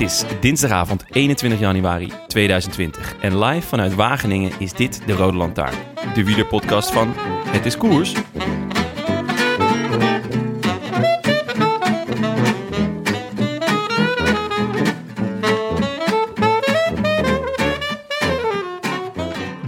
Het is dinsdagavond 21 januari 2020 en live vanuit Wageningen is dit de Rode Lantaarn. De wielerpodcast van Het is Koers.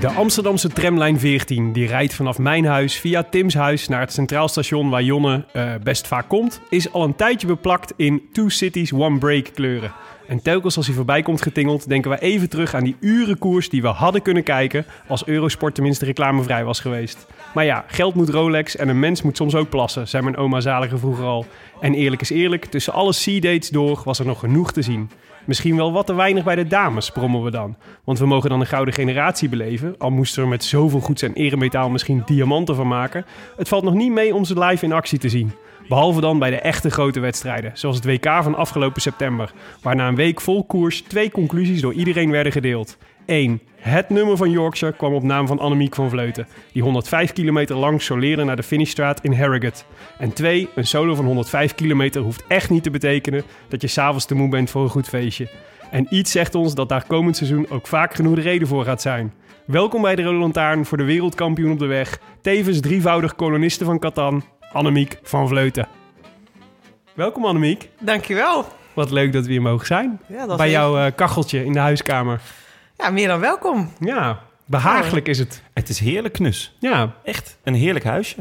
De Amsterdamse tramlijn 14, die rijdt vanaf mijn huis via Tim's huis naar het Centraal Station waar Jonne eh, best vaak komt, is al een tijdje beplakt in Two Cities One Break kleuren. En telkens als hij voorbij komt getingeld, denken we even terug aan die urenkoers die we hadden kunnen kijken als Eurosport tenminste reclamevrij was geweest. Maar ja, geld moet Rolex en een mens moet soms ook plassen, zei mijn oma Zalige vroeger al. En eerlijk is eerlijk, tussen alle sea-dates door was er nog genoeg te zien. Misschien wel wat te weinig bij de dames, brommen we dan. Want we mogen dan een gouden generatie beleven, al moesten we er met zoveel goeds en eremetaal misschien diamanten van maken. Het valt nog niet mee om ze live in actie te zien. Behalve dan bij de echte grote wedstrijden, zoals het WK van afgelopen september, waar na een week vol koers twee conclusies door iedereen werden gedeeld. 1. Het nummer van Yorkshire kwam op naam van Annemiek van Vleuten, die 105 kilometer lang soleerde naar de finishstraat in Harrogate. En 2. Een solo van 105 kilometer hoeft echt niet te betekenen dat je s'avonds te moe bent voor een goed feestje. En iets zegt ons dat daar komend seizoen ook vaak genoeg de reden voor gaat zijn. Welkom bij de Rode voor de wereldkampioen op de weg, tevens drievoudig koloniste van Catan, Annemiek van Vleuten. Welkom Annemiek. Dankjewel. Wat leuk dat we hier mogen zijn. Ja, dat Bij is- jouw eh, kacheltje in de huiskamer. Ja, meer dan welkom. Ja, behagelijk is het. Het is heerlijk knus. Ja, Echt een heerlijk huisje.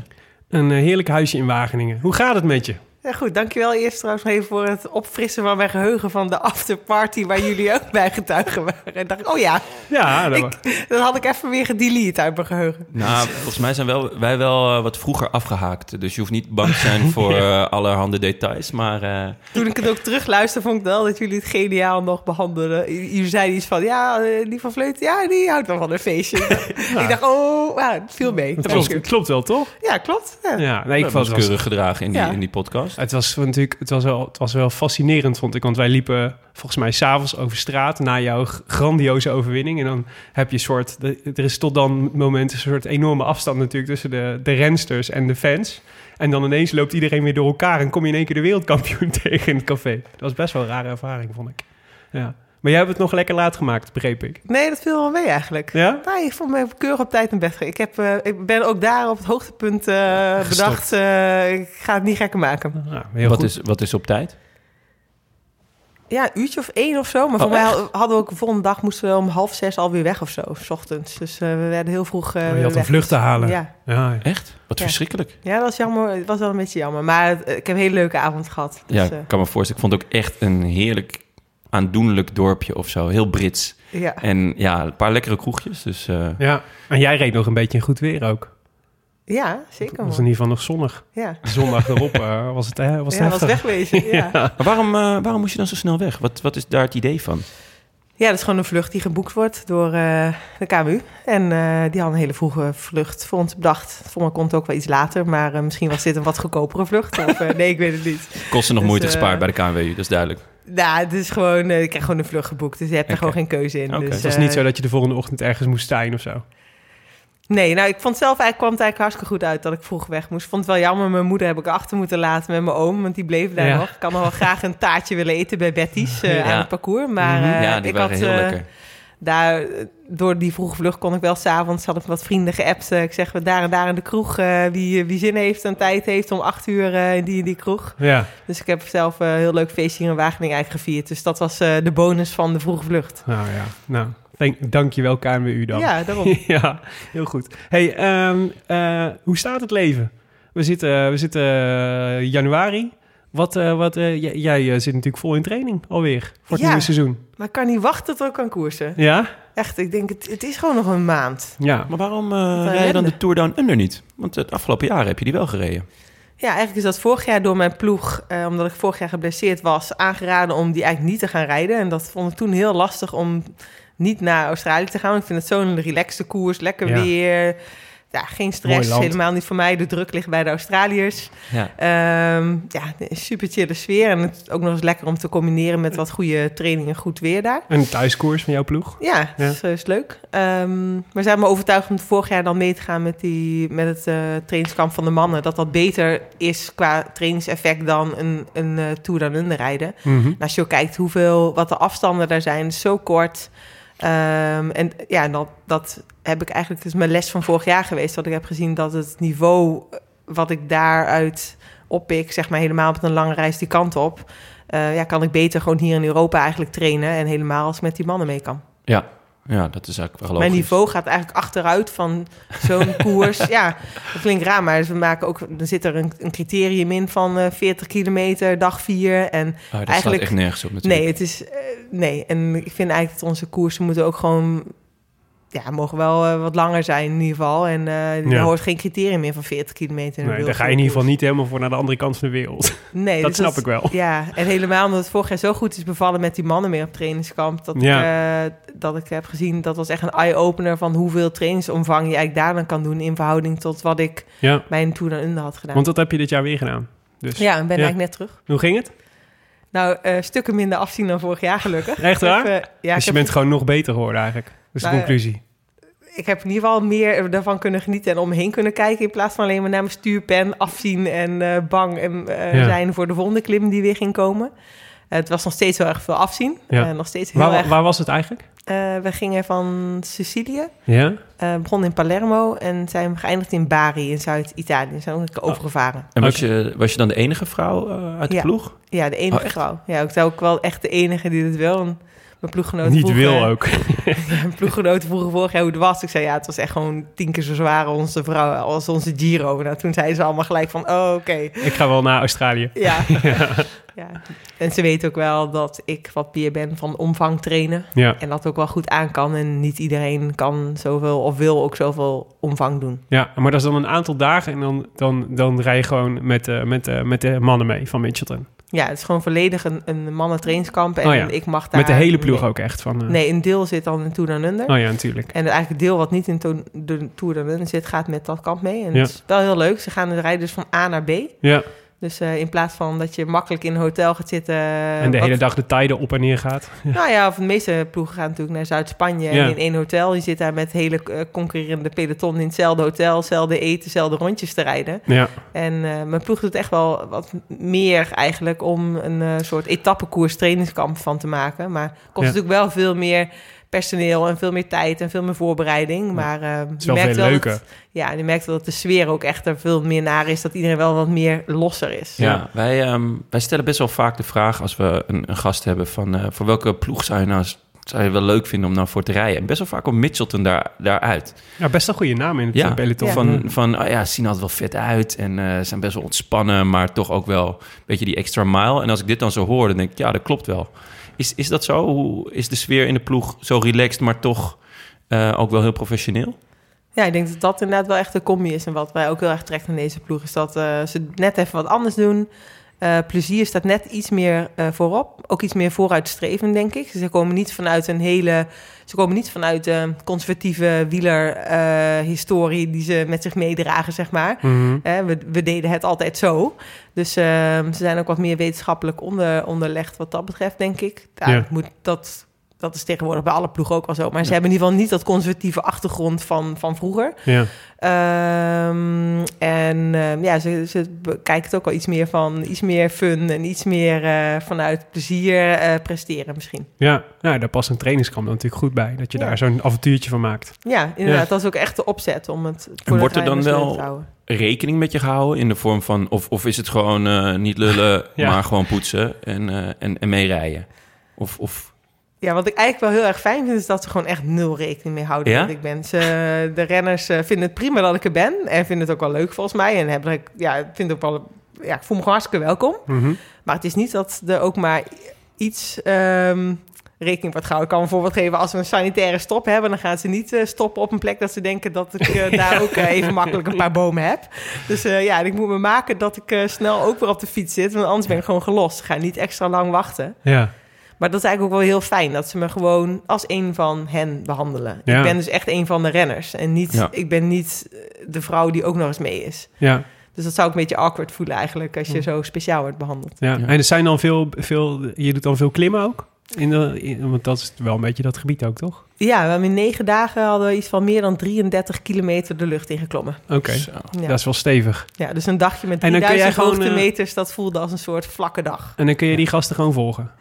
een eh, heerlijk huisje in Wageningen. Hoe gaat het met je? Ja, goed, dankjewel eerst trouwens nog even voor het opfrissen van mijn geheugen van de afterparty waar jullie ook bij getuigen waren. En dacht oh ja, Ja, dat ik, dat had ik even weer gedelete uit mijn geheugen. Nou, volgens mij zijn wel, wij wel eh, wat vroeger afgehaakt. Dus je hoeft niet bang te zijn voor eh, allerhande details. Maar eh, Toen ik het ook terugluisterde, vond ik wel dat jullie het geniaal nog behandelden. Jullie zeiden iets van, ja, die van Vleuten, ja, die houdt wel van een feestje. Ik dacht, oh, ja, het viel mee. het klopt, wel, toch? Ja, klopt. Ja. Ja, nee, ik was keurig gedragen in die, Ja. in die podcast. Het was natuurlijk, het was wel, het was wel fascinerend, vond ik. Want wij liepen volgens mij s'avonds over straat na jouw grandioze overwinning. En dan heb je een soort, er is tot dan moment een soort enorme afstand natuurlijk tussen de, de rensters en de fans. En dan ineens loopt iedereen weer door elkaar en kom je in één keer de wereldkampioen tegen in het café. Dat was best wel een rare ervaring, vond ik. Ja. Maar jij hebt het nog lekker laat gemaakt, begreep ik. Nee, dat viel wel mee eigenlijk. Ja? Nee, ik vond me keurig op tijd in bed. Ik, heb, eh, ik ben ook daar op het hoogtepunt eh, bedacht. eh, ik ga het niet gekker maken. Nou, heel wat, goed. is, wat is op tijd? Ja, een uurtje of één of zo. Maar Oh, voor mij echt? hadden we ook de volgende dag moesten we om half zes alweer weg of zo, s ochtends. Dus eh, we werden heel vroeg. eh, Oh, je had een vlucht te halen. Ja. Ja, Echt? Wat Ja. verschrikkelijk. ja, dat was jammer. Het was wel een beetje jammer. Maar ik heb een hele leuke avond gehad. Dus, ja, eh, ik kan me voorstellen. Ik vond het ook echt een heerlijk aandoenlijk dorpje of zo. Heel Brits. ja. En ja, een paar lekkere kroegjes. Dus eh, ja. En jij reed nog een beetje in goed weer ook. ja, zeker. Het was in ieder geval nog zonnig. Ja, Zondag erop eh, was het, hè, was het ja was heftig. wegwezen. Ja. Maar waarom, eh, waarom moest je dan zo snel weg? Wat, wat is daar het idee van? Ja, dat is gewoon een vlucht die geboekt wordt door eh, de KMU. En eh, die had een hele vroege vlucht voor ons bedacht. Voor mij kon het ook wel iets later, maar eh, misschien was dit een wat goedkopere vlucht. Of, eh, nee, ik weet het niet. Kosten nog Dus, moeite eh, gespaard bij de KNWU, dat is duidelijk. Nou, het is gewoon, eh, ik krijg gewoon een vlucht geboekt, dus je hebt er gewoon geen keuze in. Oké. Dus, Het was eh, niet zo dat je de volgende ochtend ergens moest zijn of zo. Nee, nou, ik vond zelf eigenlijk, kwam het eigenlijk hartstikke goed uit dat ik vroeg weg moest. Ik vond het wel jammer, mijn moeder heb ik achter moeten laten met mijn oom, want die bleef daar Ja. nog. Ik kan nog wel graag een taartje willen eten bij Betty's eh, Ja. aan het parcours, maar Mhm. eh, ja, die ik waren had... heel eh, lekker. Daar, door die vroege vlucht kon ik wel s'avonds, had ik wat vrienden geappt. eh, ik zeg, we daar en daar in de kroeg, eh, wie, wie zin heeft en tijd heeft om acht uur eh, in die en die kroeg. Ja, Dus ik heb zelf een heel leuk feestje in Wageningen eigenlijk gevierd. Dus dat was de bonus van de vroege vlucht. nou ja. Nou, thank, dankjewel KNWU dan. Ja, daarom. ja, heel goed. Hey, ehm, eh, hoe staat het leven? We zitten, we zitten januari. Wat, eh, wat, eh, jij eh, zit natuurlijk vol in training alweer voor het Ja. nieuwe seizoen. Maar ik kan niet wachten tot ik kan koersen. Ja? Echt, ik denk, het, het is gewoon nog een maand. Ja. Maar waarom rij je dan de Tour Down Under niet? Want het afgelopen jaar heb je die wel gereden. Ja, eigenlijk is dat vorig jaar door mijn ploeg, eh, omdat ik vorig jaar geblesseerd was, aangeraden om die eigenlijk niet te gaan rijden. En dat vond ik toen heel lastig om niet naar Australië te gaan. Ik vind het zo'n relaxte koers, lekker Ja. weer. Ja, geen stress, helemaal niet voor mij. De druk ligt bij de Australiërs. Ja. Ja, een super chille sfeer. En het is ook nog eens lekker om te combineren met wat goede training en goed weer daar. Een thuiskoers van jouw ploeg? Ja, dat is, is leuk. Ehm maar zijn me overtuigd om vorig jaar dan mee te gaan met, die, met het eh, trainingskamp van de mannen. Dat dat beter is qua trainingseffect dan een, een eh, Tour dan Under rijden. Mhm. Als je ook kijkt hoeveel, wat de afstanden daar zijn, zo kort. Ehm, en ja, dat, dat heb ik eigenlijk, dus mijn les van vorig jaar geweest. Dat ik heb gezien dat het niveau eh, wat ik daaruit oppik, zeg maar helemaal op een lange reis die kant op. eh, ja, kan ik beter gewoon hier in Europa eigenlijk trainen. En helemaal als met die mannen mee kan. Ja. Ja, dat is eigenlijk wel. Mijn niveau gaat eigenlijk achteruit van zo'n koers. Ja, dat klinkt raar, maar we maken ook, er zit er een, een criterium in van eh 40 kilometer, dag 4. En Oh, dat eigenlijk- echt nergens op natuurlijk. nee, het is, eh, nee, en ik vind eigenlijk dat onze koersen moeten ook gewoon, ja, mogen wel eh, wat langer zijn in ieder geval. En eh er hoort geen criterium meer van 40 kilometer. Nee, daar ga je in ieder geval niet helemaal voor naar de andere kant van de wereld. Nee, dat dus snap ik wel. Ja, en helemaal omdat het vorig jaar zo goed is bevallen met die mannen meer op trainingskamp. Dat, Ja. ik, eh, dat ik heb gezien, dat was echt een eye-opener van hoeveel trainingsomvang je eigenlijk daar dan kan doen in verhouding tot wat ik Ja, bij een Tour dan Under had gedaan. want dat heb je dit jaar weer gedaan. Dus ja, en ben eigenlijk net terug. hoe ging het? Nou, stukken minder afzien dan vorig jaar gelukkig. Echt waar? Ik heb, ja, dus ik je heb, bent gewoon nog beter geworden eigenlijk. Dat is de Nou, conclusie. ik heb in ieder geval meer daarvan kunnen genieten en om me heen kunnen kijken. In plaats van alleen maar naar mijn stuurpen afzien en eh, bang en, eh, Ja. zijn voor de volgende klim die weer ging komen. Eh, het was nog steeds heel erg veel afzien. Ja. Eh, nog steeds heel Waar, erg. waar was het eigenlijk? Eh, we gingen van Sicilië, Ja? eh begonnen in Palermo en zijn we geëindigd in Bari in Zuid-Italië. Zijn ook Oh. overgevaren. En was, je, was je dan de enige vrouw eh, uit de Ja. ploeg? Ja, de enige Oh, vrouw. Ja, ik zou ook wel echt de enige die dit wil. En mijn ploeggenoten Niet vroegen- wil ook. Mijn ploeggenoten vroegen vorig jaar hoe het was. Ik zei, ja, het was echt gewoon tien keer zo zwaar onze vrouw, als onze Giro. Nou, toen zeiden ze allemaal gelijk van, oh, oké. Ik ga wel naar Australië. Ja. ja. En ze weten ook wel dat ik wat meer ben van omvang trainen. Ja, En dat ook wel goed aan kan. En niet iedereen kan zoveel of wil ook zoveel omvang doen. ja, maar dat is dan een aantal dagen en dan, dan, dan rij je gewoon met, eh, met, eh, met de mannen mee van Mitchelton. Ja, het is gewoon volledig een, een mannen-trainingskamp. En Oh ja. ik mag daar... Met de hele ploeg nee. ook echt. Van, eh, Nee, een deel zit dan in Tour Down Under. Oh ja, natuurlijk. En eigenlijk het deel wat niet in to- de Tour Down Under zit, gaat met dat kamp mee. En Ja. het is wel heel leuk. Ze gaan de rijden dus van A naar B. Ja, Dus eh, in plaats van dat je makkelijk in een hotel gaat zitten... en de wat- hele dag de tijden op en neer gaat. Nou ja, of de meeste ploegen gaan natuurlijk naar Zuid-Spanje Ja. en in één hotel. Je zit daar met hele eh, concurrerende peloton in hetzelfde hotel, hetzelfde eten, hetzelfde rondjes te rijden. Ja, En eh, mijn ploeg doet echt wel wat meer eigenlijk om een soort etappekoers trainingskamp van te maken. Maar kost natuurlijk wel veel meer personeel en veel meer tijd en veel meer voorbereiding. Maar eh, is wel veel wel leuker. Dat, ja, je merkt wel dat de sfeer ook echt er veel meer naar is. Dat iedereen wel wat meer losser is. Ja, wij, ehm, wij stellen best wel vaak de vraag als we een, een gast hebben van eh, voor welke ploeg zou je nou zou je wel leuk vinden om nou voor te rijden? En best wel vaak komt Mitchelton daar, daaruit. ja best een goede naam in het Ja, eh, peloton. Ja. Van, van oh ja, ze zien altijd wel vet uit en eh, zijn best wel ontspannen, maar toch ook wel een beetje die extra mile. En als ik dit dan zo hoor, dan denk ik, ja, dat klopt wel. Is, is dat zo? Hoe is de sfeer in de ploeg zo relaxed, maar toch eh, ook wel heel professioneel? Ja, ik denk dat dat inderdaad wel echt de combi is. En wat mij ook heel erg trekt aan deze ploeg... is dat eh, ze net even wat anders doen. Eh, plezier staat net iets meer eh, voorop. Ook iets meer vooruitstrevend, denk ik. Ze komen niet vanuit een hele... Ze komen niet vanuit de conservatieve wielerhistorie... die ze met zich meedragen, zeg maar. Mhm. We, we deden het altijd zo. Dus eh, ze zijn ook wat meer wetenschappelijk onder, onderlegd wat dat betreft, denk ik. Daar Ja. moet, dat dat is tegenwoordig bij alle ploegen ook al zo. Maar ze hebben in ieder geval niet dat conservatieve achtergrond van, van vroeger. Ja. Ehm, en ehm, ja, ze, ze kijken het ook al iets meer van iets meer fun en iets meer eh, vanuit plezier eh, presteren misschien. Ja, nou, daar past een trainingskamp dan natuurlijk goed bij. Dat je Ja. daar zo'n avontuurtje van maakt. Ja, inderdaad. Ja. Dat is ook echt de opzet om het voor wordt de er dan wel-. Rekening met je gehouden in de vorm van... Of, of is het gewoon eh, niet lullen, Ja. maar gewoon poetsen en, eh, en, en meerijden? Of, of Ja, wat ik eigenlijk wel heel erg fijn vind, is dat ze gewoon echt nul rekening mee houden Ja? dat ik ben. Ze, de renners eh, vinden het prima dat ik er ben en vinden het ook wel leuk volgens mij. En hebben ik, ja, vind ook wel, ja, ik voel me gewoon hartstikke welkom. Mhm. Maar het is niet dat er ook maar iets ehm, rekening wordt gehouden. Ik kan een voorbeeld geven, als we een sanitaire stop hebben, dan gaan ze niet eh, stoppen op een plek dat ze denken dat ik eh, daar ook even makkelijk een paar bomen heb. Dus ja, ik moet me maken dat ik snel ook weer op de fiets zit, want anders ben ik gewoon gelost. Ik ga niet extra lang wachten. Ja. Maar dat is eigenlijk ook wel heel fijn dat ze me gewoon als een van hen behandelen. Ja. Ik ben dus echt een van de renners en niet, Ja. ik ben niet eh, de vrouw die ook nog eens mee is. Ja. Dus dat zou ik een beetje awkward voelen eigenlijk als je zo speciaal wordt behandeld. Ja. Ja. En er zijn dan veel, veel, je doet dan veel klimmen ook? In de, in- want dat is wel een beetje dat gebied ook, toch? Ja, we hebben in negen dagen hadden we iets van meer dan 33 kilometer de lucht ingeklommen. Oké. Ja. dat is wel stevig. ja, dus een dagje met En dan kun jij 3000 gewoon, eh, hoogtemeters, dat voelde als een soort vlakke dag. En dan kun je die gasten gewoon volgen.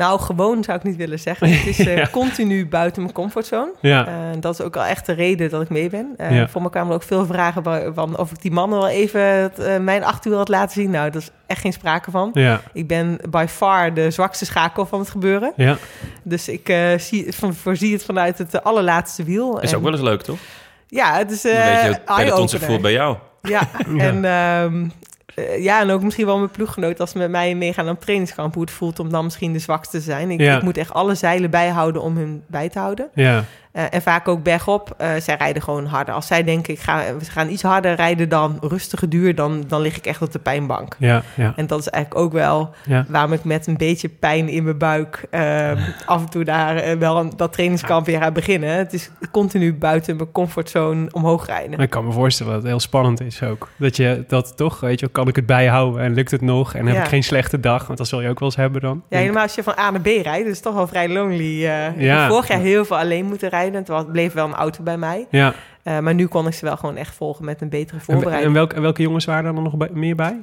Nou, gewoon zou ik niet willen zeggen. Het is eh, Ja. continu buiten mijn comfortzone. Ja. Eh, dat is ook al echt de reden dat ik mee ben. Eh, Ja. Voor me kwamen er ook veel vragen van of ik die mannen wel even het, eh, mijn achterwiel had laten zien. Nou, dat is echt geen sprake van. ja. Ik ben by far de zwakste schakel van het gebeuren. Ja. Dus ik eh, zie, van, voorzie het vanuit het allerlaatste wiel. is En- ook wel eens leuk, toch? Ja, het is Dan eh weet je het bij jou. Ja, Ja. en, ehm, eh, ja, en ook misschien wel mijn ploeggenoot als ze met mij meegaan op trainingskamp, hoe het voelt om dan misschien de zwakste te zijn. Ik, Ja. ik moet echt alle zeilen bijhouden om hun bij te houden. Ja. Eh, en vaak ook bergop. Eh, zij rijden gewoon harder. Als zij denken, ik ga, we gaan iets harder rijden dan rustige duur, dan, dan lig ik echt op de pijnbank. Ja. Ja. En dat is eigenlijk ook wel Ja. waarom ik met een beetje pijn in mijn buik ehm, af en toe daar eh, wel een- dat trainingskamp weer ga beginnen. Het is continu buiten mijn comfortzone omhoog rijden. Maar ik kan me voorstellen dat het heel spannend is ook. Dat je dat toch, weet je, kan ik het bijhouden en lukt het nog? En heb ik geen slechte dag? Want dat zul je ook wel eens hebben dan. Ja, helemaal als je van A naar B rijdt, is het toch wel vrij lonely. Ik heb vorig jaar heel veel alleen moeten rijden. Het bleef wel een auto bij mij. Ja. Eh, maar nu kon ik ze wel gewoon echt volgen met een betere En, en, voorbereiding. welke, welke jongens waren er dan nog bij- meer bij?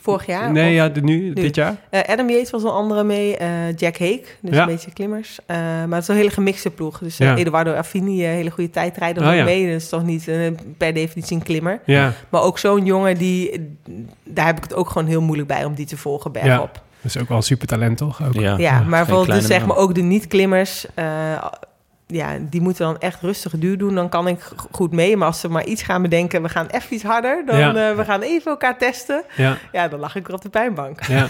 Vorig jaar? nee, ja, de, nu, dit jaar? Eh, Adam Yates was een andere mee. eh, Jack Hake, dus Ja. een beetje klimmers. Eh, maar het is een hele gemixte ploeg. Dus Ja. Eduardo Affini, hele goede tijdrijder Oh, ja. mee. Dat is toch niet per definitie een klimmer. Ja, Maar ook zo'n jongen, die, daar heb ik het ook gewoon heel moeilijk bij om die te volgen bergop. dat is ook wel een super talent, toch? Ook. Ja, maar bijvoorbeeld kleine dus zeg maar ook de niet-klimmers... ja, die moeten dan echt rustige duur doen. Dan kan ik goed mee. Maar als ze maar iets gaan bedenken... we gaan even iets harder. Dan Ja. eh, we gaan even elkaar testen. Ja, Ja, dan lag ik weer op de pijnbank. ja.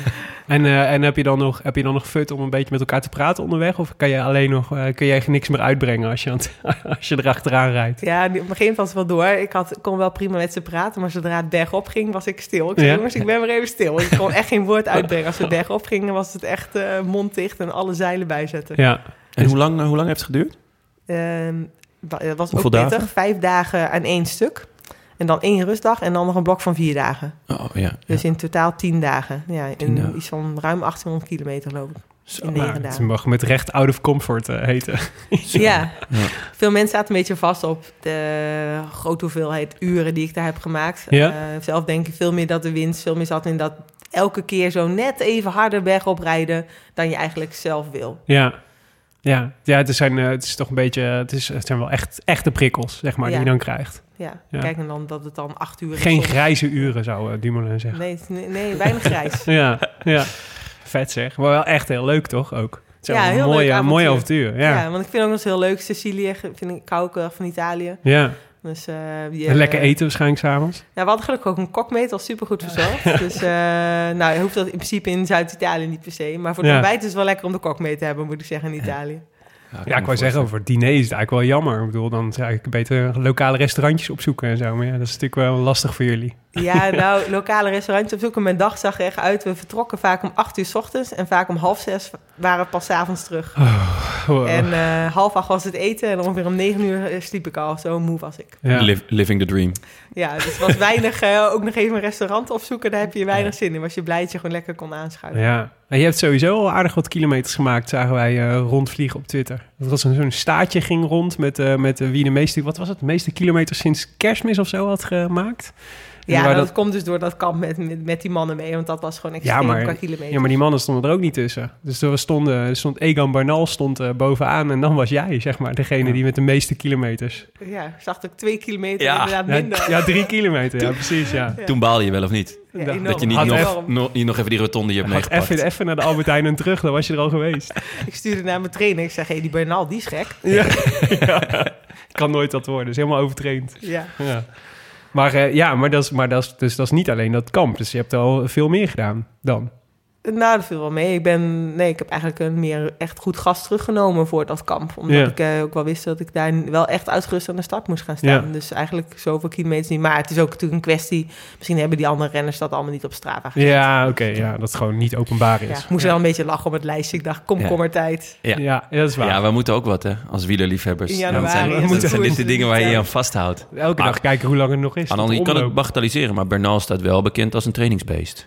En, eh, en heb, je dan nog, heb je dan nog fut om een beetje met elkaar te praten onderweg? Of kan je alleen nog, eh, kun je niks meer uitbrengen als je, aan het- als je erachteraan rijdt? Ja, op een gegeven moment was het wel door. Ik had, kon wel prima met ze praten. Maar zodra het bergop ging, was ik stil. Ik zei, Ja. jongens, ik ben weer even stil. Ik kon echt geen woord uitbrengen. Als het bergop ging, was het echt eh mond dicht... en alle zeilen bijzetten. Ja, En hoe lang, hoe lang heeft het geduurd? Ehm, wa- dat was Hoeveel ook pittig. dagen? Vijf dagen aan één stuk. En dan één rustdag en dan nog een blok van vier dagen. Oh ja. Dus in totaal tien dagen. Ja, Tien in dagen. iets van ruim 1800 kilometer geloof ik. Zo. in nou, negen het dagen. mag met recht out of comfort eh, heten. Ja. Ja. veel mensen zaten een beetje vast op de grote hoeveelheid uren die ik daar heb gemaakt. Ja. Eh, zelf denk ik veel meer dat de winst veel meer zat in dat elke keer zo net even harder bergop rijden dan je eigenlijk zelf wil. Ja. Ja, ja het, zijn, eh, het is toch een beetje, het, is, het zijn wel echt echte prikkels, zeg maar, Ja. die je dan krijgt. Ja, Ja. kijk en dan dat het dan acht uur is. Geen grijze uren, zou eh, Dumoulin zeggen. Nee, nee, nee, weinig grijs. Ja, ja. Vet zeg. Maar wel echt heel leuk, toch? Ook. Het is Ja, heel leuk mooie, avontuur. mooie avontuur. Ja. Ja. want ik vind ook nog eens heel leuk. Sicilië vind ik, wel van Italië. ja. Dus, eh, die, En lekker eh, eten waarschijnlijk s'avonds. Ja, we hadden gelukkig ook een kokmeet, al supergoed verzorgd. dus uh, nou, je hoeft dat in principe in Zuid-Italië niet per se. Maar voor het Ja. ontbijt is het wel lekker om de kokmeet te hebben, moet ik zeggen, in Italië. Ja, ik wou zeggen, voor het diner is het eigenlijk wel jammer. Ik bedoel, dan zou ik beter lokale restaurantjes opzoeken en zo. Maar ja, dat is natuurlijk wel lastig voor jullie. Ja, nou, lokale restaurantjes op zoek. En mijn dag zag er echt uit. We vertrokken vaak om acht uur s ochtends. En vaak om half zes waren we pas 's avonds terug. Wow. En eh, half acht was het eten. En ongeveer om negen uur eh, sliep ik al. Zo moe was ik. ja. Liv- living the dream. Ja, dus het was weinig... eh, ook nog even een restaurant opzoeken. Daar heb je weinig zin in. Was je blij dat je gewoon lekker kon aanschuiven. Ja. En je hebt sowieso al aardig wat kilometers gemaakt, zagen wij eh, rondvliegen op Twitter. Dat was een, zo'n staartje ging rond met, eh, met wie de meeste, wat was het, de meeste kilometers sinds kerstmis of zo had gemaakt. Ja, dat, dat- komt dus door dat kamp met, met, met die mannen mee. Want dat was gewoon Ja, extreem maar- qua kilometer. Ja, maar die mannen stonden er ook niet tussen. Dus er stonden, er stond Egan Bernal stond eh, bovenaan en dan was jij, zeg maar, degene die met de meeste kilometers. Ja, ik zag ook twee kilometer Ja. inderdaad minder. Ja, ja, drie kilometer, ja, precies, ja. Toen baalde je wel of niet? Ja, dat- je niet nog, niet nog even die rotonde je hebt meegepakt. even, even naar de Albert Heijn en terug, dan was je er al geweest. Ik stuurde naar mijn trainer. Ik zeg, hé, die Bernal, die is gek. Ja. ja. Kan nooit dat worden, is helemaal overtraind. Ja. Maar eh, ja, maar, dat is, maar dat, is, dus dat is niet alleen dat kamp. Dus je hebt al veel meer gedaan dan. Nou, dat viel wel mee. Ik ben, nee, ik heb eigenlijk een meer echt goed gas teruggenomen voor dat kamp. Omdat Ja. ik eh, ook wel wist dat ik daar wel echt uitgerust aan de start moest gaan staan. Ja. Dus eigenlijk zoveel kilometers niet. Maar het is ook natuurlijk een kwestie. Misschien hebben die andere renners dat allemaal niet op Strava gezet. Ja, oké. ja, dat het gewoon niet openbaar is. Ja, ik moest wel een beetje lachen op het lijstje. Ik dacht, kom, Ja. kom er tijd. Ja. Ja, ja, dat is waar. Ja, we moeten ook wat, hè, als wielerliefhebbers. In Ja, januari dat zijn, is dat zijn dit de dingen waar je je aan vasthoudt. Elke Maar- dag kijken hoe lang het nog is. Je kan het bagatelliseren, maar Bernal staat wel bekend als een trainingsbeest.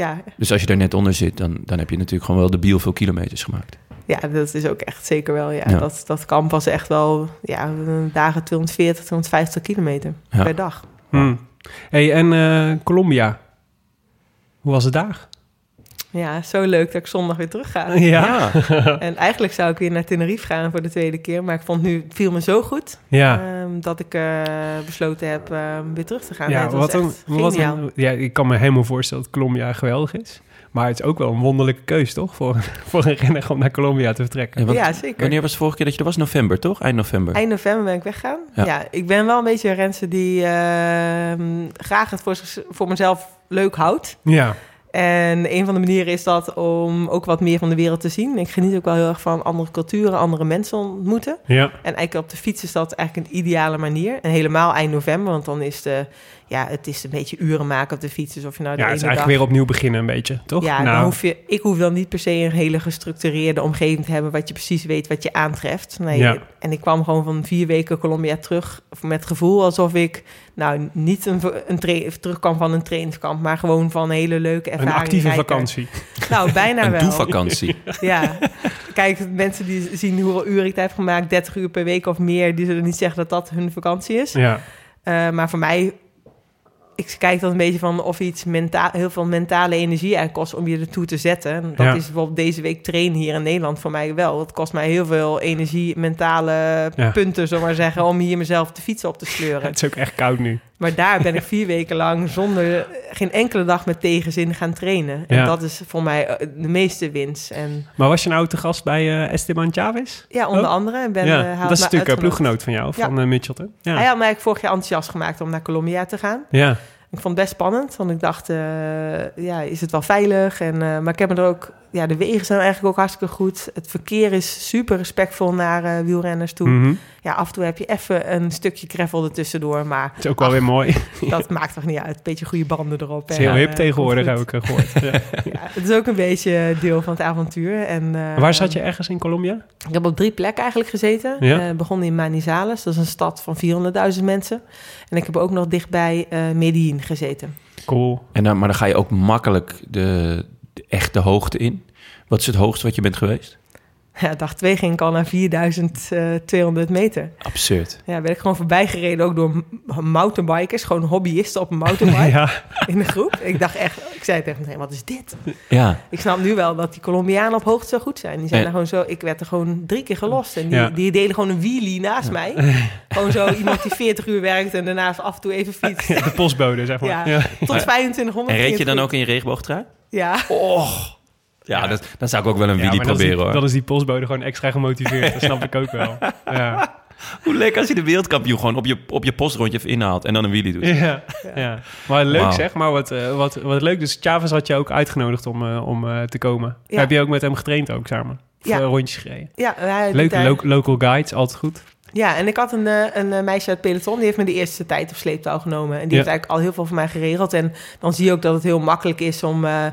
Ja, Dus als je er net onder zit, dan, dan heb je natuurlijk gewoon wel de biel veel kilometers gemaakt. ja, dat is ook echt zeker wel. Ja. Ja. Dat, dat kamp was echt wel ja, dagen 240, 250 kilometer Ja. per dag. Hmm. hey, en eh, Colombia? Hoe was het daar? Ja, zo leuk dat ik zondag weer terug ga. Ja. En eigenlijk zou ik weer naar Tenerife gaan voor de tweede keer. Maar ik vond nu, het viel me zo goed Ja. ehm, dat ik eh, besloten heb ehm, weer terug te gaan. Ja, wat een, wat een, ja, ik kan me helemaal voorstellen dat Colombia geweldig is. Maar het is ook wel een wonderlijke keus, toch? Voor, voor een renner om naar Colombia te vertrekken. Ja, want Ja, zeker. Wanneer was de vorige keer dat je er was? November, toch? Eind november. Eind november ben ik weggaan. Ja. Ja. ik ben wel een beetje een renster die ehm, graag het voor, zich- voor mezelf leuk houdt. Ja, En een van de manieren is dat om ook wat meer van de wereld te zien. Ik geniet ook wel heel erg van andere culturen, andere mensen ontmoeten. ja. En eigenlijk op de fiets is dat eigenlijk een ideale manier. En helemaal eind november, want dan is de, ja, het is een beetje uren maken op de fiets. Dus of je nou de ja het is eigenlijk dag... weer opnieuw beginnen een beetje, toch? Ja, nou, dan hoef je, ik hoef dan niet per se een hele gestructureerde omgeving te hebben... wat je precies weet wat je aantreft. Nee, Ja. En ik kwam gewoon van vier weken Colombia terug... met het gevoel alsof ik nou niet een, een terugkwam van een trainingskamp... maar gewoon van een hele leuke een ervaring. actieve rijker. vakantie. Nou, bijna een wel. doe-vakantie. Ja, kijk, mensen die zien hoeveel uren ik heb gemaakt, 30 uur per week of meer, die zullen niet zeggen dat dat hun vakantie is. Ja, Eh, maar voor mij, ik kijk dan een beetje van of iets mentaal, heel veel mentale energie eigenlijk kost om je ertoe te zetten. En Dat Ja. is bijvoorbeeld deze week trainen hier in Nederland voor mij wel. Het kost mij heel veel energie, mentale Ja. punten, zullen we maar zeggen, om hier mezelf de fiets op te sleuren. het is ook echt koud nu. Maar daar ben ik vier weken lang zonder geen enkele dag met tegenzin gaan trainen. En Ja. dat is voor mij eh, de meeste winst. En Maar was je nou te gast bij eh, Esteban Chavez? Ja, onder Oh. andere. Ben, ja, eh, dat is natuurlijk een ploeggenoot van jou, Ja. van eh, Mitchelton. Ja. Hij had mij vorig jaar enthousiast gemaakt om naar Colombia te gaan. ja. Ik vond het best spannend, want ik dacht, eh, ja, is het wel veilig? En, eh, maar ik heb me er ook, ja, de wegen zijn eigenlijk ook hartstikke goed. Het verkeer is super respectvol naar eh, wielrenners toe. Mhm. Ja, af en toe heb je even een stukje gravel ertussendoor, maar Het is ook wel Ach. weer mooi. dat maakt toch niet uit. Een beetje goede banden erop. Het is en, heel eh, hip tegenwoordig, komt heb ik eh, gehoord. Ja. Ja, het is ook een beetje deel van het avontuur. En, eh, Waar zat je ergens in Colombia? Ik heb op drie plekken eigenlijk gezeten. Ja? Eh, begon in Manizales, dat is een stad van 400.000 mensen. En ik heb ook nog dichtbij eh Medellin gezeten. Cool. En dan, maar dan ga je ook makkelijk de, de echte hoogte in. Wat is het hoogste wat je bent geweest? Ja, dag twee ging ik al naar 4200 meter. Absurd. Ja, ben ik gewoon voorbij gereden ook door mountainbikers. Gewoon hobbyisten op een mountainbike Ja, in de groep. Ik dacht echt, ik zei tegen hem, wat is dit? Ja, Ik snap nu wel dat die Colombianen op hoogte zo goed zijn. Die zijn Ja. er gewoon zo, ik werd er gewoon drie keer gelost. En die, Ja. die deden gewoon een wheelie naast mij. Gewoon zo iemand die 40 uur werkt en daarnaast af en toe even fietst. de postbode, zeg maar. Ja, tot 2500. en reed je dan ook in je regenboogtrui? Ja. Och. Ja, dat, dan zou ik ook wel een Ja, wheelie is proberen hoor. Dan is die postbode gewoon extra gemotiveerd. Dat snap ik ook wel. Ja. Hoe lekker als je de wereldkampioen gewoon op je, op je postrondje even inhaalt en dan een wheelie doet. Ja, ja. Maar leuk zeg, maar wat, eh, wat, wat leuk. Dus Chavez had je ook uitgenodigd om, eh, om eh, te komen. Ja. Heb je ook met hem getraind ook samen? Of Ja. rondjes gereden? Ja, lo- local guides, altijd goed. Ja, en ik had een, eh, een eh, meisje uit peloton, die heeft me de eerste tijd op sleeptouw genomen. En die Ja. heeft eigenlijk al heel veel voor mij geregeld. En dan zie je ook dat het heel makkelijk is om eh,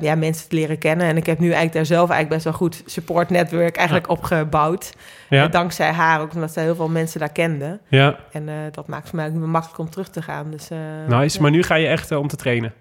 ja, mensen te leren kennen. En ik heb nu eigenlijk daar zelf eigenlijk best wel goed support netwerk eigenlijk opgebouwd. Ja, dankzij haar, ook omdat zij heel veel mensen daar kende. ja. En dat maakt voor mij ook makkelijk om terug te gaan. Dus, nice. Maar nu ga je echt om te trainen.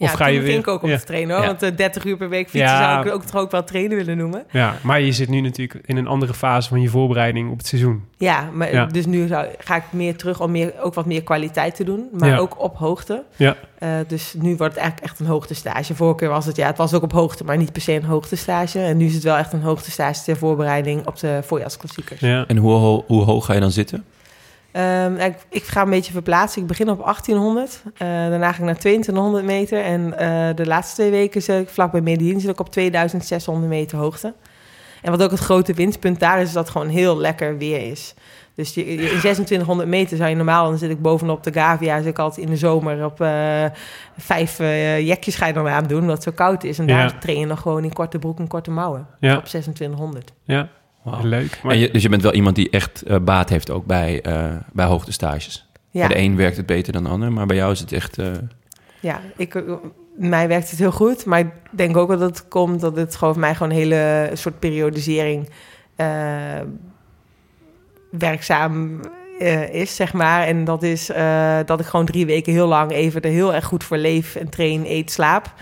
Of ja, ga je toen weer... ging ik ook om ja. te trainen hoor. Ja. Want eh, 30 uur per week fietsen Ja. zou ik ook toch ook wel trainen willen noemen. Ja, maar je zit nu natuurlijk in een andere fase van je voorbereiding op het seizoen. Ja, maar Ja. dus nu zou, ga ik meer terug om meer, ook wat meer kwaliteit te doen. Maar Ja. ook op hoogte. Ja. Eh, dus nu wordt het eigenlijk echt een hoogtestage. Vorige keer was het, ja, het was ook op hoogte, maar niet per se een hoogtestage. En nu is het wel echt een hoogtestage ter voorbereiding op de voorjaarsklassiekers. Ja. En hoe, ho- hoe hoog ga je dan zitten? Ehm, ik, ik ga een beetje verplaatsen. Ik begin op 1800. eh, daarna ga ik naar 2200 meter. En eh, de laatste twee weken zit ik vlak bij Medellin zit ik op 2600 meter hoogte. En wat ook het grote winstpunt daar is, is dat het gewoon heel lekker weer is. Dus je, in 2600 meter zou je normaal, dan zit ik bovenop de Gavia, zit ik altijd in de zomer op eh, vijf jekjes ga je dan aan doen, omdat het zo koud is. En Ja. daar train je nog gewoon in korte broek en korte mouwen Ja. op 2600. Ja, Leuk. Maar En je, dus je bent wel iemand die echt eh, baat heeft ook bij, eh bij hoogtestages. Ja. Bij de een werkt het beter dan de ander, maar bij jou is het echt... eh, Ja, ik, mij werkt het heel goed. Maar ik denk ook wel dat het komt dat het gewoon voor mij gewoon een hele soort periodisering eh, werkzaam eh, is, zeg maar. En dat is eh, dat ik gewoon drie weken heel lang even er heel erg goed voor leef en train, eet, slaap.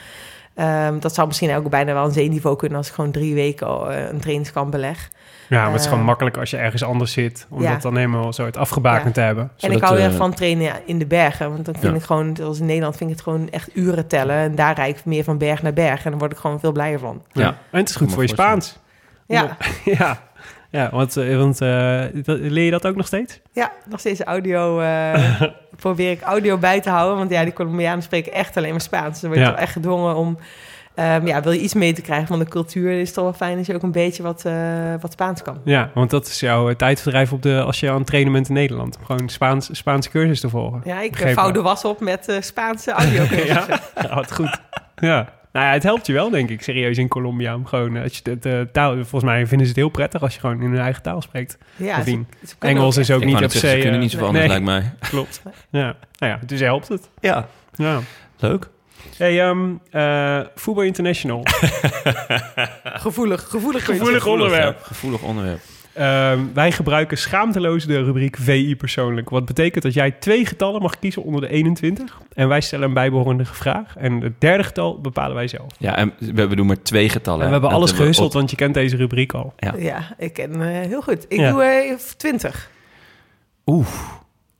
Ehm, dat zou misschien ook bijna wel een zeeniveau kunnen als ik gewoon drie weken eh, een trainingskamp beleg. ja, maar het is gewoon eh, makkelijk als je ergens anders zit. Om ja. dat dan helemaal zo het afgebakend te hebben. En Zodat, ik hou heel eh, erg van trainen in de bergen. Want dan vind Ja. ik gewoon, zoals in Nederland, vind ik het gewoon echt uren tellen. En daar rijd ik meer van berg naar berg. En dan word ik gewoon veel blijer van. Ja. Ja. En het is goed voor je. Spaans. Ja, ja. Ja, want, eh, want eh, leer je dat ook nog steeds? ja nog steeds audio. eh, probeer ik audio bij te houden. Want ja, die Colombianen spreken echt alleen maar Spaans. Dus dan word je Ja. wel echt gedwongen om... ehm, ja, wil je iets mee te krijgen van de cultuur... is het toch wel fijn als je ook een beetje wat, wat Spaans kan. Ja, want dat is jouw tijdverdrijf op de, als je aan het trainen bent in Nederland. Om Gewoon Spaans, Spaanse cursus te volgen. Ja, ik vouw de was op met Spaanse audio. ja, ja, wat goed. Ja. Nou ja, het helpt je wel, denk ik, serieus in Colombia. Om gewoon, eh, als je het, eh, taal, volgens mij vinden ze het heel prettig als je gewoon in hun eigen taal spreekt. Ja, ze- Engels ook is ook ik niet op zee. ze kunnen eh, niet zoveel anders, nee, lijkt mij. klopt. Ja. Nou ja, dus helpt het. Ja, Ja. leuk. Hey, ehm eh, Voetbal International. Gevoelig, gevoelig. Gevoelig onderwerp. ja. Gevoelig onderwerp. Ehm, wij gebruiken schaamteloos de rubriek VI persoonlijk. Wat betekent dat jij twee getallen mag kiezen onder de 21. En wij stellen een bijbehorende vraag. En het derde getal bepalen wij zelf. Ja, en we, we doen maar twee getallen. En we hebben alles gehusteld, op- want je kent deze rubriek al. Ja. Ja, ik ken eh, heel goed. Ik Ja. doe eh 20. Oeh,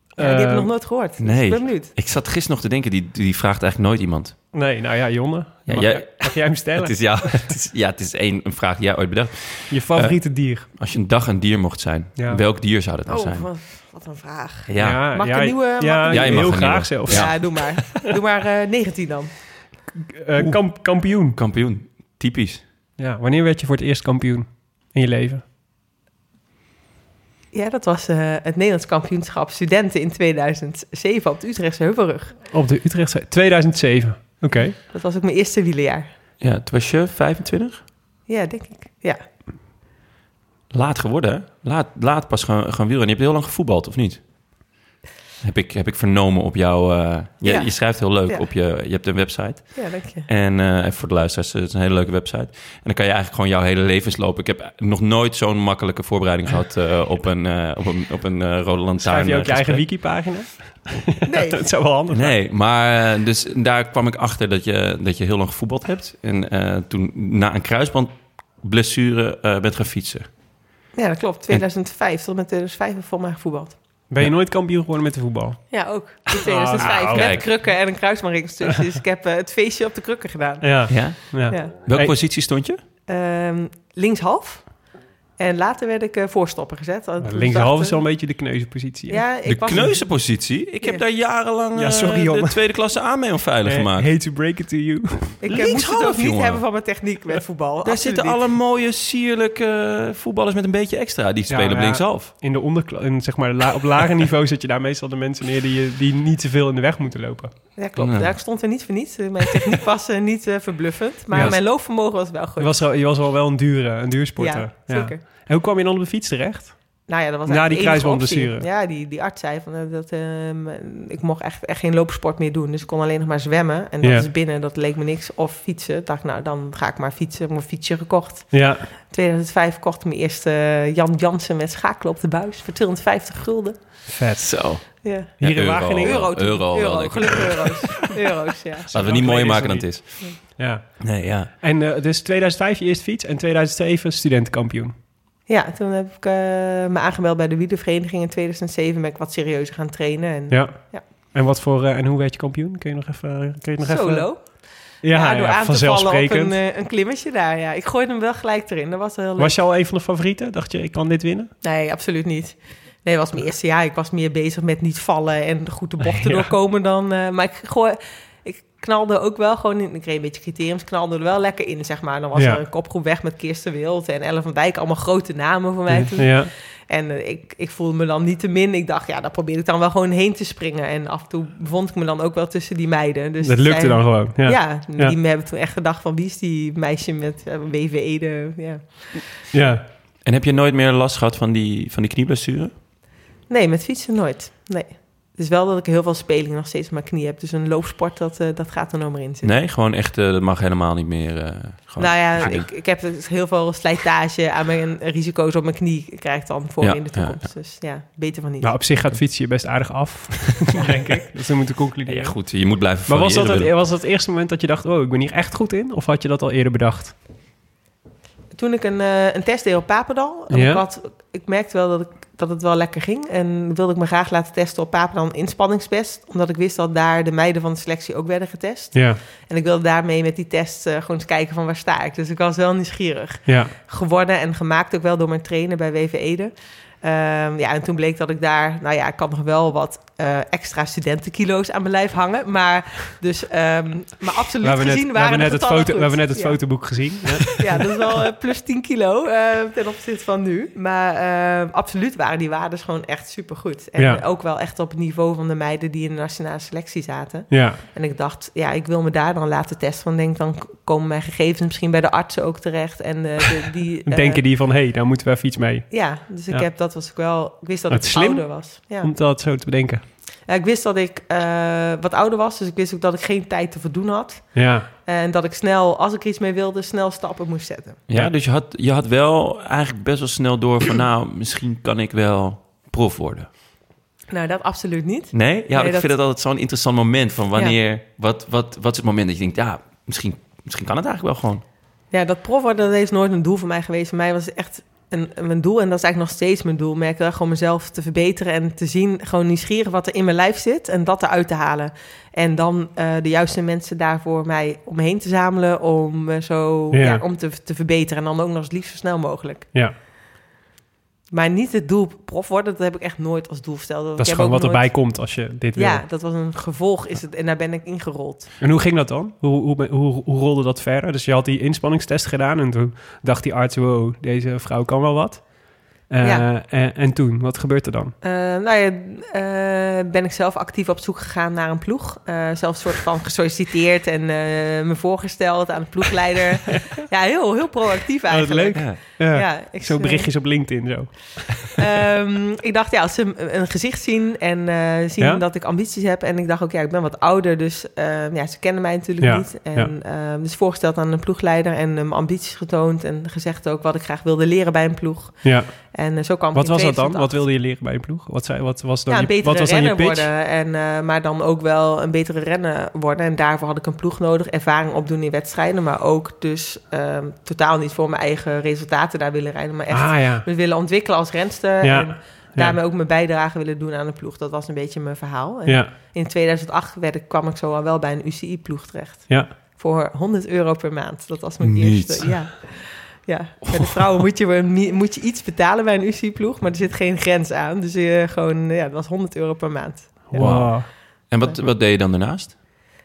Ja, die heb ik Eh, nog nooit gehoord. Dus nee. ik ben benieuwd. ik zat gisteren nog te denken, die, die vraagt eigenlijk nooit iemand. Nee, nou ja, Jonne. Ja, mag, jij- mag jij hem stellen? Het is, ja, het is, ja, het is één, een vraag die jij ooit bedacht. Je favoriete dier? Als je een dag een dier mocht zijn, Ja. welk dier zou dat nou Oh, zijn? wat, wat een vraag. Ja, Mag ik een nieuwe- mag Ja, mag heel graag zelfs. Ja, doe maar. doe maar eh 19 dan. Eh, kamp- kampioen. kampioen. Typisch. Ja, wanneer werd je voor het eerst kampioen in je leven? Ja, dat was eh, het Nederlands kampioenschap studenten in 2007 op de Utrechtse Heuvelrug. Op de Utrechtse... 2007. Oké. Dat was ook mijn eerste wielerjaar. Ja, toen was je 25? Ja, denk ik. Ja, Laat geworden, hè? Laat, laat pas gaan, gaan wielrennen. Je hebt heel lang gevoetbald, of niet? Heb ik, heb ik vernomen op jouw... eh, je, Ja. je schrijft heel leuk Ja. op je... Je hebt een website. ja dank je. En eh, voor de luisteraars, het is een hele leuke website. En dan kan je eigenlijk gewoon jouw hele levensloop... Ik heb nog nooit zo'n makkelijke voorbereiding gehad eh, op een, eh, op een, op een rode lantaarn. Schrijf je ook je eigen wiki-pagina? Nee, Dat zou wel handig zijn. Nee, maar dus daar kwam ik achter dat je, dat je heel lang gevoetbald hebt. En eh, toen na een kruisbandblessure eh bent gaan fietsen. ja, dat klopt. 2005 tot met 2005 heb ik voor mij gevoetbald. Ben je nooit kampioen geworden met de voetbal? Ja, ook. In 2005. nou, met krukken en een kruisbandringsstukje. Dus ik heb eh, het feestje op de krukken gedaan. Ja. Ja? ja. Ja. Welke Hey. positie stond je? Ehm, linkshalf. En later werd ik eh, voorstopper gezet. Dacht, is wel een beetje de kneuzenpositie. Ja, De kneuzenpositie? Ik heb daar jarenlang Ja, eh, sorry, de tweede klasse aan mee onveilig Eh, gemaakt. hate to break it to you. Ik moest het ook niet hebben van mijn techniek met voetbal. Daar Absoluut zitten niet. alle mooie, sierlijke voetballers met een beetje extra. Die spelen op ja. linkshalf. In de onderkla- in, zeg maar, la- op lager niveau zet je daar meestal de mensen neer die, die niet te veel in de weg moeten lopen. Ja, klopt. Ja. Ja, ik stond er niet voor niets. Mijn techniek was niet verbluffend. Maar Ja. mijn loopvermogen was wel Je goed. je was wel wel een dure, een duur sporter. ja, zeker. En hoe kwam je dan op de fiets terecht? nou ja, dat was Na eigenlijk die kruisbandblessure. Ja, die, die arts zei van, eh, dat ehm, ik mocht echt, echt geen loopsport meer doen. Dus ik kon alleen nog maar zwemmen. En dat is binnen, dat leek me niks. Of fietsen. Ik dacht, nou, dan ga ik maar fietsen. Ik heb mijn fietsje gekocht. Ja, 2005 kocht ik mijn eerste eh, Jan Jansen met schakelen op de buis. Voor 250 gulden. vet. Zo. Ja. Hier in euro. Wageningen. Euro, euro euro. Gelukkig euro's. euro's, ja. Laten we niet mooier maken dan het is. Ja. Nee, ja. En eh, dus 2005 je eerste fiets en 2007 studentenkampioen. Ja, toen heb ik eh, me aangemeld bij de wielervereniging. In 2007 ben ik wat serieuzer gaan trainen. En Ja. Ja. En wat voor eh, en hoe werd je kampioen? Kun je nog even kun je nog even solo. Ja, door ja, aan te vallen op een, eh, een klimmetje daar. Ja. Ik gooide hem wel gelijk erin. Dat was heel leuk. Was je al een van de favorieten? Dacht je ik kan dit winnen? Nee, absoluut niet. Nee, dat was mijn eerste jaar. Ik was meer bezig met niet vallen en goed de bochten Ja. doorkomen dan... eh, maar ik, gooi, knalde ook wel gewoon in... Ik kreeg een beetje criteriums, knalde er wel lekker in, zeg maar. Dan was Ja. er een kopgroep weg met Kirsten Wild en Ellen van Dijk. Allemaal grote namen voor mij toen. Ja. En eh, ik, ik voelde me dan niet te min. Ik dacht, ja, daar probeer ik dan wel gewoon heen te springen. En af en toe bevond ik me dan ook wel tussen die meiden. Dus dat lukte zij- dan gewoon. Ja. Ja, Ja. die hebben toen echt gedacht van... wie is die meisje met uh, WVE? Ja. ja. En heb je nooit meer last gehad van die, van die knieblessure? Nee, met fietsen nooit. Nee. Het is wel dat ik heel veel spelingen nog steeds op mijn knie heb. Dus een loopsport, dat, eh, dat gaat er nog maar in zitten. Nee, gewoon echt, eh, dat mag helemaal niet meer. eh, gewoon nou ja, ik, ik heb dus heel veel slijtage aan mijn risico's op mijn knie krijg dan voor Ja, in de ja, toekomst. Dus ja, beter van niet. Nou, op zich gaat fietsen je best aardig af, denk ik. Dus dan moeten we Ja, concluderen. goed, je moet blijven maar was dat, het, was dat het eerste moment dat je dacht... oh, ik ben hier echt goed in? Of had je dat al eerder bedacht? Toen ik een, eh, een test deed op Papendal, en Ja. ik, had, ik merkte wel dat, ik, dat het wel lekker ging. En wilde ik me graag laten testen op Papendal een inspanningstest. Omdat ik wist dat daar de meiden van de selectie ook werden getest. Ja, En ik wilde daarmee met die test eh, gewoon eens kijken van waar sta ik. Dus ik was wel nieuwsgierig. ja. geworden en gemaakt ook wel door mijn trainer bij WV Ede. Ehm, ja, en toen bleek dat ik daar, nou ja, ik kan nog wel wat eh, extra studentenkilo's aan mijn lijf hangen. Maar dus, ehm, maar absoluut We hebben net, gezien we waren hebben net, het, foto, we hebben net het Ja. fotoboek gezien. Ja. Ja, dat is wel eh, plus 10 kilo eh, ten opzichte van nu. Maar eh, absoluut waren die waarden gewoon echt supergoed. En Ja. ook wel echt op het niveau van de meiden die in de nationale selectie zaten. ja, En ik dacht, ja, ik wil me daar dan laten testen. Want ik denk, dan komen mijn gegevens misschien bij de artsen ook terecht. En de, die... denken die van... hé, hey, daar moeten we even iets mee. Ja, dus ik heb, dat was ik wel... Ik wist dat Het ik slim. ouder was. Ja. Om dat zo te bedenken. Ja, ik wist dat ik eh, wat ouder was, dus ik wist ook dat ik geen tijd te verdoen had. Ja, En dat ik snel, als ik iets mee wilde, snel stappen moest zetten. Ja, Ja. dus je had, je had wel eigenlijk best wel snel door van... nou, misschien kan ik wel prof worden. Nou, dat absoluut niet. Nee? Ja, Nee, ik dat- vind het altijd zo'n interessant moment van wanneer... Wat, wat, wat is het moment dat je denkt, ja, misschien, misschien kan het eigenlijk wel gewoon. Ja, dat prof worden, dat is nooit een doel voor mij geweest. Voor mij was het echt een, een doel, en dat is eigenlijk nog steeds mijn doel. Merk wel gewoon mezelf te verbeteren en te zien, gewoon nieuwsgierig wat er in mijn lijf zit en dat eruit te halen. En dan eh, de juiste mensen daarvoor mij om me heen te zamelen om me zo Ja. ja. om te, te verbeteren. En dan ook nog eens liefst zo snel mogelijk. ja. Maar niet het doel prof worden, dat heb ik echt nooit als doel gesteld. dat Ik is heb gewoon wat erbij komt als je dit wil. Ja, dat was een gevolg is het, en daar ben ik ingerold. En hoe ging dat dan? Hoe, hoe, hoe, hoe rolde dat verder? Dus je had die inspanningstest gedaan en toen dacht die arts... wow, deze vrouw kan wel wat. Eh, Ja. en, en toen, wat gebeurt er dan? Eh, nou ja, eh, ben ik zelf actief op zoek gegaan naar een ploeg. Eh zelf een soort van gesolliciteerd en eh, me voorgesteld aan de ploegleider. ja, heel, heel proactief Oh, eigenlijk. leuk. Ja. Ja. Ja, ik, Zo berichtjes op LinkedIn zo. Ehm, ik dacht, ja, als ze een- gezicht zien en eh, zien Ja? dat ik ambities heb. En ik dacht ook, ja, ik ben wat ouder, dus ehm, ja, ze kennen mij natuurlijk Ja, niet. En ehm, dus voorgesteld aan een ploegleider en hem ambities getoond. En gezegd ook wat ik graag wilde leren bij een ploeg. Ja. En eh, zo kwam Wat was dat dan? 2008. Wat wilde je leren bij een ploeg? Wat, zei, wat was dan ja, een je, betere wat was dan je pitch? worden. En, eh, maar dan ook wel een betere renner worden. En daarvoor had ik een ploeg nodig. Ervaring opdoen in wedstrijden. Maar ook dus ehm, totaal niet voor mijn eigen resultaten daar willen rijden. Maar echt Ah ja. me willen ontwikkelen als renster. Ja. En daarmee ook mijn bijdrage willen doen aan de ploeg. Dat was een beetje mijn verhaal. En Ja. In 2008 werd ik, kwam ik zo al wel bij een UCI-ploeg terecht. Ja. Voor 100 euro per maand. Dat was mijn Niet. eerste. Ja. Ja, bij de vrouwen moet je, moet je iets betalen bij een UCI-ploeg, maar er zit geen grens aan. Dus eh, gewoon, ja, dat was 100 euro per maand. Ja. Wow. En wat, wat deed je dan daarnaast?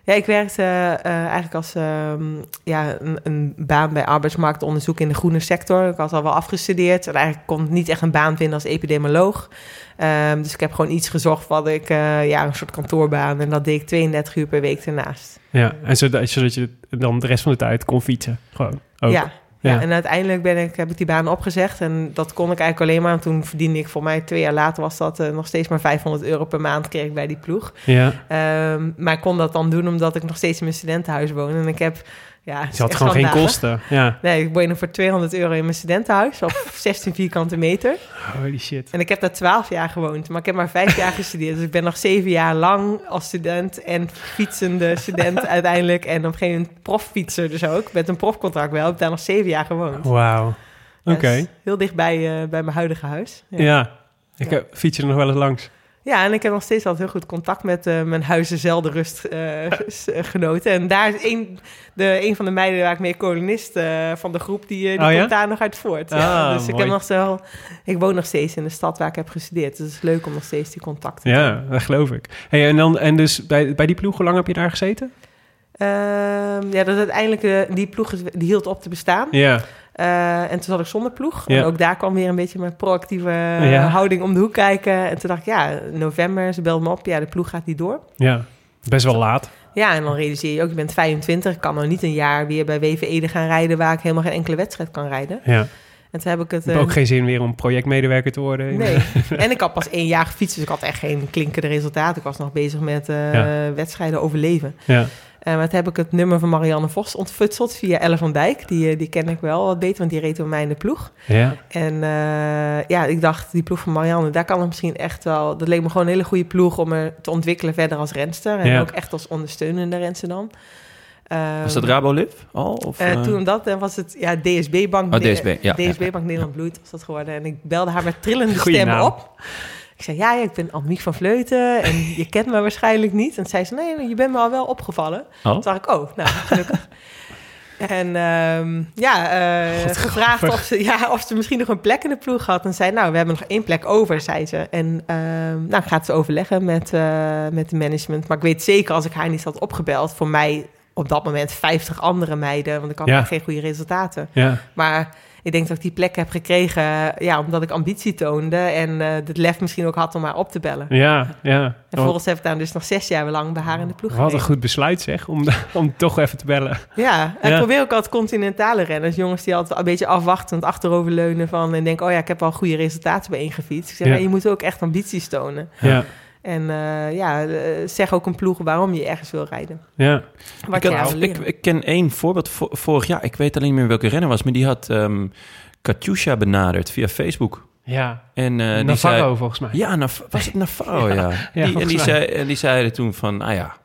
Ja, ik werkte eh, eigenlijk als ehm, ja, een, een baan bij arbeidsmarktonderzoek in de groene sector. Ik had al wel afgestudeerd en eigenlijk kon ik niet echt een baan vinden als epidemioloog. Ehm, dus ik heb gewoon iets gezocht wat ik, eh, ja, een soort kantoorbaan. En dat deed ik 32 uur per week ernaast. Ja, en zodat, zodat je dan de rest van de tijd kon fietsen. Gewoon. Ook. Ja, Ja, en uiteindelijk ben ik, heb ik die baan opgezegd. En dat kon ik eigenlijk alleen maar. Toen verdiende ik voor mij twee jaar later was dat eh, nog steeds maar 500 euro per maand kreeg ik bij die ploeg. Ja. Ehm, maar ik kon dat dan doen omdat ik nog steeds in mijn studentenhuis woon. En ik heb, ja, Je had gewoon geen kosten. Ja. Nee, ik woon nog voor 200 euro in mijn studentenhuis op 16 vierkante meter. Holy shit. En ik heb daar 12 jaar gewoond, maar ik heb maar vijf jaar gestudeerd. Dus ik ben nog zeven jaar lang als student en fietsende student uiteindelijk. En op een gegeven moment proffietser dus ook. Met een profcontract wel. Ik heb daar nog zeven jaar gewoond. Wauw. Oké. Dus heel dichtbij eh, bij mijn huidige huis. Ja. Ja. Ik Ja. heb, fiets er nog wel eens langs. Ja, en ik heb nog steeds altijd heel goed contact met eh, mijn huizen zelden rust eh, eh, genoten. En daar is een, de, een van de meiden waar ik mee kolonist van de groep, die, die Oh, ja? komt daar nog uit voort. ja. Ah, Dus ik, heb nog zo, ik woon nog steeds in de stad waar ik heb gestudeerd. Dus het is leuk om nog steeds die contacten te Ja, dat geloof ik. Hey, en, dan, en dus bij, bij die ploeg, hoe lang heb je daar gezeten? Ehm, ja, dat uiteindelijk die ploeg die hield op te bestaan. Ja. Eh, en toen zat ik zonder ploeg. Ja. En ook daar kwam weer een beetje mijn proactieve eh, Ja. houding om de hoek kijken. En toen dacht ik, ja, november, ze belde me op. Ja, de ploeg gaat niet door. Ja. Best wel laat. Ja, en dan realiseer je ook, je bent 25. Ik kan nou niet een jaar weer bij WV Ede gaan rijden... waar ik helemaal geen enkele wedstrijd kan rijden. Ja. En toen heb ik het... Ik heb eh, ook geen zin meer om projectmedewerker te worden. Nee. en ik had pas één jaar gefietst, dus ik had echt geen klinkende resultaat. Ik was nog bezig met eh, Ja. wedstrijden overleven. Ja. Eh, maar toen heb ik het nummer van Marianne Vos ontfutseld via Elle van Dijk. Die, eh, die ken ik wel wat beter, want die reed door mij in de ploeg. Ja. En eh, ja, ik dacht, die ploeg van Marianne, daar kan er misschien echt wel... Dat leek me gewoon een hele goede ploeg om me te ontwikkelen verder als renster. En Ja. ook echt als ondersteunende renster dan. Was dat Raboliv al? Of, toen dat eh, was het ja, DSB Bank. Oh, DSB, ja, DSB ja. Bank Nederland Bloed was dat geworden. En ik belde haar met trillende Goeie stem naam. op. Ik zei, ja, ja, ik ben Annemiek van Vleuten en je kent me waarschijnlijk niet. En zei ze, nee, je bent me al wel opgevallen. Oh. Toen dacht ik, oh, nou, gelukkig. En ehm, ja, eh, gevraagd grappig. of ze, ja, of ze misschien nog een plek in de ploeg had. En zei, nou, we hebben nog één plek over, zei ze. En ehm nou, gaat ze overleggen met, eh met de management. Maar ik weet zeker, als ik haar niet had opgebeld... voor mij op dat moment 50 andere meiden... want ik had Ja. geen goede resultaten. Ja. Maar ik denk dat ik die plek heb gekregen... ja, omdat ik ambitie toonde... en eh het lef misschien ook had om haar op te bellen. Ja. Ja. En vervolgens heb ik daar dus nog zes jaar lang bij haar in de ploeg Wat een goed besluit zeg, om, om toch even te bellen. Ja, en Ja. ik probeer ook altijd continentale renners. Jongens die altijd een beetje afwachtend achteroverleunen van... en denken, oh ja, ik heb al goede resultaten bij gefietst. Ik zeg, Ja. ja. je moet ook echt ambities tonen. Ja. En eh, ja, eh, zeg ook een ploeg waarom je ergens wil rijden. Ja. Wat ik, je ik, ik ken één voorbeeld vo- vorig jaar. Ik weet alleen niet meer welke renner was, maar die had ehm Katusha benaderd via Facebook. Ja. En eh, die Navarro zei, volgens mij. ja, Nav- was het Navarro, ja. Ja, Die- en, die zei, en die zeiden toen van, ah ja,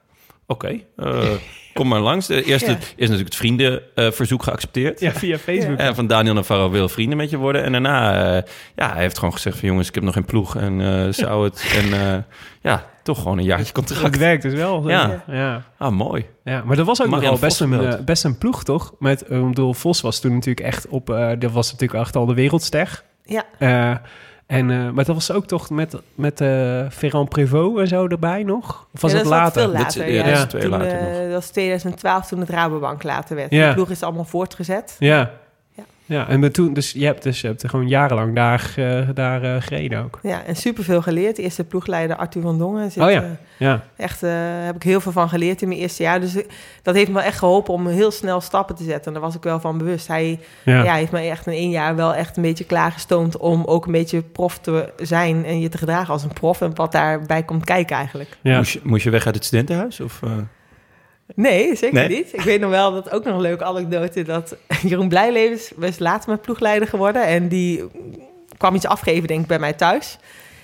oké, eh, kom maar langs. De eerste Ja. is natuurlijk het vriendenverzoek geaccepteerd. Ja, via Facebook. En van Daniel Navarro wil vrienden met je worden. En daarna, eh, ja, hij heeft gewoon gezegd van... jongens, ik heb nog geen ploeg en eh, zou het... En eh, ja, toch gewoon een jaartje Het contract. werkt dus wel. Ja. ja. Ah, mooi. Ja, maar dat was ook wel best een, eh, best een ploeg, toch? Met, eh, ik bedoel, Vos was toen natuurlijk echt op... eh dat was natuurlijk echt al de wereldster. Ja. En, eh, maar dat was ook toch met, met eh Ferrand Prévost en zo erbij nog? Of was Ja, dat later? Veel Dat later is- ja, ja. dat is twee toen, later eh, nog. dat was 2012 toen het Rabobank later werd. Ja. De ploeg is allemaal voortgezet. Ja. Ja. En met toen, dus je hebt, dus je hebt er gewoon jarenlang daar, eh, daar eh, gereden ook. Ja, en superveel geleerd. De eerste ploegleider Arthur van Dongen. Zit, Oh ja. eh, Ja, Echt, eh heb ik heel veel van geleerd in mijn eerste jaar. Dus dat heeft me echt geholpen om heel snel stappen te zetten. En daar was ik wel van bewust. Hij ja. ja. heeft mij echt in één jaar wel echt een beetje klaargestoomd... om ook een beetje prof te zijn en je te gedragen als een prof. En wat daarbij komt kijken eigenlijk. ja. Moest, je, moest je weg uit het studentenhuis? Of, eh? Nee, zeker Nee? niet. Ik weet nog wel, dat ook nog een leuke anekdote... dat Jeroen Blijlevens was later mijn ploegleider geworden... en die kwam iets afgeven, denk ik, bij mij thuis...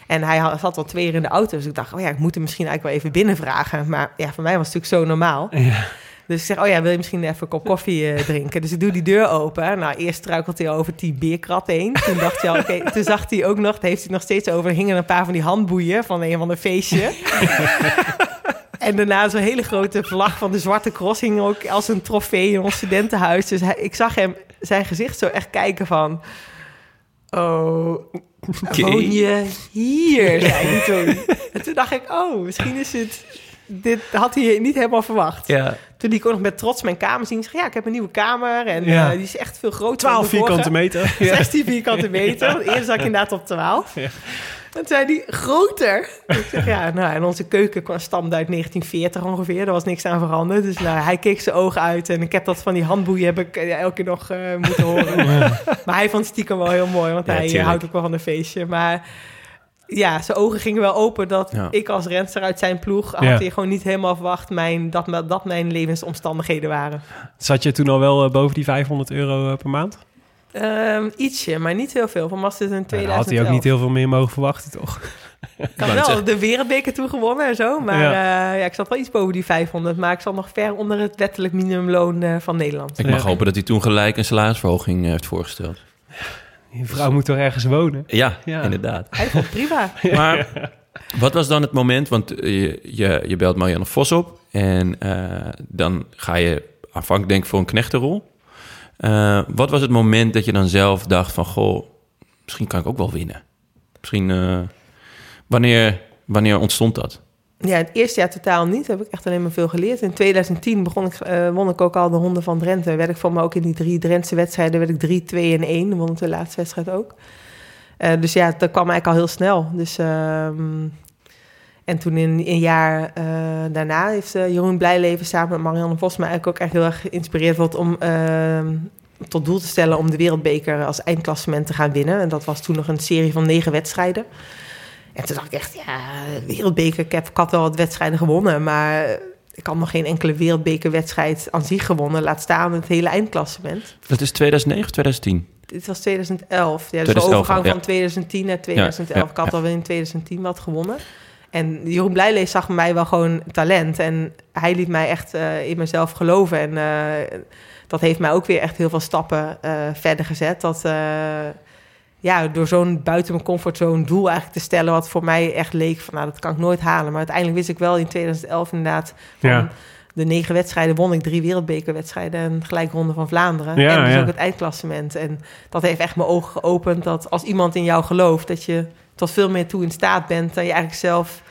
En hij had- zat al twee uur in de auto. Dus ik dacht, oh ja, ik moet hem misschien eigenlijk wel even binnenvragen. Maar ja, voor mij was het natuurlijk zo normaal. Ja. Dus ik zeg, oh ja, wil je misschien even een kop koffie eh, drinken? Dus ik doe die deur open. Nou, eerst struikelt hij over die beerkrat heen. Toen dacht hij al, oké, toen zag hij ook nog, daar heeft hij nog steeds over, er hingen een paar van die handboeien van een van de feestje. en daarna zo'n hele grote vlag van de Zwarte Cross hing ook als een trofee in ons studentenhuis. Dus hij, ik zag hem, zijn gezicht zo echt kijken van, oh, woon je hier, zei hij toen. En toen dacht ik, oh, misschien is het, dit had hij niet helemaal verwacht. Ja. Toen liet ik ook nog met trots mijn kamer zien. Ik zeg, ja, ik heb een nieuwe kamer. En Ja. eh, die is echt veel groter 12 dan de vorige. vierkante meter. 16 vierkante meter. Eerst zat ik inderdaad op 12. Ja. En zei die groter. Ik zeg, ja, nou, en onze keuken kwam stamde uit 1940 ongeveer. Daar was niks aan veranderd. Dus nou, hij keek zijn ogen uit. En ik heb dat van die handboeien heb ik eh, elke keer nog eh, moeten horen. maar hij vond het stiekem wel heel mooi. Want Ja, hij eh, tuurlijk. houdt ook wel van een feestje. Maar ja, zijn ogen gingen wel open dat Ja. ik als renster uit zijn ploeg... had Ja. hij gewoon niet helemaal verwacht mijn, dat, dat mijn levensomstandigheden waren. Zat je toen al wel boven die 500 euro per maand? Ehm, ietsje, maar niet heel veel. Van was dit in Ja, dan 2011. had hij ook niet heel veel meer mogen verwachten, toch? Ik had wou wel zeggen. de wereldbeker toen gewonnen en zo. Maar Ja. ja. ja, ik zat wel iets boven die 500. Maar ik zat nog ver onder het wettelijk minimumloon eh, van Nederland. Ik mag Ja. hopen dat hij toen gelijk een salarisverhoging eh, heeft voorgesteld. Die vrouw moet toch ergens wonen? Ja, Ja. inderdaad. Hij vond het prima. Maar wat was dan het moment? Want eh, je, je, je belt Marianne Vos op en eh, dan ga je aanvankelijk denken voor een knechtenrol. Eh, wat was het moment dat je dan zelf dacht van... goh, misschien kan ik ook wel winnen? Misschien... eh, wanneer, wanneer ontstond dat? Ja, het eerste jaar totaal niet. Heb ik echt alleen maar veel geleerd. In 2010 begon ik, eh, won ik ook al de honden van Drenthe. Werd ik voor me ook in die drie Drentse wedstrijden... werd ik 3, 2 en 1. Won ik de laatste wedstrijd ook. Dus ja, dat kwam eigenlijk al heel snel. Dus... en toen in een jaar eh, daarna heeft eh, Jeroen Blijleven samen met Marianne Vos me eigenlijk ook echt heel erg geïnspireerd wordt om ehm, tot doel te stellen om de wereldbeker als eindklassement te gaan winnen. En dat was toen nog een serie van negen wedstrijden. En toen dacht ik echt, ja, wereldbeker, ik heb ik had wel wat wedstrijden gewonnen, maar ik had nog geen enkele wereldbekerwedstrijd aan zich gewonnen, laat staan het hele eindklassement. Dat is 2009 of 2010? Dit was 2011. Ja, dus 2011 de overgang al, ja. van 2010 naar 2011. Ja, ja, ik had alweer in 2010 wat gewonnen. En Jeroen Blijlees zag mij wel gewoon talent. En hij liet mij echt eh, in mezelf geloven. En eh, dat heeft mij ook weer echt heel veel stappen eh, verder gezet. Dat, ja, door zo'n buiten mijn comfortzone doel eigenlijk te stellen... wat voor mij echt leek van, nou, dat kan ik nooit halen. Maar uiteindelijk wist ik wel in 2011 inderdaad... Van, Ja. De negen wedstrijden won ik drie wereldbekerwedstrijden en gelijk ronde van Vlaanderen. Ja, en dus ja. ook het eindklassement. En dat heeft echt mijn ogen geopend dat als iemand in jou gelooft, dat je tot veel meer toe in staat bent dan je eigenlijk zelf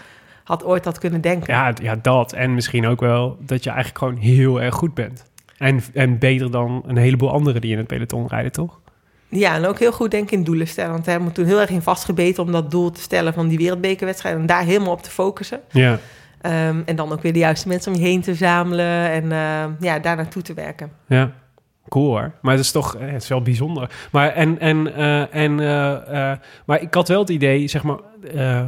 had ooit had kunnen denken. Ja, ja, dat. En misschien ook wel dat je eigenlijk gewoon heel erg goed bent. En, en beter dan een heleboel anderen die in het peloton rijden, toch? Ja, en ook heel goed denken in doelen stellen. Want hebben we toen heel erg in vastgebeten om dat doel te stellen van die wereldbekerwedstrijd. En daar helemaal op te focussen. Ja. Ehm, en dan ook weer de juiste mensen om je heen te zamelen en ehm, ja, daar naartoe te werken. Ja, hoor. Maar het is toch eh, het is wel bijzonder. Maar, en, en, eh, en, eh, maar ik had wel het idee, zeg maar,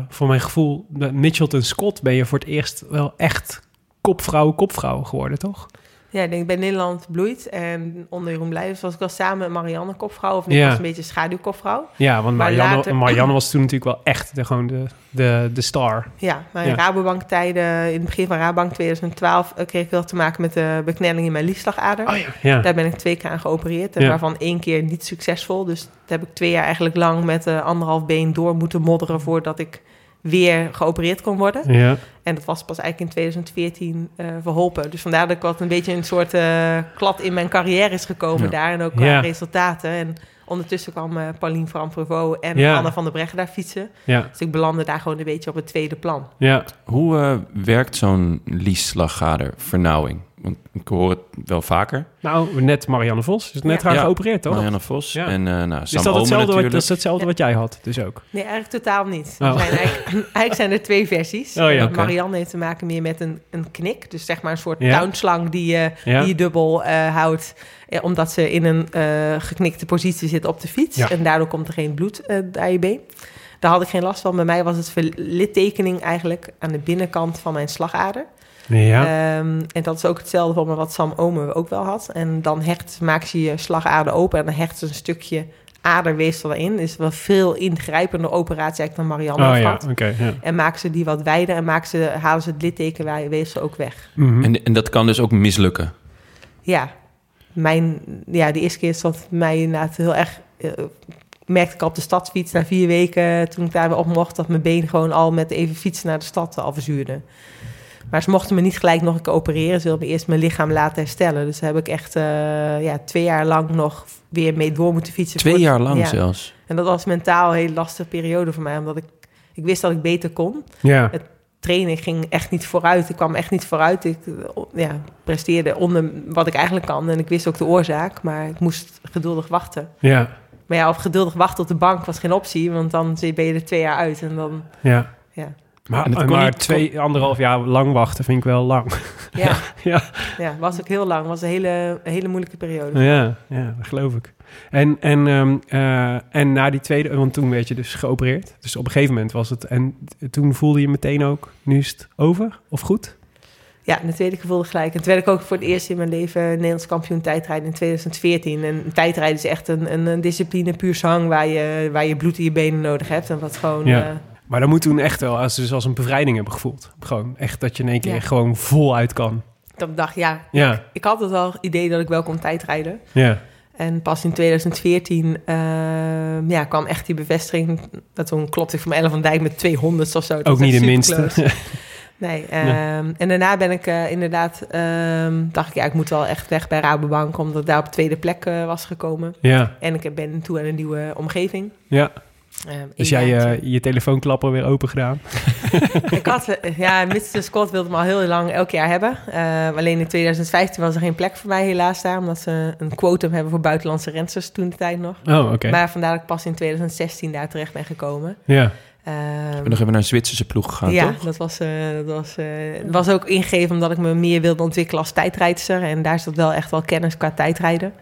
voor mijn gevoel, met Mitchelton Scott ben je voor het eerst wel echt kopvrouw, kopvrouw geworden, toch? Ja, ik denk bij Nederland bloeit. En onder Jeroen Blijvers was ik al samen met Marianne kopvrouw. Of ik Ja. was een beetje schaduwkopvrouw. Ja, want Marianne, later- Marianne was toen natuurlijk wel echt de, gewoon de, de, de star. Ja, maar in Ja. Rabobank tijden, in het begin van Rabobank 2012, eh, kreeg ik wel te maken met de beknelling in mijn liefslagader. Oh ja. Daar ben ik twee keer aan geopereerd, en waarvan één keer niet succesvol. Dus daar heb ik twee jaar eigenlijk lang met eh, anderhalf been door moeten modderen voordat ik weer geopereerd kon worden. ja. En dat was pas eigenlijk in 2014 eh, verholpen. Dus vandaar dat ik wat een beetje een soort eh, klad in mijn carrière is gekomen Ja. daar. En ook qua Ja. resultaten. En ondertussen kwam eh Pauline van Prevot en Ja. Anne van der Breggen daar fietsen. ja, Dus ik belandde daar gewoon een beetje op het tweede plan. ja. Hoe eh, werkt zo'n liesslagader vernauwing? Want ik hoor het wel vaker. Nou, net Marianne Vos is net Ja. haar Ja. geopereerd, toch? Marianne Vos Ja. en eh nou, is dat Omen hetzelfde, wat, natuurlijk. is hetzelfde Ja. wat jij had, dus ook? Nee, eigenlijk totaal niet. Oh. Zijn eigenlijk, eigenlijk zijn er twee versies. Oh Eh. Marianne heeft te maken meer met een, een knik. Dus zeg maar een soort Ja. touwslang die je, Ja. die je dubbel eh, houdt. Eh, omdat ze in een eh, geknikte positie zit op de fiets. Ja. En daardoor komt er geen bloed eh aan je been. Daar had ik geen last van. Bij mij was het verlittekening eigenlijk aan de binnenkant van mijn slagader. Ja. Ehm, en dat is ook hetzelfde voor me wat Sam Omen ook wel had. En dan hecht, maak je je slagader open en dan hecht ze een stukje aderweefsel erin. Is wel veel ingrijpender operatie eigenlijk dan Marianne oh ja, gehad. oké. ja. En maken ze die wat wijder en maken ze, halen ze het littekenweefsel ook weg. Mhm. En, en dat kan dus ook mislukken. Ja, mijn, ja, de eerste keer is dat mij inderdaad heel erg... eh, merkte ik op de stadsfiets na vier weken, toen ik daar weer op mocht... dat mijn been gewoon al met even fietsen naar de stad al verzuurde. Maar ze mochten me niet gelijk nog een keer opereren. Ze wilden eerst mijn lichaam laten herstellen. Dus daar heb ik echt eh, ja, twee jaar lang nog weer mee door moeten fietsen. Twee jaar lang Ja. zelfs. En dat was mentaal een hele lastige periode voor mij. Omdat ik, ik wist dat ik beter kon. Ja. Training ging echt niet vooruit. Ik kwam echt niet vooruit. Ik eh, ja, presteerde onder wat ik eigenlijk kan. En ik wist ook de oorzaak. Maar ik moest geduldig wachten. ja. Maar ja, op geduldig wachten op de bank was geen optie, want dan ben je er twee jaar uit en dan, Ja. Maar, kon maar niet- twee, anderhalf jaar lang wachten vind ik wel lang. Ja, ja. ja, was ook heel lang. was een hele, een hele moeilijke periode. Ja, ja, dat geloof ik. En, en, ehm, eh, en na die tweede, want toen werd je dus geopereerd. Dus op een gegeven moment was het. En toen voelde je meteen ook, nu is het over of goed? Ja, de tweede keer voelde gelijk. En toen werd ik ook voor het eerst in mijn leven Nederlands kampioen tijdrijden in 2014. En tijdrijden is echt een, een, een discipline puur zang waar je, waar je bloed in je benen nodig hebt. En wat gewoon... Ja. eh, Maar dan moet toen echt wel als, dus als een bevrijding hebben gevoeld. Gewoon echt dat je in één keer Ja. gewoon voluit kan. dat ik dacht, ja, Ja, ik had het al idee dat ik wel kon tijdrijden. ja, En pas in 2014 ehm, ja, kwam echt die bevestiging. Dat toen klopte ik mijn Ellen van Dijk met 200 of zo. Dat ook niet de minste. Nee, ehm, en daarna ben ik eh, inderdaad, ehm, dacht ik, ja, ik moet wel echt weg bij Rabobank, omdat ik daar op tweede plek eh, was gekomen. ja, En ik ben toe aan een nieuwe omgeving. ja. Ehm, Dus één jij eh, je telefoonklapper weer open gedaan. Ik had, eh, ja, Mr. Scott wilde me al heel lang elk jaar hebben. Eh, alleen in 2015 was er geen plek voor mij helaas daar, omdat ze een quotum hebben voor buitenlandse rensters toen de tijd nog. Oh, oké. Maar vandaar dat ik pas in 2016 daar terecht ben gekomen. Ja, Ehm, Ik ben nog even naar een Zwitserse ploeg gegaan, ja, toch? dat was, eh, dat was, eh, was ook ingegeven omdat ik me meer wilde ontwikkelen als tijdrijdster. En daar zat wel echt wel kennis qua tijdrijden.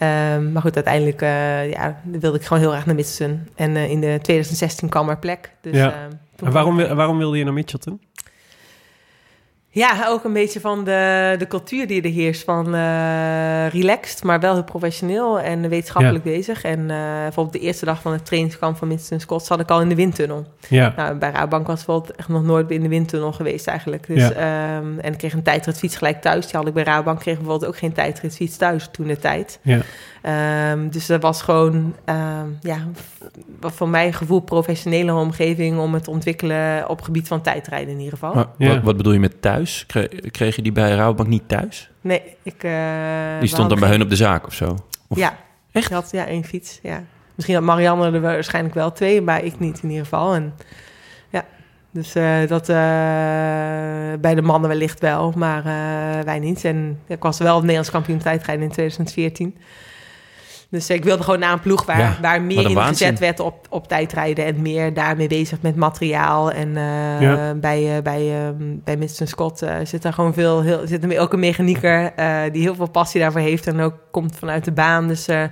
Ehm, maar goed, uiteindelijk eh, ja, wilde ik gewoon heel erg naar Mitchelton. En eh, in de 2016 kwam er plek. Dus, Ja. ehm, en waarom, waarom wilde je naar Mitchelton? Ja, ook een beetje van de, de cultuur die er heerst. Van eh, relaxed, maar wel heel professioneel en wetenschappelijk bezig. En eh, bijvoorbeeld de eerste dag van het trainingskamp van Mitchelton Scott zat ik al in de windtunnel. Ja, Nou, bij Rabobank was bijvoorbeeld echt nog nooit in de windtunnel geweest eigenlijk. Dus, Ja. ehm, en ik kreeg een tijdritfiets gelijk thuis. Die had ik bij Rabobank kreeg bijvoorbeeld ook geen tijdritfiets thuis toen de tijd. ja, Ehm, dus dat was gewoon, ehm, ja, wat voor mijn gevoel professionele omgeving om het te ontwikkelen op gebied van tijdrijden in ieder geval. Maar Ja. wat, wat bedoel je met thuis? Kre- Kreeg je die bij Rabobank niet thuis? Nee, ik... eh, Die stond dan bij hun op de zaak of zo? Of- Ja, Echt? Ik had ja, één fiets, ja. Misschien had Marianne er waarschijnlijk wel twee, maar ik niet in ieder geval. En ja, dus eh, dat eh, bij de mannen wellicht wel, maar eh, wij niet. En ik was wel Nederlands kampioen tijdrijden in 2014. Dus ik wilde gewoon naar een ploeg waar, Ja, waar meer in waanzin. gezet werd op, op tijdrijden en meer daarmee bezig met materiaal. En eh, Ja. bij, eh, bij, eh, bij Mr. Scott eh, zit daar gewoon veel, heel, zit er ook een mechanieker eh, die heel veel passie daarvoor heeft en ook komt vanuit de baan. Dus eh,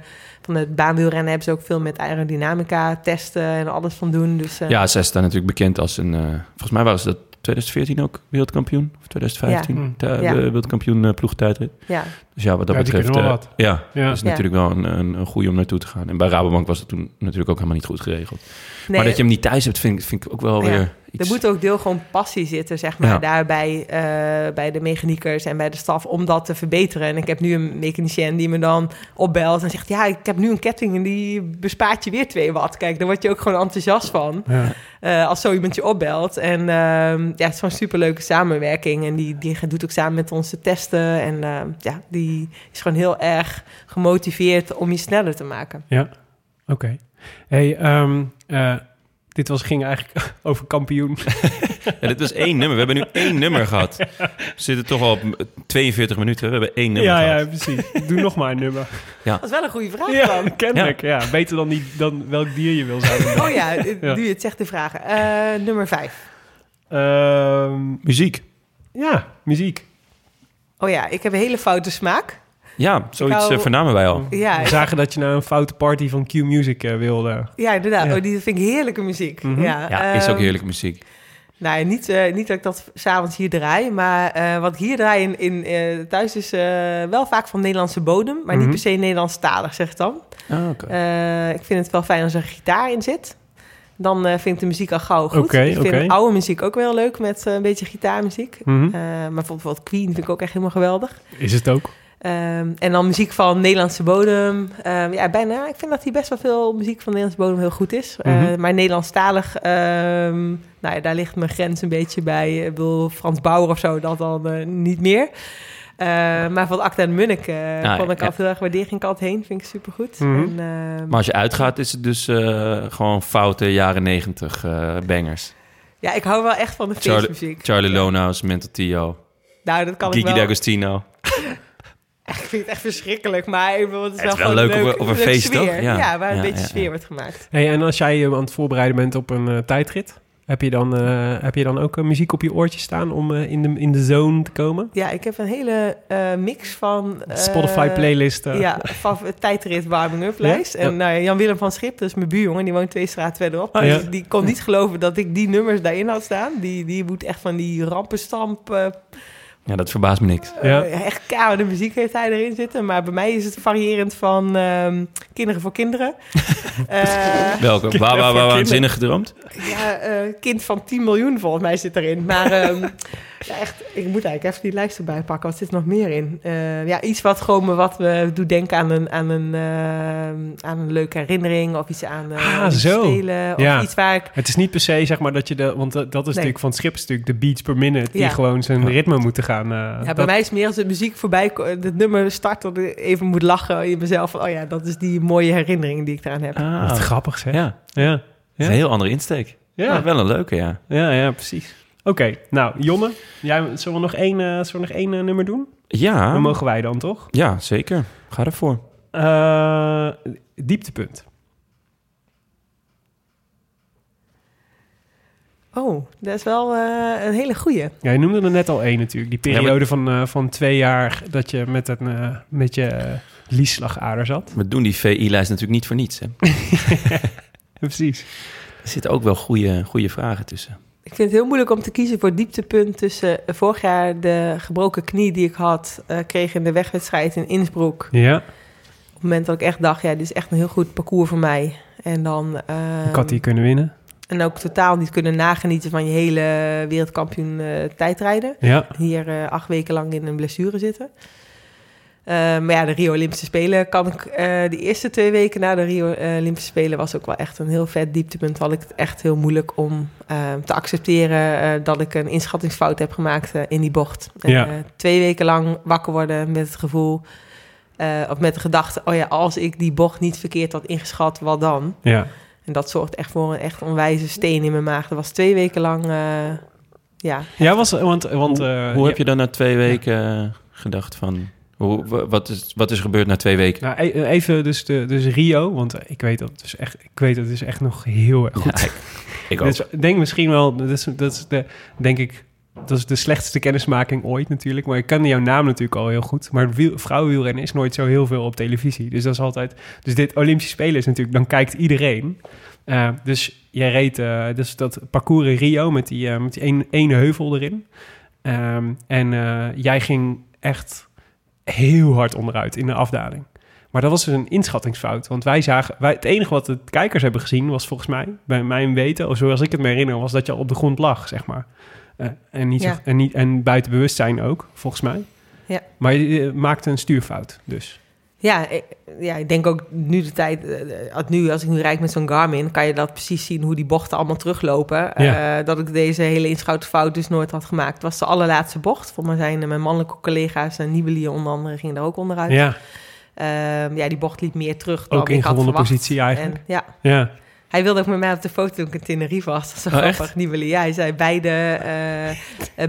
van het baanwielrennen hebben ze ook veel met aerodynamica testen en alles van doen. Dus eh, Ja, zij staan natuurlijk bekend als een... eh, volgens mij waren ze dat 2014 ook wereldkampioen. Of 2015. Ja. Eh, wereldkampioen eh, ploegtijdrit. ja. Dus ja, wat dat Ja, betreft... eh, wat. ja, Ja. dat is Ja. natuurlijk wel een, een, een goede om naartoe te gaan. En bij Rabobank was het toen natuurlijk ook helemaal niet goed geregeld. Nee, maar dat je hem niet thuis hebt, vind, ik- vind ik ook wel Ja. Er moet ook deel gewoon passie zitten, zeg maar, Ja. daarbij eh, bij de mechaniekers en bij de staf om dat te verbeteren. En ik heb nu een mechanicien die me dan opbelt en zegt: Ja, ik heb nu een ketting en die bespaart je weer 2 watt. Kijk, daar word je ook gewoon enthousiast van ja. eh, als zo iemand je opbelt. En ehm, ja, het is gewoon superleuke samenwerking. En die, die doet ook samen met ons de testen. En ehm, ja, die is gewoon heel erg gemotiveerd om je sneller te maken. Ja, oké. Hey, ehm, eh, dit was, ging eigenlijk over kampioen. Ja, dit was één nummer. We hebben nu één nummer gehad. We zitten toch al op 42 minuten. We hebben één nummer ja, gehad. ja, precies. Doe nog maar een nummer. Dat is wel een goede vraag Ja, dan. kennelijk. Ja. beter dan, die, dan welk dier je wil zijn. Oh ja, Ja. nu je het zegt de vragen. Eh, nummer 5. Ehm, Muziek. ja, muziek. Oh ja, ik heb een hele foute smaak. Ja, zoiets hou- eh, vernamen wij al. Ja, We zagen dat je naar een foute party van Q Music eh, wilde. ja inderdaad. Ja. Oh, die vind ik heerlijke muziek. Mhm. ja, Ja, is ook ehm, heerlijke muziek. Nou, ja, niet, eh, niet dat ik dat s'avonds hier draai, maar eh, wat ik hier draai in, in, eh, thuis is eh, wel vaak van Nederlandse bodem, maar Mhm. niet per se Nederlandstalig, zeg ik dan. Oké. Eh, ik vind het wel fijn als er gitaar in zit. Dan eh, vind ik de muziek al gauw goed. Ik vind oude muziek ook wel leuk met eh, een beetje gitaarmuziek. Mhm. Eh, maar bijvoorbeeld Queen vind ik ook echt helemaal geweldig. Is het ook? Ehm, en dan muziek van Nederlandse bodem. Ehm, ja, bijna. Ik vind dat hier best wel veel muziek van Nederlandse bodem heel goed is. Eh, Mhm. maar Nederlandstalig, ehm nou ja, daar ligt mijn grens een beetje bij. Ik bedoel, Frans Bauer of zo, dat dan eh, niet meer. Eh, maar van Acta en Munnik uh, ja, kwam ik ja. altijd heel erg ik altijd heen, vind ik supergoed. En, ehm, Maar als je uitgaat, is het dus eh, gewoon foute jaren negentig eh, bangers. ja, ik hou wel echt van de Charlie- feestmuziek. Charlie Lonaus, Mental Tio, Nou, dat kan ik Kiki wel. D'Agostino. Ik vind het echt verschrikkelijk, maar ik bedoel, het is, Het is wel, wel gewoon leuk op een- op een leuke feest, sfeer. toch? Ja. Ja, waar een Ja, beetje ja, sfeer ja. wordt gemaakt. Hey, en als jij je aan het voorbereiden bent op een eh, tijdrit, heb je dan, eh, heb je dan ook eh, muziek op je oortje staan om eh, in, de, in de zone te komen? Ja, ik heb een hele eh, mix van... eh, Spotify playlist. eh. Ja, van tijdrit warming-up lijst. Ja. En nou, ja, Jan-Willem van Schip, dat is mijn buurjongen, die woont twee straten verderop. Oh, die, ja. die kon niet geloven dat ik die nummers daarin had staan. Die, die moet echt van die rampenstamp... Ja, dat verbaast me niks. Ja. eh, echt koude muziek heeft hij erin zitten. Maar bij mij is het variërend van ehm, Kinderen voor Kinderen. Eh, Welke? Waar, waar, waar, waanzinnig gedroomd? ja, eh, Kind van 10 miljoen volgens mij zit erin. Maar ehm, ja, echt, ik moet eigenlijk even die lijst erbij pakken. Wat zit er nog meer in? Eh, ja, iets wat gewoon me wat me doet denken aan een, aan een, eh, aan een leuke herinnering. Of iets aan eh, Ah, zo. spelen. Of Ja. iets waar ik... Het is niet per se, zeg maar, dat je de... Want eh, dat is natuurlijk van het schip is natuurlijk de beats per minute... die Ja. gewoon zijn Ja. ritme moeten gaan. eh, Ja, bij dat- mij is het meer als de muziek voorbij komt, het nummer start, dat ik even moet lachen in mezelf. Van, oh ja, dat is die mooie herinnering die ik eraan heb. Ah, Wat grappig, zeg. Ja, Ja, dat is een heel andere insteek. Ja. ja. wel een leuke, ja. ja, ja precies. Oké, nou, Jonne, jij, zullen we nog één, eh, zullen we nog één eh, nummer doen? Ja, Dan mogen wij dan, toch? ja zeker. Ga ervoor. Eh, dieptepunt. Oh, dat is wel eh, een hele goeie. Ja, je noemde er net al één natuurlijk. Die Ja, periode van, eh, van twee jaar dat je met een eh, met je liesslagader zat. We doen die VI-lijst natuurlijk niet voor niets. Hè. Precies. Er zitten ook wel goede, goede vragen tussen. Ik vind het heel moeilijk om te kiezen voor dieptepunt tussen eh, vorig jaar de gebroken knie die ik had, eh, kreeg in de wegwedstrijd in Innsbruck. Ja, Op het moment dat ik echt dacht, ja, dit is echt een heel goed parcours voor mij. En dan... ik had die kunnen winnen. En ook totaal niet kunnen nagenieten van je hele wereldkampioen eh, tijdrijden. Ja, Hier acht weken lang in een blessure zitten. Eh, maar ja, de Rio Olympische Spelen kan ik... eh, de eerste twee weken na de Rio eh, Olympische Spelen was ook wel echt een heel vet dieptepunt. Had ik het echt heel moeilijk om te accepteren eh, dat ik een inschattingsfout heb gemaakt in die bocht. Ja. eh, twee weken lang wakker worden met het gevoel... eh, of met de gedachte, oh ja, als ik die bocht niet verkeerd had ingeschat, wat dan? ja. En dat zorgt echt voor een echt onwijze steen in mijn maag. Dat was twee weken lang, eh, ja. Ja, was, want... want hoe eh, hoe heb je dan na twee weken gedacht van... Hoe, wa- wat, is, wat is gebeurd na twee weken? Nou, e- even dus, de, dus Rio, want ik weet dat het dus echt, ik weet dat het is echt nog heel erg goed. Ja, ik, ik ook. Dus denk misschien wel, dat is, dat is de, denk ik, dat is de slechtste kennismaking ooit natuurlijk. Maar ik ken jouw naam natuurlijk al heel goed. Maar wiel, vrouwenwielrennen is nooit zo heel veel op televisie. Dus dat is altijd, dus dit Olympische Spelen is natuurlijk, dan kijkt iedereen. Eh, dus jij reed eh, dus dat parcours in Rio met die, eh, met die ene heuvel erin. Ehm, en jij ging echt heel hard onderuit in de afdaling. Maar dat was dus een inschattingsfout. Want wij zagen, wij, het enige wat de kijkers hebben gezien was volgens mij, bij mijn weten, of zoals ik het me herinner, was dat je al op de grond lag, zeg maar. Eh, en, niet Ja. en, niet, en buiten bewustzijn ook, volgens mij. Ja. Maar je maakte een stuurfout, dus. Ja, ik, ja, ik denk ook nu de tijd, eh, als, nu, als ik nu rijd met zo'n Garmin, kan je dat precies zien hoe die bochten allemaal teruglopen. Ja. Eh, dat ik deze hele inschouwfout dus nooit had gemaakt. Het was de allerlaatste bocht. Voor mij zijn eh, mijn mannelijke collega's, en Nibali onder andere, gingen er ook onderuit. Ja, Ehm, ja, die bocht liep meer terug dan ook in ik had verwacht. positie eigenlijk. En, ja, ja. Hij wilde ook met mij op de foto toen ik in Tenerife was. Dat is zo Oh, grappig, Nibali. Ja, hij zei beide, eh, eh,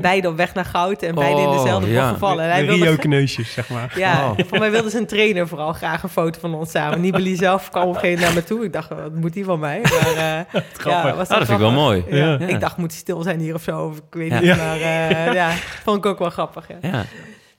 beide op weg naar goud en beide in Oh, dezelfde bocht ja. gevallen. En hij wilde Rio-kneusjes, zeg maar. Ja, Oh. voor mij wilde zijn trainer vooral graag een foto van ons samen. Nibali zelf kwam op een gegeven moment naar me toe. Ik dacht, wat moet die van mij? Maar, eh, grappig. was Ah, dat vind ik wel mooi. Ja. Ja. Ik dacht, moet hij stil zijn hier of zo? Of ik weet niet. Ja. Maar eh, ja, vond ik ook wel grappig. Ja.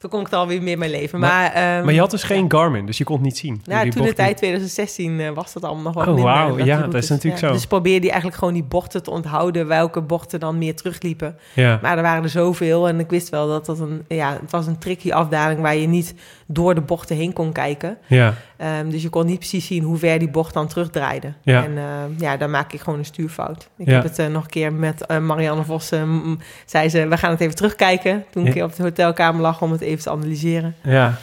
Toen kon ik het alweer meer mijn leven. Maar- Maar, ehm, Maar je had dus geen Garmin, dus je kon het niet zien. nou, toen de tijd 2016 eh, was dat allemaal nog wat Oh, minder. wauw. Ja, dat is natuurlijk zo. Dus probeerde hij eigenlijk gewoon die bochten te onthouden... welke bochten dan meer terugliepen. liep. Ja. Maar er waren er zoveel en ik wist wel dat dat een... Ja, het was een tricky afdaling waar je niet door de bochten heen kon kijken. ja. Ehm, dus je kon niet precies zien hoe ver die bocht dan terugdraaide. Ja. En ehm, ja, daar maak ik gewoon een stuurfout. Ik Ja. heb het eh, nog een keer met eh, Marianne Vos, eh, m- zei ze, we gaan het even terugkijken. Toen ik Ja. op de hotelkamer lag om het even te analyseren. ja.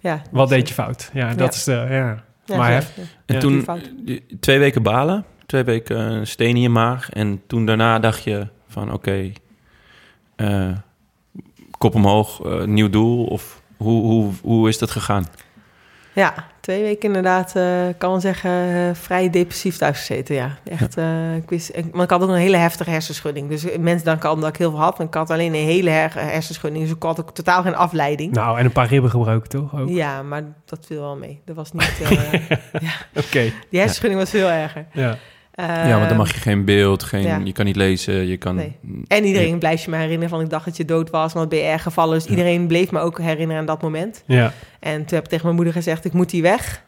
Ja, Wat dus, deed je fout? Ja, dat Ja. is de... Ja. ja, maar. En Ja. toen twee weken balen, twee weken een steen in je maag. En toen daarna dacht je van oké, eh, kop omhoog, nieuw doel. Of hoe, hoe, hoe is dat gegaan? Ja, twee weken inderdaad, ik kan wel zeggen, eh, vrij depressief thuis gezeten. Ja, echt. eh, ik wist, ik, maar ik had ook een hele heftige hersenschudding. Dus mensen denken al dat ik heel veel had. Maar ik had alleen een hele her- hersenschudding. Dus ik had ook totaal geen afleiding. Nou, en een paar ribben gebroken, toch? Ook? Ja, maar dat viel wel mee. Dat was niet. eh, Oké. die hersenschudding was veel erger. Ja. Ja, want dan mag je geen beeld, geen, ja. je kan niet lezen, je kan... Nee. En iedereen blijft je me herinneren van ik dacht dat je dood was, want ben je erg gevallen. Dus iedereen bleef me ook herinneren aan dat moment. Ja. En toen heb ik tegen mijn moeder gezegd, ik moet hier weg.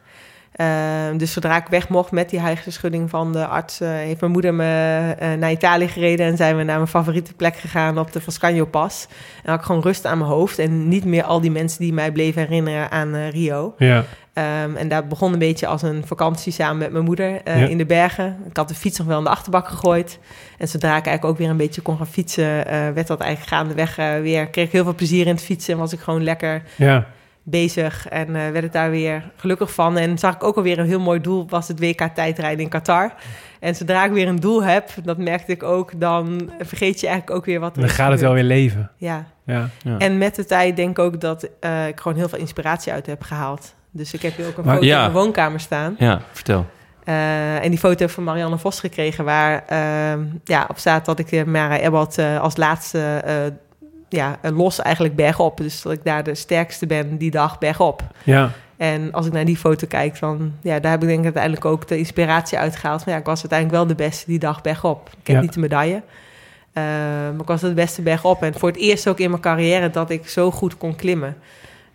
Ehm, dus zodra ik weg mocht met die hersenschudding van de arts, eh, heeft mijn moeder me eh, naar Italië gereden en zijn we naar mijn favoriete plek gegaan op de Frascagno Pas. En had ik gewoon rust aan mijn hoofd en niet meer al die mensen die mij bleven herinneren aan eh, Rio. Ja. Ehm, en dat begon een beetje als een vakantie samen met mijn moeder eh, Ja. in de bergen. Ik had de fiets nog wel in de achterbak gegooid. En zodra ik eigenlijk ook weer een beetje kon gaan fietsen, eh, werd dat eigenlijk gaandeweg eh, weer. Kreeg ik heel veel plezier in het fietsen en was ik gewoon lekker Ja. bezig. En werd ik daar weer gelukkig van. En zag ik ook alweer een heel mooi doel, was het WK tijdrijden in Qatar. En zodra ik weer een doel heb, dat merkte ik ook, dan vergeet je eigenlijk ook weer wat er Dan gaat het wel weer leven. Ja, Ja. Ja. en met de tijd denk ik ook dat ik gewoon heel veel inspiratie uit heb gehaald. Dus ik heb hier ook een Maar foto ja. in mijn woonkamer staan. Ja, vertel. Eh, en die foto van Marianne Vos gekregen, waar ehm, ja, op staat dat ik eh, Mara Ebbot eh, als laatste ja, los eigenlijk bergop. Dus dat ik daar de sterkste ben die dag bergop. Ja. En als ik naar die foto kijk, dan ja, daar heb ik denk ik uiteindelijk ook de inspiratie uitgehaald. Van ja, ik was uiteindelijk wel de beste die dag bergop. Ik heb Ja. niet de medaille. eh, maar ik was het beste bergop. En voor het eerst ook in mijn carrière dat ik zo goed kon klimmen.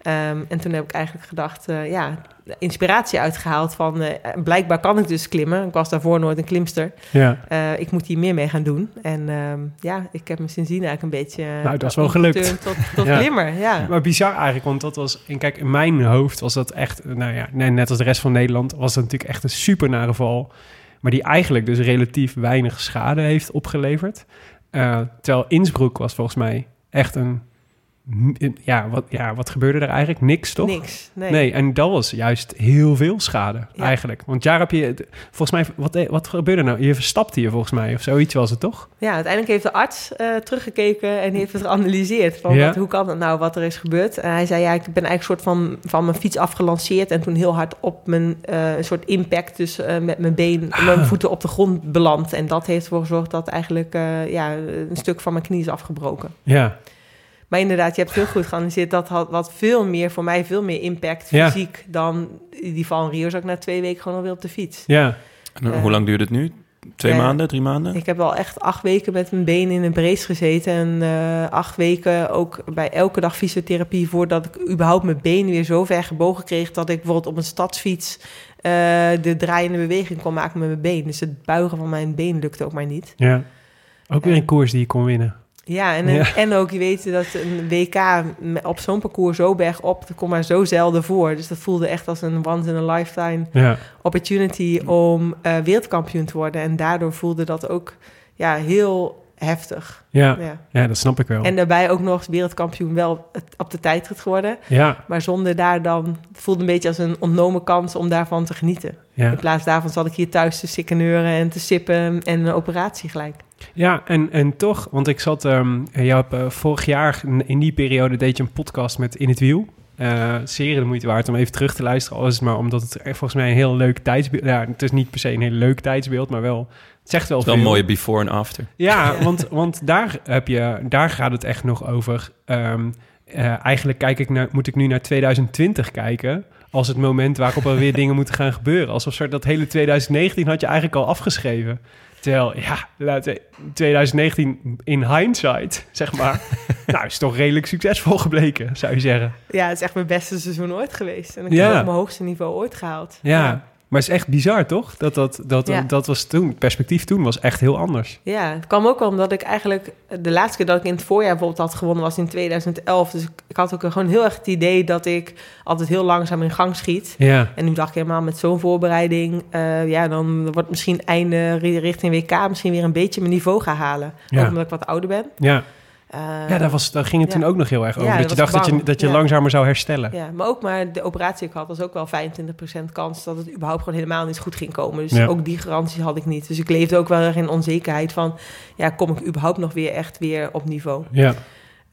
Ehm, en toen heb ik eigenlijk gedacht, eh, ja, inspiratie uitgehaald van... eh, blijkbaar kan ik dus klimmen. Ik was daarvoor nooit een klimster. Ja. Eh, ik moet hier meer mee gaan doen. En ehm, ja, ik heb me sindsdien eigenlijk een beetje... Nou, dat is wel gelukt. Tot, tot Ja. klimmer, ja. Maar bizar eigenlijk, want dat was... En kijk, in mijn hoofd was dat echt... Nou ja, nee, net als de rest van Nederland... was dat natuurlijk echt een super nare val. Maar die eigenlijk dus relatief weinig schade heeft opgeleverd. Terwijl Innsbruck was volgens mij echt een... Ja wat, ja, wat gebeurde er eigenlijk? Niks, toch? Niks, nee. Nee, en dat was juist heel veel schade Ja. eigenlijk. Want daar heb je, volgens mij, wat, wat gebeurde nou? Je verstapte je volgens mij, of zoiets was het toch? Ja, uiteindelijk heeft de arts eh, teruggekeken en heeft het geanalyseerd. Van Ja. wat, hoe kan het nou, wat er is gebeurd? En hij zei, ja, ik ben eigenlijk soort van van mijn fiets afgelanceerd... en toen heel hard op mijn eh, een soort impact, dus eh, met mijn been, Ah. mijn voeten op de grond beland. En dat heeft ervoor gezorgd dat eigenlijk eh, ja, een stuk van mijn knie is afgebroken. Ja, Maar inderdaad, je hebt heel goed geanalyseerd. Dat had wat veel meer, voor mij veel meer impact Ja. fysiek... dan die val in Rio zat ik na twee weken gewoon alweer op de fiets. ja, En. Hoe lang duurt het nu? Twee Ja. maanden, drie maanden? Ik heb wel echt acht weken met mijn benen in een brace gezeten. En eh, acht weken ook bij elke dag fysiotherapie... voordat ik überhaupt mijn benen weer zo ver gebogen kreeg... dat ik bijvoorbeeld op een stadsfiets eh, de draaiende beweging kon maken met mijn been. Dus het buigen van mijn been lukte ook maar niet. ja. Ook weer een koers die je kon winnen. Ja, en, Ja. en ook je weet dat een WK op zo'n parcours zo bergop... dat komt maar zo zelden voor. Dus dat voelde echt als een once-in-a-lifetime Ja, opportunity... om eh, wereldkampioen te worden. En daardoor voelde dat ook ja, heel heftig. ja, Ja. ja, dat snap ik wel. En daarbij ook nog wereldkampioen wel op de tijdrit geworden. ja, Maar zonder daar dan... Het voelde een beetje als een ontnomen kans om daarvan te genieten. ja. In plaats daarvan zat ik hier thuis te sikkeneuren en te sippen en een operatie gelijk. ja en, en toch, want ik zat, je hebt eh, vorig jaar in die periode deed je een podcast met In het Wiel. Eh zeer de moeite waard om even terug te luisteren. Al is het maar omdat het volgens mij een heel leuk tijdsbeeld... Ja, het is niet per se een heel leuk tijdsbeeld, maar wel... Het zegt wel Het is wel veel. een mooie before en after. Ja, want, want daar, heb je, daar gaat het echt nog over. Ehm, eh, eigenlijk kijk ik naar, moet ik nu naar 2020 kijken... als het moment waarop er weer dingen moeten gaan gebeuren. Alsof soort dat hele 2019 had je eigenlijk al afgeschreven. Terwijl, ja, laten we- 2019 in hindsight, zeg maar... nou, is toch redelijk succesvol gebleken, zou je zeggen. Ja, het is echt mijn beste seizoen ooit geweest. En ik Ja. heb ook mijn hoogste niveau ooit gehaald. Ja, maar het is echt bizar, toch? Dat, dat, dat, Ja. dat was toen, het perspectief toen was echt heel anders. Ja, het kwam ook omdat ik eigenlijk... De laatste keer dat ik in het voorjaar bijvoorbeeld had gewonnen was in 2011. Dus ik, had ook gewoon heel erg het idee dat ik altijd heel langzaam in gang schiet. Ja, En nu dacht ik helemaal met zo'n voorbereiding... eh, ja, dan wordt misschien einde ri- richting WK misschien weer een beetje mijn niveau gaan halen. Ja. Ook omdat ik wat ouder ben. ja. Eh, ja daar, was, daar ging het ja. toen ook nog heel erg over. Ja, dat je dat dacht dat je, dat je Ja. langzamer zou herstellen. Ja, maar ook maar de operatie ik had was ook wel 25% kans dat het überhaupt gewoon helemaal niet goed ging komen. Dus ook die garanties had ik niet. Dus ik leefde ook wel erg in onzekerheid van, ja, kom ik überhaupt nog weer echt weer op niveau? Ja,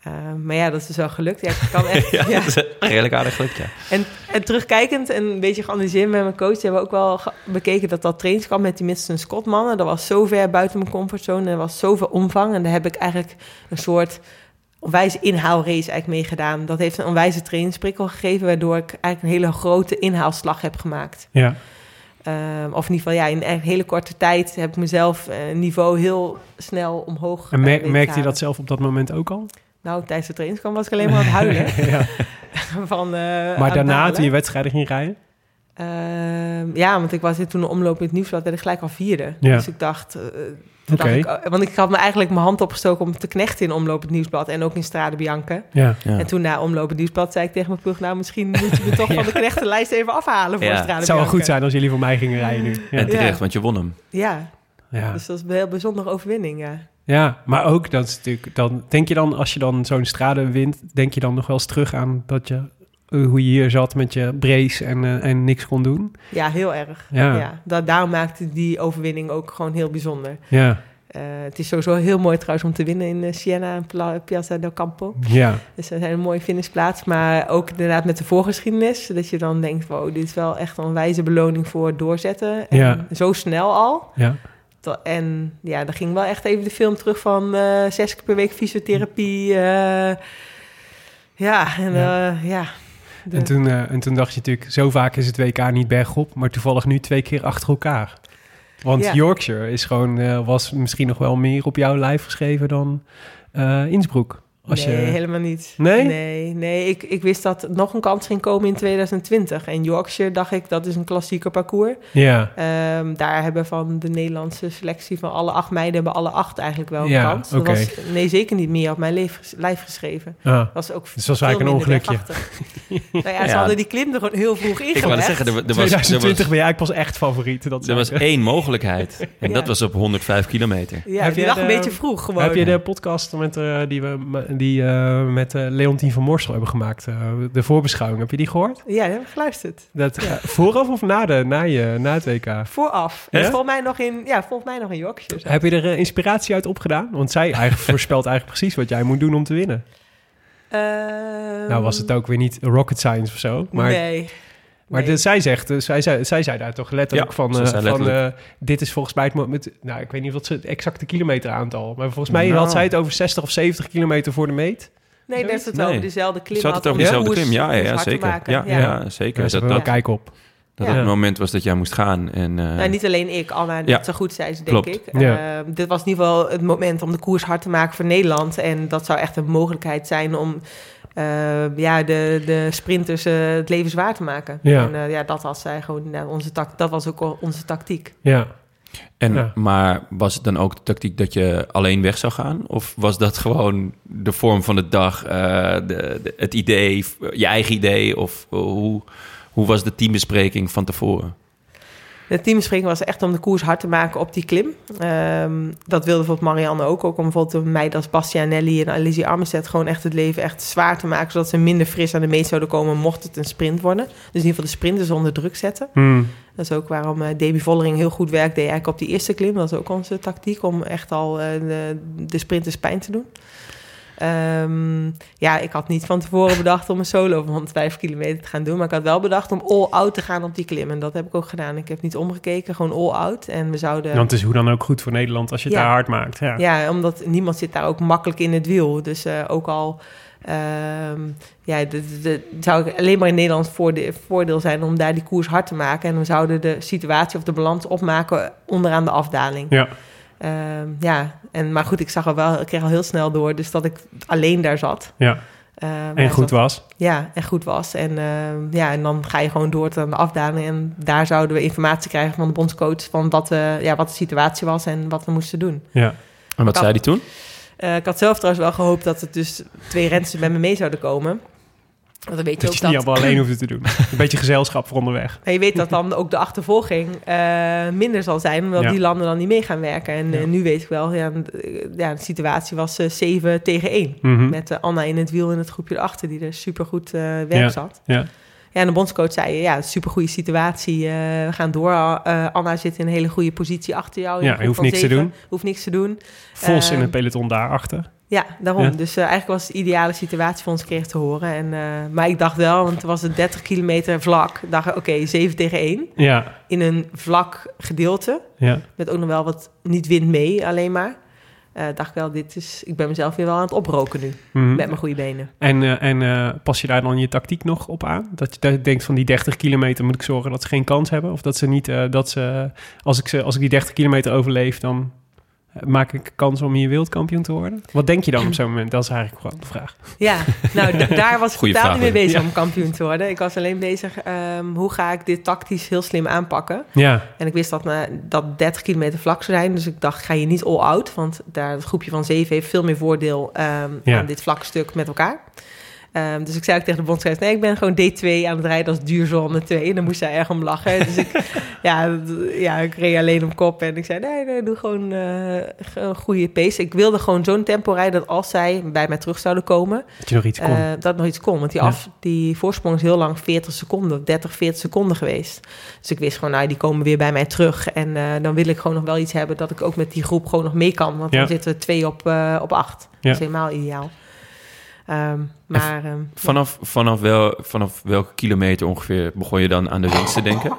Eh, maar ja, dat is dus wel gelukt. Ja, ik kan echt, Ja, ja. dat is redelijk aardig gelukt, ja. En, en terugkijkend en een beetje geanalyseerd met mijn coach... hebben we ook wel bekeken dat dat trainingskamp met die Winston Scott mannen... dat was zo ver buiten mijn comfortzone en er was zoveel omvang. En daar heb ik eigenlijk een soort onwijs inhaalrace eigenlijk mee gedaan. Dat heeft een onwijze trainingsprikkel gegeven... waardoor ik eigenlijk een hele grote inhaalslag heb gemaakt. Ja. Ehm, of in ieder geval, ja, in een hele korte tijd heb ik mezelf eh, een niveau heel snel omhoog En eh, mer- te merkte je dat zelf op dat moment ook al? Nou, tijdens de trainingskamp was ik alleen maar aan het huilen. ja. van, eh, Maar daarna, toen je wedstrijden ging rijden? Ehm, ja, want ik was toen een omloop in het nieuwsblad, werd ik gelijk al vierde. Ja. Dus ik dacht, eh, ik, oh, want ik had me eigenlijk mijn hand opgestoken om te knechten in omloop het nieuwsblad en ook in Strade Bianca. Ja. Ja. En toen na omloop het nieuwsblad zei ik tegen mijn ploeg, nou misschien moet je me toch van de knechtenlijst even afhalen voor Ja. Strade Het zou wel Bianca. goed zijn als jullie voor mij gingen rijden nu. Ja. En terecht, Ja. want je won hem. Ja, Ja. dus dat is een heel bijzondere overwinning, ja. Ja, maar ook, dat is natuurlijk, dan, denk je dan, als je dan zo'n strade wint, denk je dan nog wel eens terug aan dat je, eh, hoe je hier zat met je brace en, eh, en niks kon doen? Ja, heel erg. Ja. Ja. dat, daarom maakte die overwinning ook gewoon heel bijzonder. Ja, Eh, het is sowieso heel mooi trouwens om te winnen in Siena en Pla- Piazza del Campo. ja, Dus dat zijn een mooie finishplaats. Maar ook inderdaad met de voorgeschiedenis. Dat je dan denkt, wow, dit is wel echt een wijze beloning voor doorzetten. En Ja. zo snel al. ja. En ja, dan ging wel echt even de film terug van eh, zes keer per week fysiotherapie. eh, ja, en Ja. ja. ja de- En, toen, eh, en toen dacht je natuurlijk, zo vaak is het WK niet bergop, maar toevallig nu twee keer achter elkaar. Want Ja. Yorkshire is gewoon, eh, was misschien nog wel meer op jouw lijf geschreven dan eh Innsbruck. Als nee, je, helemaal niet. Nee? Nee, nee ik, ik wist dat nog een kans ging komen in 2020. En Yorkshire dacht ik, dat is een klassieker parcours. ja, Ehm, daar hebben van de Nederlandse selectie van alle acht meiden... hebben alle acht eigenlijk wel een Ja, kans. was nee, zeker niet meer op mijn lijf, lijf geschreven. ah, Dat was ook Dus dat was eigenlijk een ongelukje. nou ja, ze Ja. hadden die klim er gewoon heel vroeg ingelegd. Ik wou zeggen, er, er was, er 2020 was, ben jij eigenlijk pas echt favoriet. Dat er was één mogelijkheid. En Ja. dat was op 105 kilometer. Ja, Heb je lag de- een beetje vroeg gewoon. Heb je de podcast met, eh, die we die, eh, met eh, Leontien van Morsel hebben gemaakt, eh, de voorbeschouwing, heb je die gehoord? Ja, die heb ik geluisterd. Dat, vooraf of na, de, na, je, na het WK? Vooraf. Ja? Volgens mij nog in, ja, volgens mij nog in Yorkshire. zo. Heb je er inspiratie uit opgedaan? Want zij eigenlijk voorspelt eigenlijk precies wat jij moet doen om te winnen. Ehm, nou was het ook weer niet rocket science of zo. Maar, nee. Maar Nee. de- zij zegt, eh, zij, zei, zij zei daar toch letterlijk Ja, van, ze eh, van letterlijk. eh, dit is volgens mij het moment, nou ik weet niet wat ze het exacte kilometeraantal, maar volgens mij Nou. had zij het over 60 of 70 kilometer voor de meet. Nee, daar is het Nee. over dezelfde klim. Ze had had het over dezelfde koers- klim, ja, ja, ja zeker. maken. Ja, ja. zeker. Ja, ze Dat, dat, kijk op. dat Ja. het moment was dat jij moest gaan. En, eh, Nou, niet alleen ik, Anna, net Ja, zo goed zei ze, denk klopt. ik. Ja. Ehm, dit was in ieder geval het moment om de koers hard te maken voor Nederland. En dat zou echt een mogelijkheid zijn om ehm, ja, de, de sprinters eh, het leven zwaar te maken. Ja. En eh, ja, dat was, zij gewoon, nou, onze tak, dat was ook al onze tactiek. Ja. En, Ja. Maar was het dan ook de tactiek dat je alleen weg zou gaan? Of was dat gewoon de vorm van de dag, eh, de, de- het idee, je eigen idee? Of hoe, hoe was de teambespreking van tevoren? De teamspringen was echt om de koers hard te maken op die klim. Ehm, dat wilde bijvoorbeeld Marianne ook. Ook om bijvoorbeeld een meid als Bastianelli en Alicia Armstead... gewoon echt het leven echt zwaar te maken... zodat ze minder fris aan de meet zouden komen... mocht het een sprint worden. Dus in ieder geval de sprinters onder druk zetten. Hmm. Dat is ook waarom eh Debbie Vollering heel goed werkt... deed eigenlijk op die eerste klim. Dat is ook onze tactiek... om echt al eh, de, de sprinters pijn te doen. Ehm, ja, ik had niet van tevoren bedacht om een solo van 105 kilometer te gaan doen. Maar ik had wel bedacht om all-out te gaan op die klim. En dat heb ik ook gedaan. Ik heb niet omgekeken, gewoon all-out. En we zouden... Want het is hoe dan ook goed voor Nederland als je het Ja. daar hard maakt. Ja. Ja, omdat niemand zit daar ook makkelijk in het wiel. Dus eh, ook al ehm, ja, de- zou ik alleen maar in Nederland voorde- voordeel zijn om daar die koers hard te maken. En we zouden de situatie of de balans opmaken onderaan de afdaling. Ja. Ehm, ja, en, maar goed, ik zag al wel, ik kreeg al heel snel door, dus dat ik alleen daar zat. ja. Ehm, En goed zat- was. Ja, en goed was. En, ehm, ja, en dan ga je gewoon door tot aan de afdaling. En daar zouden we informatie krijgen van de bondscoach van wat, we, ja, wat de situatie was en wat we moesten doen. Ja. En wat zei hij toen? Eh, ik had zelf trouwens wel gehoopt dat het dus twee rensters met me mee zouden komen. Want dan weet je Dat ook je niet dat... alleen hoefde te doen. Een beetje gezelschap voor onderweg. Je weet dat dan ook de achtervolging eh, minder zal zijn, omdat Ja. die landen dan niet mee gaan werken. En Ja. eh, nu weet ik wel, ja, eh, ja, de situatie was eh 7 tegen 1. Mhm. Met eh, Anna in het wiel en het groepje erachter, die er supergoed eh werk Ja. zat. Ja. Ja, en de bondscoach zei, ja, supergoeie situatie. eh, we gaan door. Eh, Anna zit in een hele goede positie achter jou. Ja, je hoeft niks te doen. Hoeft niks te doen. Vos in Ehm, het peloton daarachter. Ja, daarom. Ja. Dus eh, eigenlijk was het de ideale situatie voor ons kreeg te horen. En, eh, maar ik dacht wel, want het was het 30 kilometer vlak. Ik dacht, oké, 7 tegen 1. Ja, In een vlak gedeelte. ja. Met ook nog wel wat niet wind mee, alleen maar. Eh, dacht ik wel, dit is, ik ben mezelf weer wel aan het oproken nu. Mhm. Met mijn goede benen. En, en pas je daar dan je tactiek nog op aan? Dat je dat je denkt van die 30 kilometer moet ik zorgen dat ze geen kans hebben? Of dat ze niet, dat ze, als ik, ze, als ik die 30 kilometer overleef, dan maak ik kans om hier wereldkampioen te worden? Wat denk je dan op zo'n moment? Dat is eigenlijk gewoon de vraag. Ja, nou, d- daar was ik totaal niet mee bezig om kampioen te worden. Ik was alleen bezig, ehm, hoe ga ik dit tactisch heel slim aanpakken? Ja, En ik wist dat, dat 30 kilometer vlak zou zijn. Dus ik dacht, ga je niet all out. Want daar, het groepje van zeven heeft veel meer voordeel ehm, Ja. aan dit vlakke stuk met elkaar. Ehm, dus ik zei ook tegen de bondscoach, nee, ik ben gewoon D2 aan het rijden als duurzone 2. En dan moest zij erg om lachen. Dus ik, ja, ja, ik reed alleen op kop. En ik zei, nee, nee, doe gewoon eh, een goede pace. Ik wilde gewoon zo'n tempo rijden dat als zij bij mij terug zouden komen... dat je nog iets kon. Eh, dat nog iets kon. Want die, Ja. af, die voorsprong is heel lang 40 seconden, 30, 40 seconden geweest. Dus ik wist gewoon, nou, die komen weer bij mij terug. En eh, dan wil ik gewoon nog wel iets hebben dat ik ook met die groep gewoon nog mee kan. Want Ja. dan zitten we twee op, op acht. Ja. Dat is helemaal ideaal. Ehm, maar ehm, Vanaf, vanaf, wel, vanaf welke kilometer ongeveer begon je dan aan de winst te denken?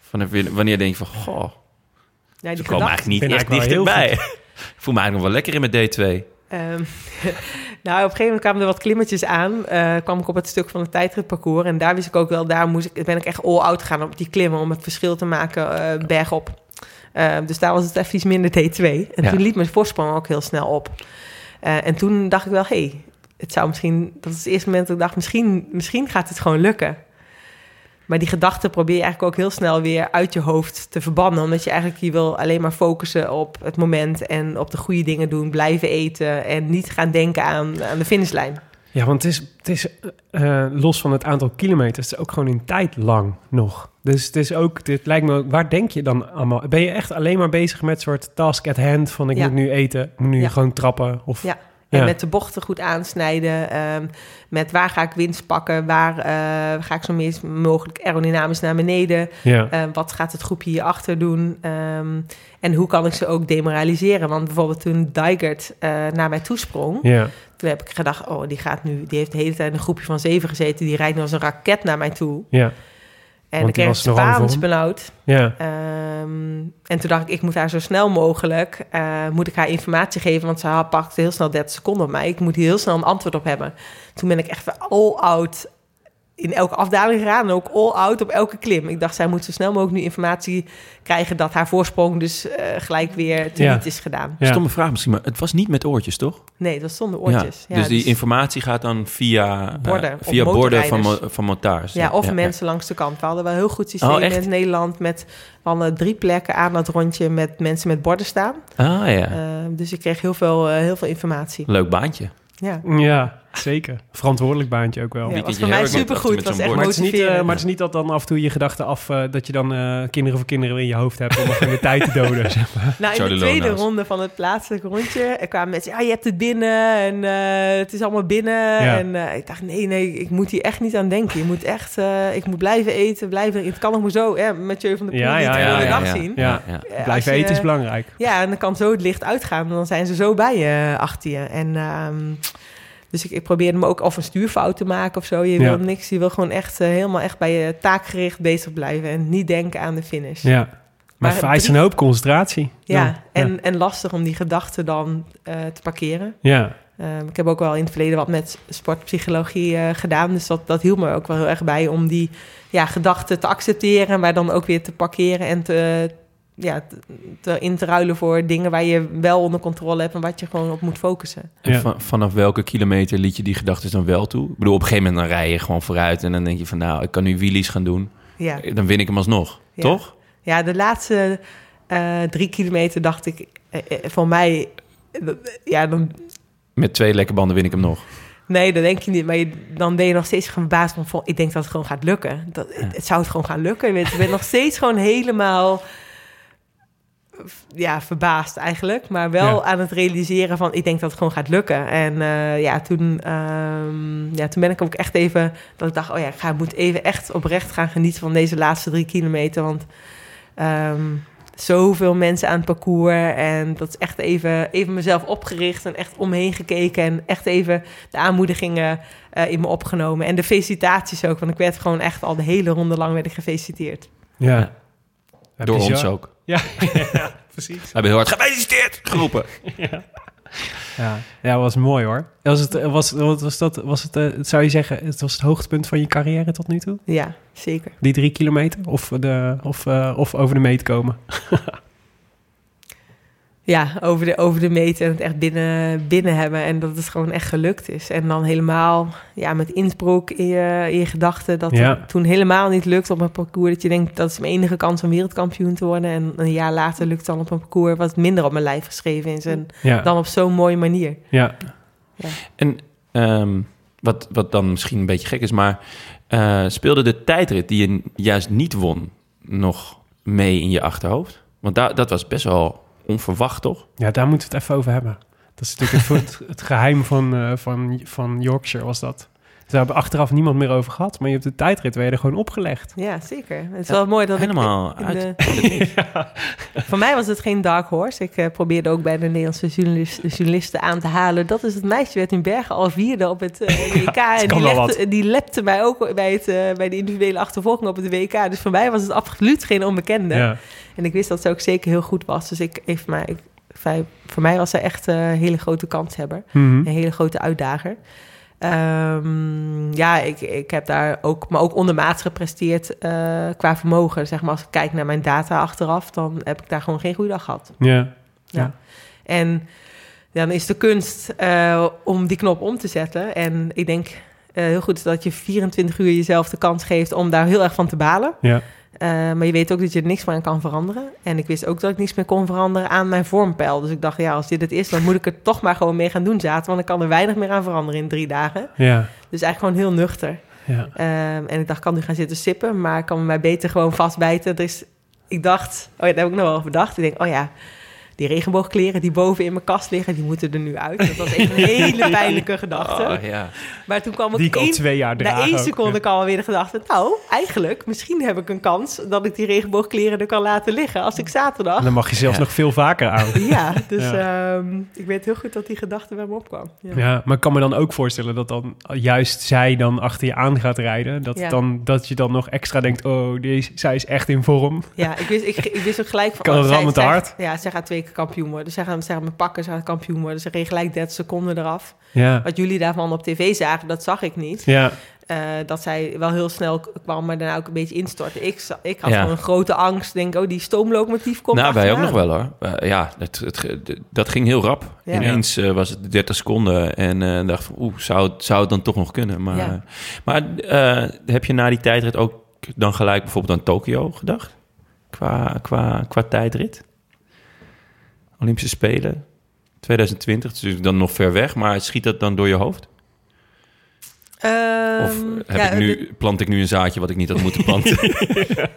Vanaf weer- wanneer denk je van, goh, ja, die ze komen gedachte- eigenlijk niet echt dichterbij. Ik voel me eigenlijk nog wel lekker in met D2. Ehm, nou, op een gegeven moment kwamen er wat klimmetjes aan. eh, kwam ik op het stuk van het tijdritparcours. En daar wist ik ook wel, daar moest ik, ben ik echt all-out gegaan op die klimmen... om het verschil te maken eh, bergop. Ehm, dus daar was het even iets minder T2. En Ja. toen liep mijn voorsprong ook heel snel op. Eh, en toen dacht ik wel, hé, hey, het zou misschien... Dat was het eerste moment dat ik dacht, misschien, misschien gaat het gewoon lukken. Maar die gedachte probeer je eigenlijk ook heel snel weer uit je hoofd te verbannen. Omdat je eigenlijk je wil alleen maar focussen op het moment en op de goede dingen doen, blijven eten en niet gaan denken aan, aan de finishlijn. Ja, want het is, het is eh, los van het aantal kilometers, het is ook gewoon in tijd lang nog. Dus het is ook, dit lijkt me, waar denk je dan allemaal? Ben je echt alleen maar bezig met soort task at hand van ik Ja. moet nu eten, ik moet nu Ja. gewoon trappen? Of, Ja. En met de bochten goed aansnijden. ehm, met waar ga ik winst pakken? Waar eh, ga ik zo meest mogelijk aerodynamisch naar beneden? ja. Eh, wat gaat het groepje hierachter doen? Ehm, en hoe kan ik ze ook demoraliseren? Want bijvoorbeeld toen Dijgert eh, naar mij toesprong... ja. toen heb ik gedacht, oh, die gaat nu... die heeft de hele tijd een groepje van zeven gezeten... die rijdt nu als een raket naar mij toe. ja. En ik kreeg in Spaans benauwd. ja. Ehm, en toen dacht ik, ik moet haar zo snel mogelijk... eh, moet ik haar informatie geven... want ze pakte heel snel 30 seconden op mij. Ik moet hier heel snel een antwoord op hebben. Toen ben ik echt all out in elke afdaling gegaan... en ook all out op elke klim. Ik dacht, zij moet zo snel mogelijk nu informatie krijgen... dat haar voorsprong dus eh, gelijk weer teniet Ja. is gedaan. Ja. Stomme vraag misschien, maar het was niet met oortjes, toch? Nee, dat zonder oortjes. Ja, dus die informatie gaat dan via eh, Borden via borden van, mo- van motards. Ja, of mensen langs de kant. We hadden wel heel goed systeem Oh, in Nederland. Met, we hadden drie plekken aan dat rondje met mensen met borden staan. Ah ja, Eh, dus ik kreeg heel veel, eh, heel veel informatie. leuk baantje. Ja, ja, zeker. Verantwoordelijk baantje ook wel. ja was je voor mij supergoed. Dat was echt. Maar het, is niet, eh, motiverend. maar het is niet dat dan af en toe je gedachten af... eh, dat je dan eh, kinderen voor kinderen in je hoofd hebt... om nog in de tijd te doden. zeg maar. Nou, in Charlie de tweede Lona's. ronde van het plaatselijke rondje er kwamen mensen... Ja, je hebt het binnen en eh, het is allemaal binnen. Ja. En eh, ik dacht, nee, nee, ik moet hier echt niet aan denken. Je moet echt, eh, ik moet blijven eten, blijven... Het kan nog maar zo, hè, Mathieu van der Poel Ja, ja, de ja, dag ja. zien. Ja. ja. Als Blijven je- eten is belangrijk. Ja, en dan kan zo het licht uitgaan. En dan zijn ze zo bij je, achter je. En, ehm, dus ik, ik probeerde me ook of een stuurfout te maken of zo. Je Ja. wil niks. Je wil gewoon echt eh, helemaal echt bij je taakgericht bezig blijven. En niet denken aan de finish. Ja. Maar Maar vereist drie- een hoop concentratie. Ja, dan. en, en lastig om die gedachten dan eh, te parkeren. Ja. Ehm, ik heb ook wel in het verleden wat met sportpsychologie eh, gedaan. Dus dat, dat hielp me ook wel heel erg bij om die ja, gedachten te accepteren. Maar dan ook weer te parkeren en te, ja, te, te in te ruilen voor dingen waar je wel onder controle hebt. En wat je gewoon op moet focussen. En Ja. van- vanaf welke kilometer liet je die gedachten dan wel toe? Ik bedoel, op een gegeven moment dan rij je gewoon vooruit... en dan denk je van, nou, ik kan nu wheelies gaan doen. Ja, Dan win ik hem alsnog, Ja. toch? ja de laatste eh, drie kilometer dacht ik, eh, eh, voor mij... eh, ja, dan, Met twee lekke banden win ik hem nog. Nee, dat denk je niet. Maar je- dan ben je nog steeds verbaasd van... van, ik denk dat het gewoon gaat lukken. Dat, het, het zou het gewoon gaan lukken. Je bent, je bent nog steeds gewoon helemaal ja, verbaasd eigenlijk. Maar wel Ja. aan het realiseren van, ik denk dat het gewoon gaat lukken. En eh, ja, toen, ehm, ja, toen ben ik ook echt even, dat ik dacht, oh ja, ik ga, moet even echt oprecht gaan genieten van deze laatste drie kilometer. Want ehm, zoveel mensen aan het parcours. En dat is echt even, even mezelf opgericht en echt omheen gekeken. En echt even de aanmoedigingen eh, in me opgenomen. En de felicitaties ook, want ik werd gewoon echt al de hele ronde lang werd ik gefeliciteerd. Ja. Door bizar. ons ook. Ja, ja, precies. We hebben heel hard gefeliciteerd geroepen. Ja, ja was mooi hoor. Was het, was, wat was dat, was het, eh, zou je zeggen, het was het hoogtepunt van je carrière tot nu toe? Ja, zeker. Die drie kilometer? Of, de, of, eh, of over de meet komen? Ja, over de, over de meet en het echt binnen, binnen hebben. En dat het gewoon echt gelukt is. En dan helemaal ja, met Innsbruck in je, in je gedachten. Dat Ja. het toen helemaal niet lukt op een parcours. Dat je denkt, dat is mijn enige kans om wereldkampioen te worden. En een jaar later lukt het dan op een parcours wat minder op mijn lijf geschreven is. En Ja, dan op zo'n mooie manier. ja. En ehm, wat, wat dan misschien een beetje gek is, maar eh, speelde de tijdrit die je juist niet won nog mee in je achterhoofd? Want daar dat was best wel onverwacht, toch? ja, daar moeten we het even over hebben. Dat is natuurlijk het, geheim van, eh, van, van Yorkshire was dat. Daar hebben achteraf niemand meer over gehad. Maar je hebt de tijdrit weer er gewoon opgelegd. Ja, zeker. Het is wel mooi dat Helemaal ik... uit. de- Voor mij was het geen dark horse. Ik eh, probeerde ook bij de Nederlandse journalist, journalisten aan te halen. Dat is het meisje werd in Bergen al vierde op het eh, WK. en die, lepte, die lepte mij ook bij, het, eh, bij de individuele achtervolging op het WK. Dus voor mij was het absoluut geen onbekende. Ja, En ik wist dat ze ook zeker heel goed was. Dus ik, voor, mij, ik, voor- voor mij was ze echt eh, een hele grote kanshebber. Mhm. Een hele grote uitdager. Ehm, ja, ik, ik heb daar ook, maar ook ondermaats gepresteerd eh, qua vermogen. Zeg maar, als ik kijk naar mijn data achteraf, dan heb ik daar gewoon geen goede dag gehad. ja. Ja. En dan is de kunst eh, om die knop om te zetten. En ik denk eh, heel goed dat je 24 uur jezelf de kans geeft om daar heel erg van te balen. ja. Eh, maar je weet ook dat je er niks meer aan kan veranderen. En ik wist ook dat ik niks meer kon veranderen aan mijn vormpeil. Dus ik dacht, ja, als dit het is, dan moet ik er toch maar gewoon mee gaan doen zaten. Want ik kan er weinig meer aan veranderen in drie dagen. ja. Dus eigenlijk gewoon heel nuchter. ja. Ehm, en ik dacht, ik kan nu gaan zitten sippen, maar ik kan me mij beter gewoon vastbijten. Dus ik dacht, oh ja, daar heb ik nog wel over bedacht. Ik denk, oh ja, die regenboogkleren die boven in mijn kast liggen, die moeten er nu uit. Dat was echt een hele pijnlijke gedachte. Oh, ja. Maar toen kwam Die ik al twee jaar na één ook. seconde Ja. kwam alweer de gedachte, nou, eigenlijk, misschien heb ik een kans dat ik die regenboogkleren er kan laten liggen als ik zaterdag... En dan mag je zelfs Ja. nog veel vaker aan. Ja, dus Ja. ehm, ik weet heel goed dat die gedachte bij me opkwam. Ja. Ja, maar ik kan me dan ook voorstellen dat dan juist zij dan achter je aan gaat rijden. Dat, Ja. dan, dat je dan nog extra denkt, oh, deze, zij is echt in vorm. Ja, ik wist, ik, ik wist ook gelijk van... Kan oh, een zij-. Ja, zij gaat twee kampioen worden. Zij gaan, gaan me pakken, zij gaat kampioen worden. Ze reed gelijk 30 seconden eraf. Ja, Wat jullie daarvan op tv zagen, dat zag ik niet. ja, Eh, dat zij wel heel snel kwam, maar daarna ook een beetje instortte. Ik, ik had Ja. gewoon een grote angst. Denk, oh, die stoomlocomotief komt nou, wij ook nog wel hoor. Eh, ja, het, het, dat ging heel rap. Ja. Ineens eh, was het 30 seconden en eh dacht van, oeh, zou, het- zou het dan toch nog kunnen? Maar, Ja. maar heb je na die tijdrit ook dan gelijk bijvoorbeeld aan Tokio gedacht? Qua, qua, qua tijdrit? Olympische Spelen 2020, dus dan nog ver weg, maar schiet dat dan door je hoofd? Of Ehm, heb ja, ik nu, plant ik nu een zaadje wat ik niet had moeten planten?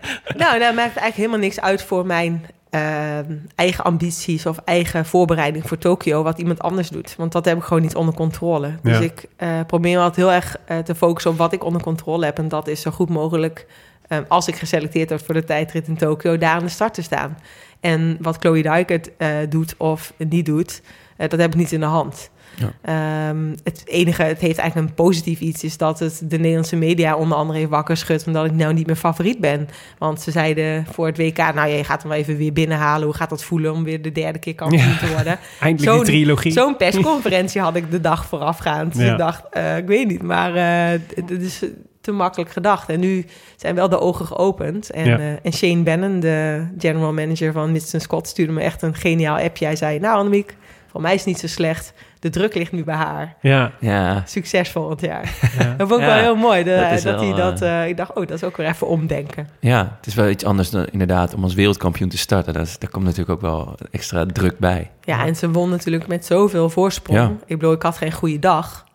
Nou, daar maakt eigenlijk helemaal niks uit voor mijn ehm, eigen ambities of eigen voorbereiding voor Tokio, wat iemand anders doet. Want dat heb ik gewoon niet onder controle. Dus Ja. ik eh, probeer me altijd heel erg eh, te focussen op wat ik onder controle heb. En dat is zo goed mogelijk, eh, als ik geselecteerd word voor de tijdrit in Tokio, daar aan de start te staan. En wat Chloe Duikert eh doet of niet doet, eh, dat heb ik niet in de hand. Ja. Ehm, het enige, het heeft eigenlijk een positief iets, is dat het de Nederlandse media onder andere heeft wakker schudt, omdat ik nou niet meer favoriet ben. Want ze zeiden voor het WK, nou je gaat hem wel even weer binnenhalen. Hoe gaat dat voelen om weer de derde keer kampioen Ja. te worden? eindelijk Zo'n- die trilogie. Zo'n persconferentie had ik de dag voorafgaand. Dus Ja. ik dacht, eh, ik weet niet, maar het het is te makkelijk gedacht. En nu zijn wel de ogen geopend. En, Ja. eh, en Shane Bannon, de general manager van Mitston Scott, stuurde me echt een geniaal appje. Hij zei, nou Annemiek, voor mij is het niet zo slecht. De druk ligt nu bij haar. Ja, ja, Succes volgend jaar. ja. Dat vond ik Ja, wel heel mooi. de- dat dat wel, hij dat, eh, eh, ik dacht, oh, dat is ook weer even omdenken. ja, het is wel iets anders dan inderdaad om als wereldkampioen te starten. Dat is, daar komt natuurlijk ook wel extra druk bij. Ja, en ze won natuurlijk met zoveel voorsprong. Ja. Ik bedoel, ik had geen goede dag.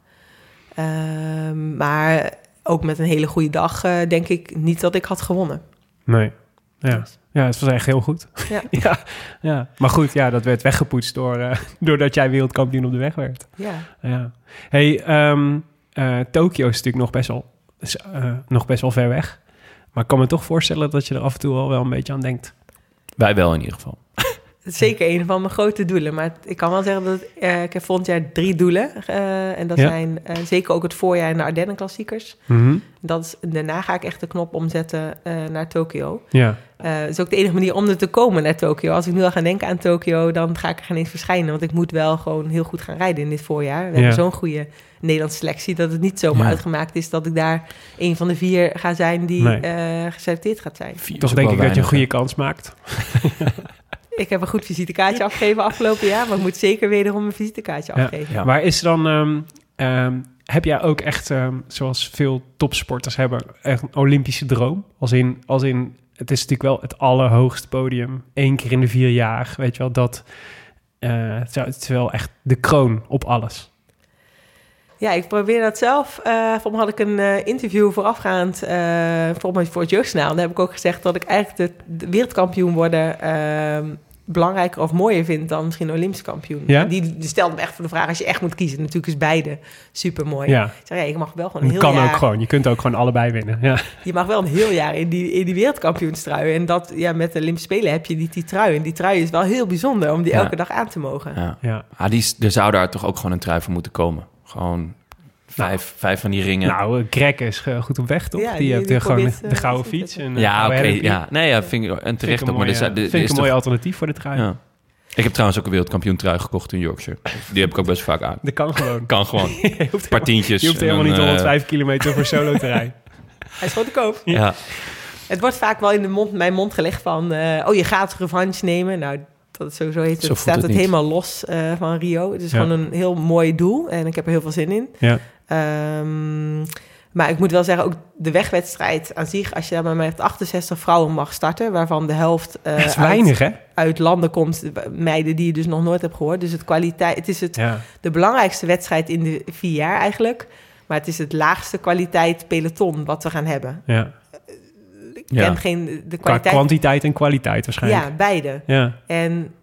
Ehm, maar ook met een hele goede dag eh, denk ik niet dat ik had gewonnen. Nee. Ja. Ja, het was echt heel goed. Ja. ja, ja. Maar goed, ja, dat werd weggepoetst door, eh, doordat jij wereldkampioen op de weg werd. Ja. Ja. Hey, ehm, eh, Tokio is natuurlijk nog best, wel, is, eh, nog best wel ver weg. Maar ik kan me toch voorstellen dat je er af en toe al wel een beetje aan denkt. Wij wel in ieder geval. Het is zeker een van mijn grote doelen. Maar ik kan wel zeggen dat eh, ik heb volgend jaar drie doelen. eh, en dat Ja. zijn eh, zeker ook het voorjaar en de Ardennen klassiekers. Mhm. Dat is, daarna ga ik echt de knop omzetten eh, naar Tokio. Ja, Eh, Het is ook de enige manier om er te komen naar Tokio. Als ik nu al ga denken aan Tokio, dan ga ik er geen eens verschijnen. Want ik moet wel gewoon heel goed gaan rijden in dit voorjaar. We Ja. hebben zo'n goede Nederlandse selectie dat het niet zomaar Ja. uitgemaakt is dat ik daar een van de vier ga zijn die Nee. eh, geselecteerd gaat zijn. Vier toch denk ik dat je een goede kans maakt. Ik heb een goed visitekaartje afgegeven afgelopen jaar, maar ik moet zeker wederom een visitekaartje afgeven. Ja. Maar is dan, ehm, ehm, heb jij ook echt, ehm, zoals veel topsporters hebben, echt een Olympische droom? Als in, als in, het is natuurlijk wel het allerhoogste podium, één keer in de vier jaar, weet je wel, dat, eh, het is- het is wel echt de kroon op alles. Ja, ik probeer dat zelf. Eh voor had ik een eh, interview voorafgaand, eh voor, mij voor het Jeugdjournaal. Daar heb ik ook gezegd dat ik eigenlijk de, de wereldkampioen worden ehm, belangrijker of mooier vind dan misschien Olympisch kampioen. Ja? Die, stelde me echt voor de vraag, als je echt moet kiezen. Natuurlijk is beide super mooi. Ja, Ik zeg, ja, je mag wel gewoon en een heel kan jaar... ook gewoon. Je kunt ook gewoon allebei winnen. Ja, Je mag wel een heel jaar in die, in die wereldkampioenstrui. En dat, ja, met de Olympische Spelen heb je die, die trui. En die trui is wel heel bijzonder om die Ja. elke dag aan te mogen. Ja. ja. Ah, die, er zou daar toch ook gewoon een trui voor moeten komen. Gewoon vijf, vijf van die ringen. Nou, Greg is eh, goed op weg, toch? Ja, die, die- heeft die eh, gewoon de eh, gouden fiets. En, eh, ja, oké. ja. Nee, ja, vind ik, en Vind ik terecht een ook. Maar eh, er- vind ik een mooi alternatief voor de trui. ja. Ik heb trouwens ook een wereldkampioen trui gekocht in Yorkshire. Die heb ik ook best vaak aan. Dat kan gewoon. Kan gewoon. je hoeft Een paar helemaal, tientjes. je hoeft helemaal niet eh, 105 kilometer voor solo te rijden. Hij is gewoon te koop. Ja. Het wordt vaak wel in de mond, mijn mond gelegd van... eh, oh, je gaat revanche nemen. Nou, dat is sowieso heet het, Zo staat het helemaal los eh, van Rio. Het is Ja. gewoon een heel mooi doel en ik heb er heel veel zin in. Ja. Ehm, maar ik moet wel zeggen, ook de wegwedstrijd aan zich... als je daar maar met 68 vrouwen mag starten... waarvan de helft eh, uit, weinig, hè? uit landen komt... meiden die je dus nog nooit hebt gehoord. Dus het, kwaliteit, het is het, Ja. de belangrijkste wedstrijd in de vier jaar eigenlijk... Maar het is het laagste kwaliteit peloton wat we gaan hebben. ja. Ik Ja. ken geen de Qua kwaliteit. kwantiteit en kwaliteit waarschijnlijk. Ja, beide. Ja. En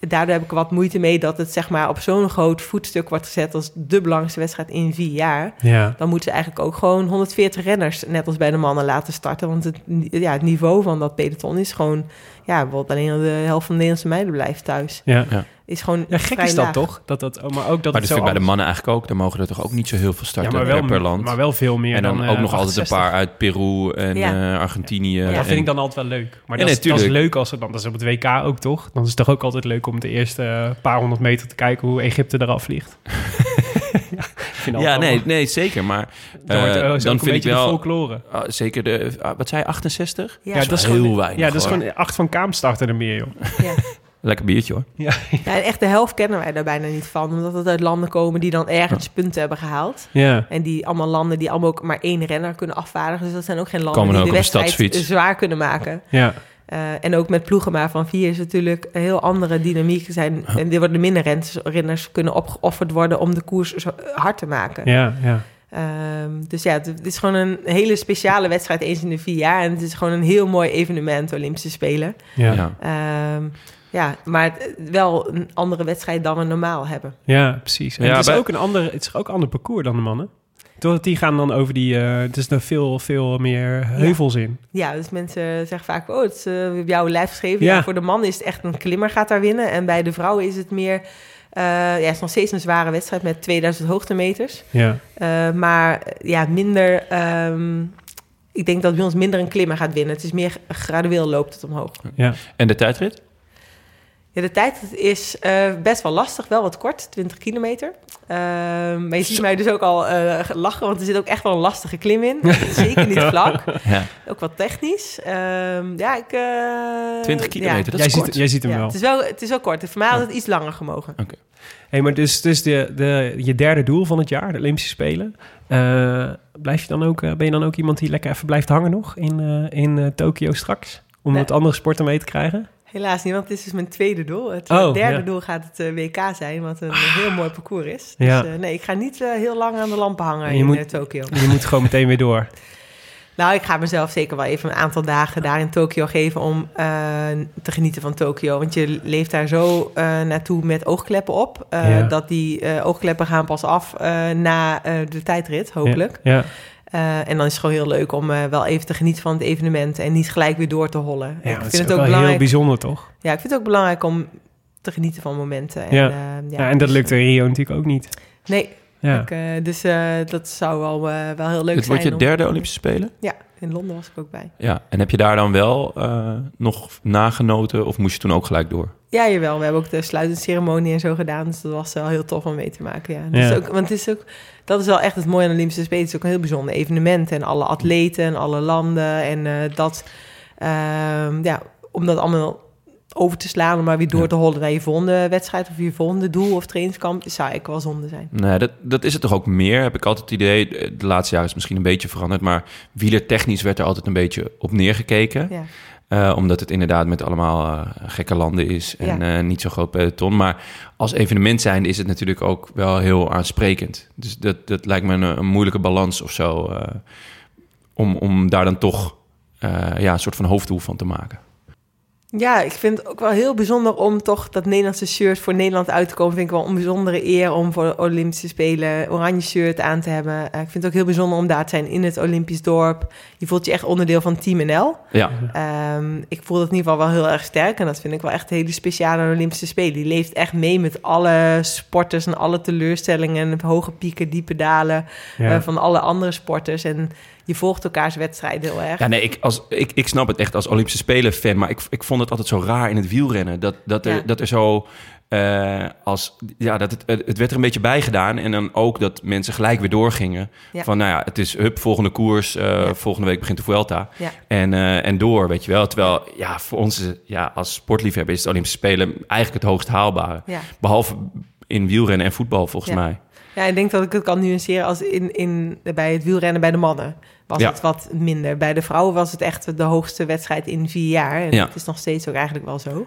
daardoor heb ik wat moeite mee dat het zeg maar op zo'n groot voetstuk wordt gezet als de belangrijkste wedstrijd in vier jaar. Ja. Dan moeten ze eigenlijk ook gewoon 140 renners, net als bij de mannen, laten starten. Want het, ja, het niveau van dat peloton is gewoon, ja, bijvoorbeeld alleen de helft van de Nederlandse meiden blijft thuis. Ja. Is gewoon Ja, gek vrij is dat laag. toch? Dat dat, oh, maar ook dat Maar dat zo vind ik bij de mannen eigenlijk ook. Daar mogen er toch ook niet zo heel veel ja, starten maar wel, per, land. maar wel veel meer en dan, dan ook eh, nog altijd een 68. paar uit Peru en Ja. eh, Argentinië. Ja, Dat en- vind ik dan altijd wel leuk. Maar Ja, dat, nee, is, dat is leuk als het dan, dat is op het WK ook toch? Dan is het toch ook altijd leuk om de eerste eh, paar honderd meter te kijken hoe Egypte eraf vliegt. ja, vind dat Ja, nee, nee, zeker. Maar Dan, wordt, eh, dan vind ik de wel... folklore. ah, zeker de... ah, wat zei je, 68? Ja, Ja, dat is heel gewoon, weinig, Ja, dat is gewoon acht van Kaam starten er meer, joh. ja. Lekker biertje hoor. Ja, Ja, en echt de helft kennen wij daar bijna niet van. Omdat het uit landen komen die dan ergens punten hebben gehaald. ja. En die allemaal landen die allemaal ook maar één renner kunnen afvaardigen. Dus dat zijn ook geen landen Komen die ook de wedstrijd stadsfiets. zwaar kunnen maken. ja. Eh, en ook met ploegen maar van vier is natuurlijk een heel andere dynamiek. Zijn, en er worden minder renners, kunnen opgeofferd worden om de koers zo hard te maken. ja, ja. Ehm, dus ja, het, is gewoon een hele speciale wedstrijd eens in de vier jaar. En het is gewoon een heel mooi evenement, Olympische Spelen. Ja, ja. Ja. Ehm, ja, maar het- wel een andere wedstrijd dan we normaal hebben. precies. En Ja, het, is bij- ook een ander, het is ook een ander parcours dan de mannen. Doordat die gaan dan over die... eh het is er veel, veel meer heuvels in. Ja, dus mensen zeggen vaak, oh, het is eh, op jouw lijf geschreven. Ja. Ja. voor de man is het echt een klimmer gaat daar winnen. En bij de vrouwen is het meer, eh, ja, het is nog steeds een zware wedstrijd met 2000 hoogtemeters. Ja, Eh, maar ja, minder, ehm, ik denk dat bij ons minder een klimmer gaat winnen. Het is meer gradueel loopt het omhoog. ja. En de tijdrit? Ja, de tijd is eh, best wel lastig, wel wat kort, 20 kilometer. Ehm, maar je ziet mij dus ook al eh, lachen, want er zit ook echt wel een lastige klim in. Zeker niet vlak, Ja. ook wat technisch. Ehm, ja, ik... eh, 20 kilometer, ja. dat Jij, is ziet, kort. jij ziet hem wel. het, is wel, het is wel kort. Voor mij had het iets langer gemogen. Hey, maar dus, dus de, de, je derde doel van het jaar, de Olympische Spelen. eh, blijf je dan ook, eh, ben je dan ook iemand die lekker even blijft hangen nog in, eh, in eh, Tokio straks? Om Nee. wat andere sporten mee te krijgen? Helaas niet, want dit is dus mijn tweede doel. Het Oh, derde ja. doel gaat het eh, WK zijn, wat een heel mooi parcours is. Dus Ja. eh, nee, ik ga niet eh, heel lang aan de lampen hangen je in moet- eh, Tokio. Je moet gewoon meteen weer door. Nou, ik ga mezelf zeker wel even een aantal dagen daar in Tokio geven om te genieten van Tokio. Want je leeft daar zo naartoe met oogkleppen op. Ja. Dat die oogkleppen gaan pas af na de tijdrit, hopelijk. Ja, Eh, en dan is het gewoon heel leuk om eh, wel even te genieten van het evenement en niet gelijk weer door te hollen. ja, ik dat vind is het ook ook wel heel bijzonder, toch? Ja, ik vind het ook belangrijk om te genieten van momenten. En, Ja. eh, Ja, en dat dus, lukt in Rio natuurlijk ook niet. Nee, Ja. ik, eh, dus eh, dat zou wel, eh, wel heel leuk Het zijn. wordt je om- derde Olympische Spelen? Ja, in Londen was ik ook bij. Ja, en heb je daar dan wel eh, nog nagenoten of moest je toen ook gelijk door? Ja, jawel. We hebben ook de sluitingsceremonie en zo gedaan. Dus dat was wel heel tof om mee te maken. Ja. Dus Ja. ook, want het is ook, dat is wel echt het mooie aan de Olympische Spelen. Het is ook een heel bijzonder evenement. En alle atleten en alle landen. En eh, dat, ehm, ja, om dat allemaal over te slaan... om maar weer door Ja. te hollen naar je volgende wedstrijd... of je volgende doel of trainingskamp... zou ik wel zonde zijn. Nee, dat, dat is het toch ook meer, heb ik altijd het idee. De laatste jaren is het misschien een beetje veranderd, maar wielertechnisch werd er altijd een beetje op neergekeken. Ja. Eh, omdat het inderdaad met allemaal eh, gekke landen is en Ja. eh, niet zo groot peloton. Maar als evenement zijnde is het natuurlijk ook wel heel aansprekend. Dus dat, dat lijkt me een, een moeilijke balans of zo. om, om daar dan toch ja, een soort van hoofddoel van te maken. Ja, ik vind het ook wel heel bijzonder om toch dat Nederlandse shirt voor Nederland uit te komen. Vind ik wel een bijzondere eer om voor de Olympische Spelen oranje shirt aan te hebben. Eh, ik vind het ook heel bijzonder om daar te zijn in het Olympisch dorp. Je voelt je echt onderdeel van Team NL. Ja, Ehm, ik voel dat in ieder geval wel heel erg sterk. En dat vind ik wel echt een hele speciale Olympische Spelen. Die leeft echt mee met alle sporters en alle teleurstellingen. En hoge pieken, diepe dalen Ja. eh, van alle andere sporters. En je volgt elkaars wedstrijden heel erg. Ja, nee, ik, als, ik, ik snap het echt als Olympische Spelen-fan. Maar ik, ik vond het altijd zo raar in het wielrennen. Dat, dat, er, Ja. dat er zo. eh, als, ja, dat het, het werd er een beetje bij gedaan. En dan ook dat mensen gelijk weer doorgingen. Ja. Van nou ja, het is hup, volgende koers. eh, Ja. Volgende week begint de Vuelta. Ja. En, eh, en door, weet je wel. Terwijl, ja, voor ons, ja, als sportliefhebber is het Olympische Spelen eigenlijk het hoogst haalbare. Behalve in wielrennen en voetbal, volgens mij. Ja, ik denk dat ik het kan nuanceren als in, in, bij het wielrennen bij de mannen. Was Ja. het wat minder. Bij de vrouwen was het echt de hoogste wedstrijd in vier jaar. En Ja. dat is nog steeds ook eigenlijk wel zo.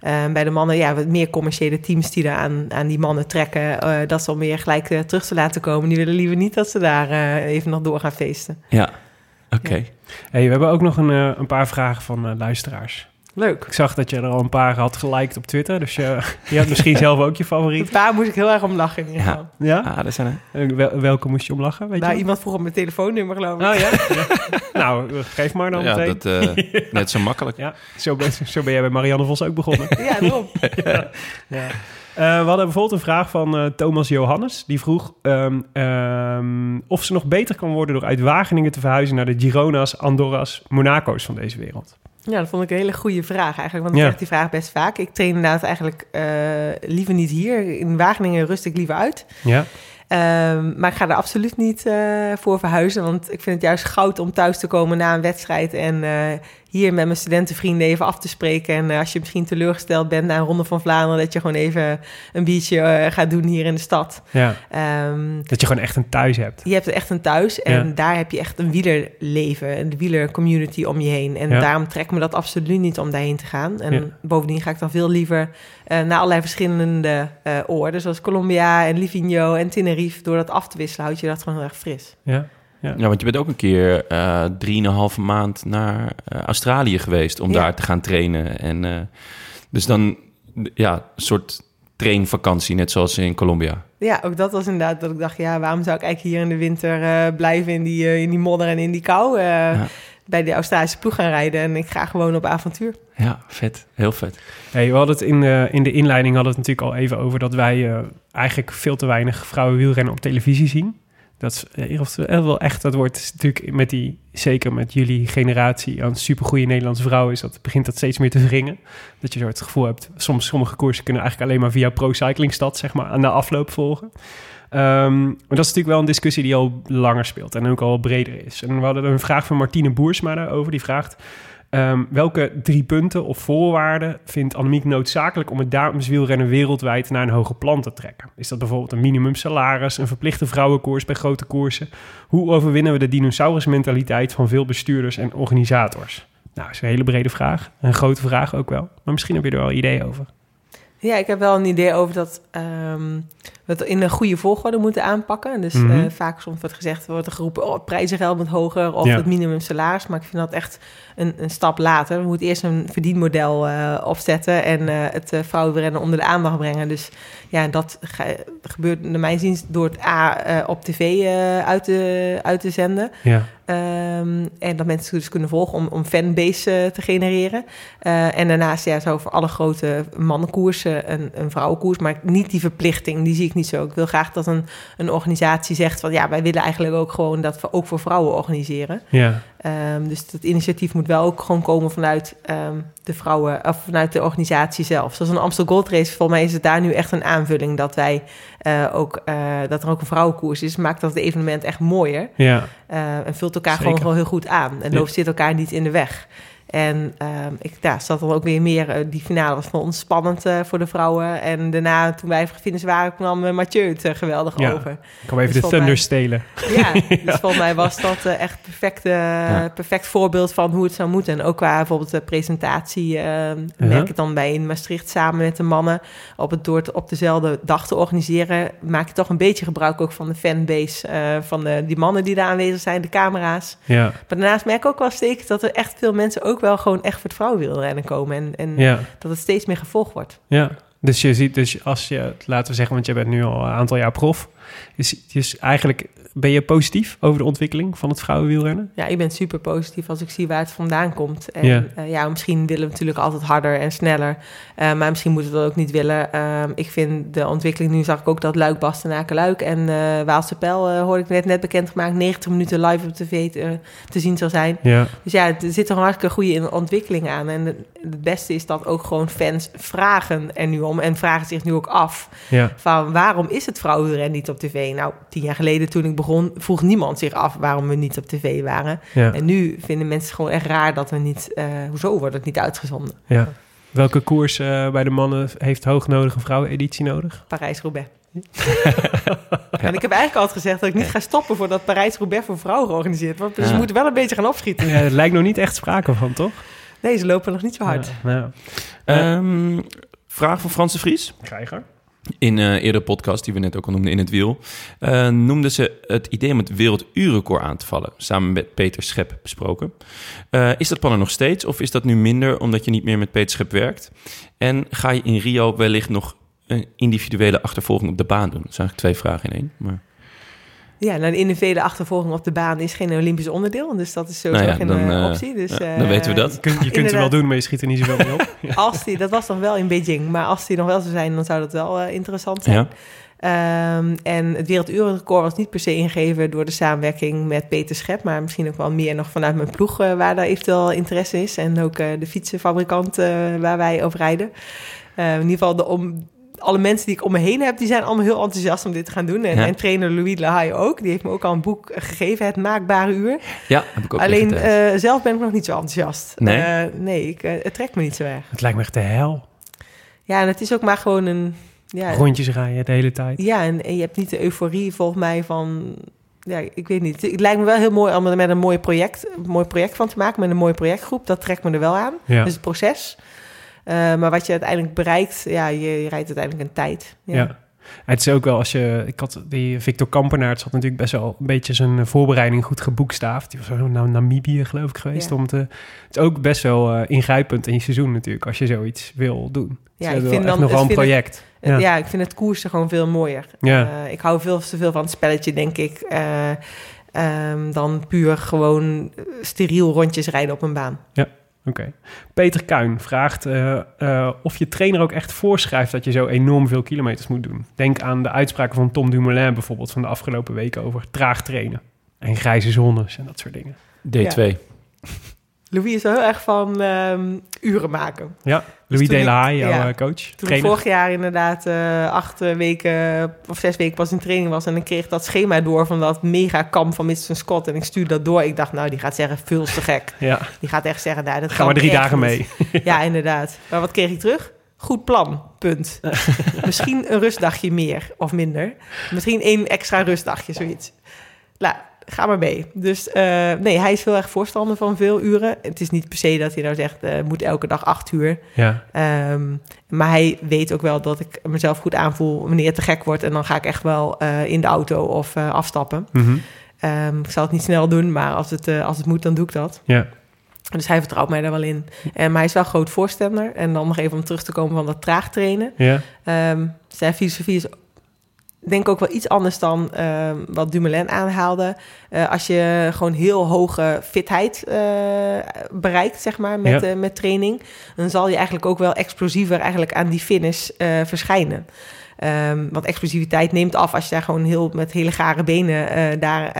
Eh, bij de mannen, ja, wat meer commerciële teams die daar aan, aan die mannen trekken. eh, dat ze om weer gelijk eh, terug te laten komen. Die willen liever niet dat ze daar eh, even nog door gaan feesten. Ja, oké. Ja. Hey, we hebben ook nog een, een paar vragen van eh, luisteraars. Leuk. Ik zag dat je er al een paar had geliked op Twitter. Dus je, je had misschien zelf ook je favoriet. Daar moest ik heel erg om lachen in ieder Ja. geval. Ja? Ah, daar zijn er. Wel- welke moest je om lachen? Weet Nou, je? iemand vroeg op mijn telefoonnummer, geloof ik. Oh ja? Ja. Nou, geef maar dan Ja, meteen. dat eh, net zo makkelijk. Ja, zo ben, zo ben jij bij Marianne Vos ook begonnen. Ja, daarom. Ja. Eh, we hadden bijvoorbeeld een vraag van eh, Thomas Johannes. Die vroeg ehm, ehm, of ze nog beter kan worden door uit Wageningen te verhuizen naar de Girona's, Andorra's, Monaco's van deze wereld. Ja, dat vond ik een hele goede vraag eigenlijk. Want ik Ja. krijg die vraag best vaak. Ik train inderdaad eigenlijk eh, liever niet hier. In Wageningen rust ik liever uit. Ja, Ehm, maar ik ga er absoluut niet voor verhuizen. Want ik vind het juist goud om thuis te komen na een wedstrijd. En hier met mijn studentenvrienden even af te spreken. En eh, als je misschien teleurgesteld bent na een Ronde van Vlaanderen... dat je gewoon even een biertje eh, gaat doen hier in de stad. ja. Ehm, dat je gewoon echt een thuis hebt. je hebt echt een thuis en Ja. daar heb je echt een wielerleven, een wielercommunity om je heen. En Ja. daarom trekt me dat absoluut niet om daarheen te gaan. En bovendien ga ik dan veel liever eh, naar allerlei verschillende eh oorden, zoals Colombia en Livigno en Tenerife. Door dat af te wisselen houd je dat gewoon heel erg fris. Ja. Ja, want je bent ook een keer eh drieënhalve maand naar eh, Australië geweest om Ja. daar te gaan trainen. En, eh, dus dan, ja, een soort trainvakantie, net zoals in Colombia. Ja, ook dat was inderdaad dat ik dacht, ja, waarom zou ik eigenlijk hier in de winter eh, blijven in die, in die modder en in die kou? eh, Bij de Australische ploeg gaan rijden en ik ga gewoon op avontuur. Ja, vet. Heel vet. Hey, we hadden het in de, in de inleiding hadden we het natuurlijk al even over dat wij eh, eigenlijk veel te weinig vrouwen wielrennen op televisie zien. Dat is eh, eh, wel echt, dat wordt natuurlijk met die, zeker met jullie generatie aan supergoeie Nederlandse vrouwen, is dat, begint dat steeds meer te wringen. Dat je zo het gevoel hebt, soms sommige koersen kunnen eigenlijk alleen maar via Pro Cycling Stad, zeg maar, aan de afloop volgen. Ehm, maar dat is natuurlijk wel een discussie die al langer speelt en ook al breder is. En we hadden een vraag van Martine Boersma daarover, die vraagt... Ehm, welke drie punten of voorwaarden vindt Annemiek noodzakelijk om het dameswielrennen wereldwijd naar een hoger plan te trekken? Is dat bijvoorbeeld een minimumsalaris, een verplichte vrouwenkoers bij grote koersen? Hoe overwinnen we de dinosaurusmentaliteit van veel bestuurders en organisators? Nou, dat is een hele brede vraag. Een grote vraag ook wel. Maar misschien heb je er wel ideeën over. Ja, ik heb wel een idee over dat ehm, we het in een goede volgorde moeten aanpakken. Dus Mhm. eh, vaak soms wordt gezegd, wordt er geroepen, oh, prijzengeld moet hoger of Ja. het minimumsalaris. Maar ik vind dat echt een, een stap later. We moeten eerst een verdienmodel eh, opzetten en eh, het vrouwenrennen onder de aandacht brengen. Dus ja, dat ge- gebeurt naar mijn zin door het A eh, op tv eh, uit, te, uit te zenden. Ja. Ehm, en dat mensen dus kunnen volgen om, om fanbase eh, te genereren. En daarnaast ja, zo voor alle grote mannenkoersen een, een vrouwenkoers. Maar niet die verplichting, die zie ik niet zo. Ik wil graag dat een, een organisatie zegt van... ja, wij willen eigenlijk ook gewoon dat we ook voor vrouwen organiseren. Ja. Ehm, dus dat initiatief moet wel ook gewoon komen vanuit ehm, de vrouwen... of vanuit de organisatie zelf. Zoals een Amstel Gold Race, volgens mij is het daar nu echt een aanvulling... dat, wij, eh, ook, eh, dat er ook een vrouwenkoers is. Maakt dat het evenement echt mooier. Ja. Uh, en vult elkaar Zeker. gewoon, gewoon heel goed aan. En Ja. loopt zit elkaar niet in de weg. En um, ik ja, zat dan ook weer meer... Uh, die finale was voor ons spannend uh, voor de vrouwen. En daarna, toen wij finish waren, kwam uh, Mathieu het geweldig Ja. over. Ik kan even Dus de thunder mij- stelen. Ja, dus volgens mij was dat echt perfect, perfect voorbeeld van hoe het zou moeten. En ook qua bijvoorbeeld de presentatie uh, merk ik dan bij in Maastricht samen met de mannen op het door het op dezelfde dag te organiseren, maak je toch een beetje gebruik ook van de fanbase van de, die mannen die daar aanwezig zijn, de camera's. Ja. Maar daarnaast merk ik ook wel steeds dat er echt veel mensen ook wel gewoon echt voor het vrouwenwielrennen komen en, en Ja. dat het steeds meer gevolgd wordt. Ja. Dus je ziet, dus als je, laten we zeggen, want je bent nu al een aantal jaar prof. Dus, dus eigenlijk ben je positief over de ontwikkeling van het vrouwenwielrennen? Ja, ik ben super positief als ik zie waar het vandaan komt. En Ja. ja, ja misschien willen we natuurlijk altijd harder en sneller. Uh, maar misschien moeten we dat ook niet willen. Uh, ik vind de ontwikkeling, nu zag ik ook dat Luik, Bastenaken, Luik en uh, Waalse Pijl, uh, hoorde ik net, net bekendgemaakt, 90 minuten live op tv te, te zien zal zijn. Ja. Dus ja, er zit een hartstikke goede ontwikkeling aan. En het, het beste is dat ook gewoon fans vragen er nu om en vragen zich nu ook af Ja. van waarom is het vrouwenrennen niet op tv? Nou, tien jaar geleden toen ik begon, vroeg niemand zich af waarom we niet op tv waren. Ja. En nu vinden mensen het gewoon echt raar dat we niet, uh, hoezo wordt het niet uitgezonden? ja. Welke koers uh, bij de mannen heeft hoognodige vrouweneditie nodig? Parijs-Roubaix. En ik heb eigenlijk altijd gezegd dat ik niet ga stoppen voordat Parijs-Roubaix voor vrouwen georganiseerd wordt. Dus Ja. we moeten wel een beetje gaan opschieten. Ja, er lijkt nog niet echt sprake van, toch? Nee, ze lopen nog niet zo hard. Ja, ja. Ehm, vraag van Frans de Vries. Krijger. In uh, eerdere podcast, die we net ook al noemden in het wiel, uh, noemden ze het idee om het werelduurrecord aan te vallen. Samen met Peter Schep besproken. Uh, is dat plan er nog steeds of is dat nu minder omdat je niet meer met Peter Schep werkt? En ga je in Rio wellicht nog een individuele achtervolging op de baan doen? Dat zijn eigenlijk twee vragen in één. Maar... Ja, nou, de individuele achtervolging op de baan is geen Olympisch onderdeel. Dus dat is sowieso Nou ja, geen dan, uh, uh, optie. Dus, ja, uh, dan weten we dat. Je kunt, je kunt het wel doen, maar je schiet er niet zoveel mee op. Ja. Als die, dat was nog wel in Beijing, maar als die nog wel zou zijn, dan zou dat wel uh, interessant zijn. Ja. Um, en het werelduurrecord was niet per se ingegeven door de samenwerking met Peter Schep, maar misschien ook wel meer nog vanuit mijn ploeg uh, waar daar eventueel interesse is. En ook uh, de fietsenfabrikant waar wij op rijden. in ieder geval de om alle mensen die ik om me heen heb, die zijn allemaal heel enthousiast om dit te gaan doen. En, Ja. en trainer Louis Lahaye ook. Die heeft me ook al een boek gegeven, Het Maakbare Uur. Ja, heb ik ook Alleen uh, zelf ben ik nog niet zo enthousiast. Nee? Uh, nee, ik, uh, het trekt me niet zo erg. Het lijkt me echt de hel. Ja, en het is ook maar gewoon een... Ja, Rondjes rijden de hele tijd. ja en, en je hebt niet de euforie volgens mij van... Ja, ik weet niet. Het lijkt me wel heel mooi om er met een mooi project, een mooi project van te maken. Met een mooie projectgroep. Dat trekt me er wel aan. Ja. Dus het proces. Uh, maar wat je uiteindelijk bereikt, ja, je, je rijdt uiteindelijk een tijd. Ja. Ja. Het is ook wel als je. Ik had die Victor Kampenaerts had natuurlijk best wel een beetje zijn voorbereiding goed geboekstaafd. Die was naar Namibië, geloof ik, geweest. Ja. Om te, het is ook best wel uh, ingrijpend in je seizoen natuurlijk, als je zoiets wil doen. Ja, ik vind dan- een vind het- project. Ja. Ja. ik vind het koersen gewoon veel mooier. Ja. Uh, ik hou veel te veel van het spelletje, denk ik. Uh, um, dan puur gewoon steriel rondjes rijden op een baan. Oké. Peter Kuin vraagt uh, uh, of je trainer ook echt voorschrijft dat je zo enorm veel kilometers moet doen. Denk aan de uitspraken van Tom Dumoulin bijvoorbeeld van de afgelopen weken over traag trainen. En grijze zones en dat soort dingen. D2. Louis is wel heel erg van um, uren maken. Ja, Louis toen de ik- la Haye, jouw ja. eh, coach, Toen ik trainer. vorig jaar inderdaad uh, acht uh, weken of zes weken pas in training was... en ik kreeg dat schema door van dat mega kamp van Mr. Scott... en ik stuurde dat door. Ik dacht, nou, die gaat zeggen, veel te gek. Ja, Die gaat echt zeggen, nou, dat ga kan maar drie dagen mee. Ja, inderdaad. Maar wat kreeg ik terug? Goed plan, punt. Misschien een rustdagje meer of minder. Misschien één extra rustdagje, zoiets. Nou, ga maar mee. Dus eh, nee, hij is heel erg voorstander van veel uren. Het is niet per se dat hij nou zegt, eh moet elke dag acht uur. Ja, Ehm, maar hij weet ook wel dat ik mezelf goed aanvoel wanneer het te gek wordt. En dan ga ik echt wel eh, in de auto of afstappen. Mhm. Ehm, ik zal het niet snel doen, maar als het, als het moet, dan doe ik dat. ja. Dus hij vertrouwt mij daar wel in. En, maar hij is wel groot voorstander. En dan nog even om terug te komen van dat traag trainen. ja. Ehm, zijn filosofie is denk ook wel iets anders dan ehm, wat Dumoulin aanhaalde. Eh, als je gewoon heel hoge fitheid eh, bereikt, zeg maar, met, Ja. eh, met training... dan zal je eigenlijk ook wel explosiever eigenlijk aan die finish verschijnen. Ehm, want explosiviteit neemt af als je daar gewoon heel met hele gare benen daar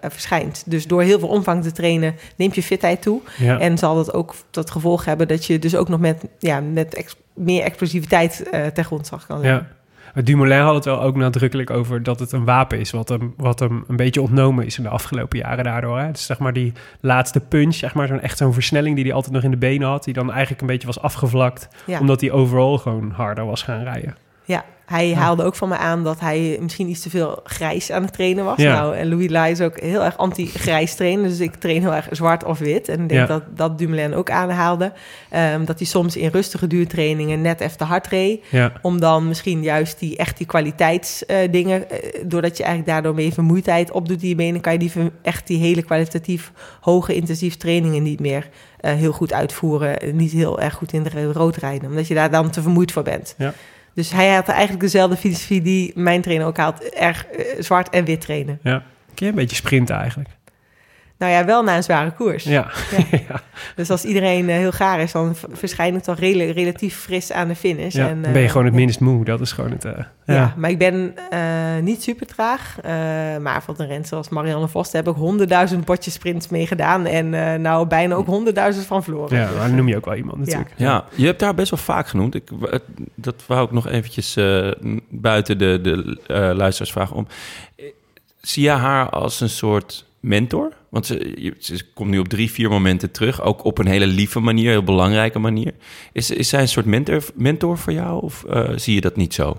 verschijnt. Dus door heel veel omvang te trainen neemt je fitheid toe. ja. En zal dat ook tot gevolg hebben dat je dus ook nog met, ja, met ex- meer explosiviteit eh ter grondslag kan zijn. Ja. Maar Dumoulin had het wel ook nadrukkelijk over dat het een wapen is... wat hem, wat hem een beetje ontnomen is in de afgelopen jaren daardoor. Hè? Dus zeg maar die laatste punch, zeg maar zo'n, echt zo'n versnelling... die hij altijd nog in de benen had... die dan eigenlijk een beetje was afgevlakt... Ja. omdat hij overal gewoon harder was gaan rijden. Ja, hij haalde ook van me aan dat hij misschien iets te veel grijs aan het trainen was. Ja. Nou, en Louis Lai is ook heel erg anti-grijs trainen. Dus ik train heel erg zwart of wit. En ik denk Ja. dat dat Dumoulin ook aanhaalde. Ehm, dat hij soms in rustige duurtrainingen net even te hard reed. Ja, Om dan misschien juist die echt die kwaliteitsdingen... eh, doordat je eigenlijk daardoor meer vermoeidheid opdoet in je benen... kan je die echt die hele kwalitatief hoge intensief trainingen niet meer eh, heel goed uitvoeren. eh, Niet heel erg goed in de rood rijden. Omdat je daar dan te vermoeid voor bent. Ja. Dus hij had eigenlijk dezelfde filosofie die mijn trainer ook haalt. Erg eh, zwart en wit trainen. ja. Kun je een beetje sprinten eigenlijk? Nou ja, wel na een zware koers. Ja. Dus als iedereen eh, heel gaar is, dan v- verschijn ik toch rela- relatief fris aan de finish. ja. En, dan ben je eh, gewoon het minst moe. Dat is gewoon het... eh, Ja. ja. maar ik ben eh, niet super traag. eh, maar voor een rent zoals Marianne Vos daar heb ik honderdduizend potjes sprints mee gedaan. En eh, nou bijna ook honderdduizend van verloren. Ja, Dus, maar dan noem je ook wel iemand natuurlijk. Ja, je hebt haar best wel vaak genoemd. Ik, het- dat wou ik nog eventjes eh, buiten de, de eh, luisteraarsvraag om. Zie je haar als een soort mentor? Want ze, komt nu op drie, vier momenten terug. Ook op een hele lieve manier, heel belangrijke manier. Is, is zij een soort mentor, voor jou? Of eh, zie je dat niet zo?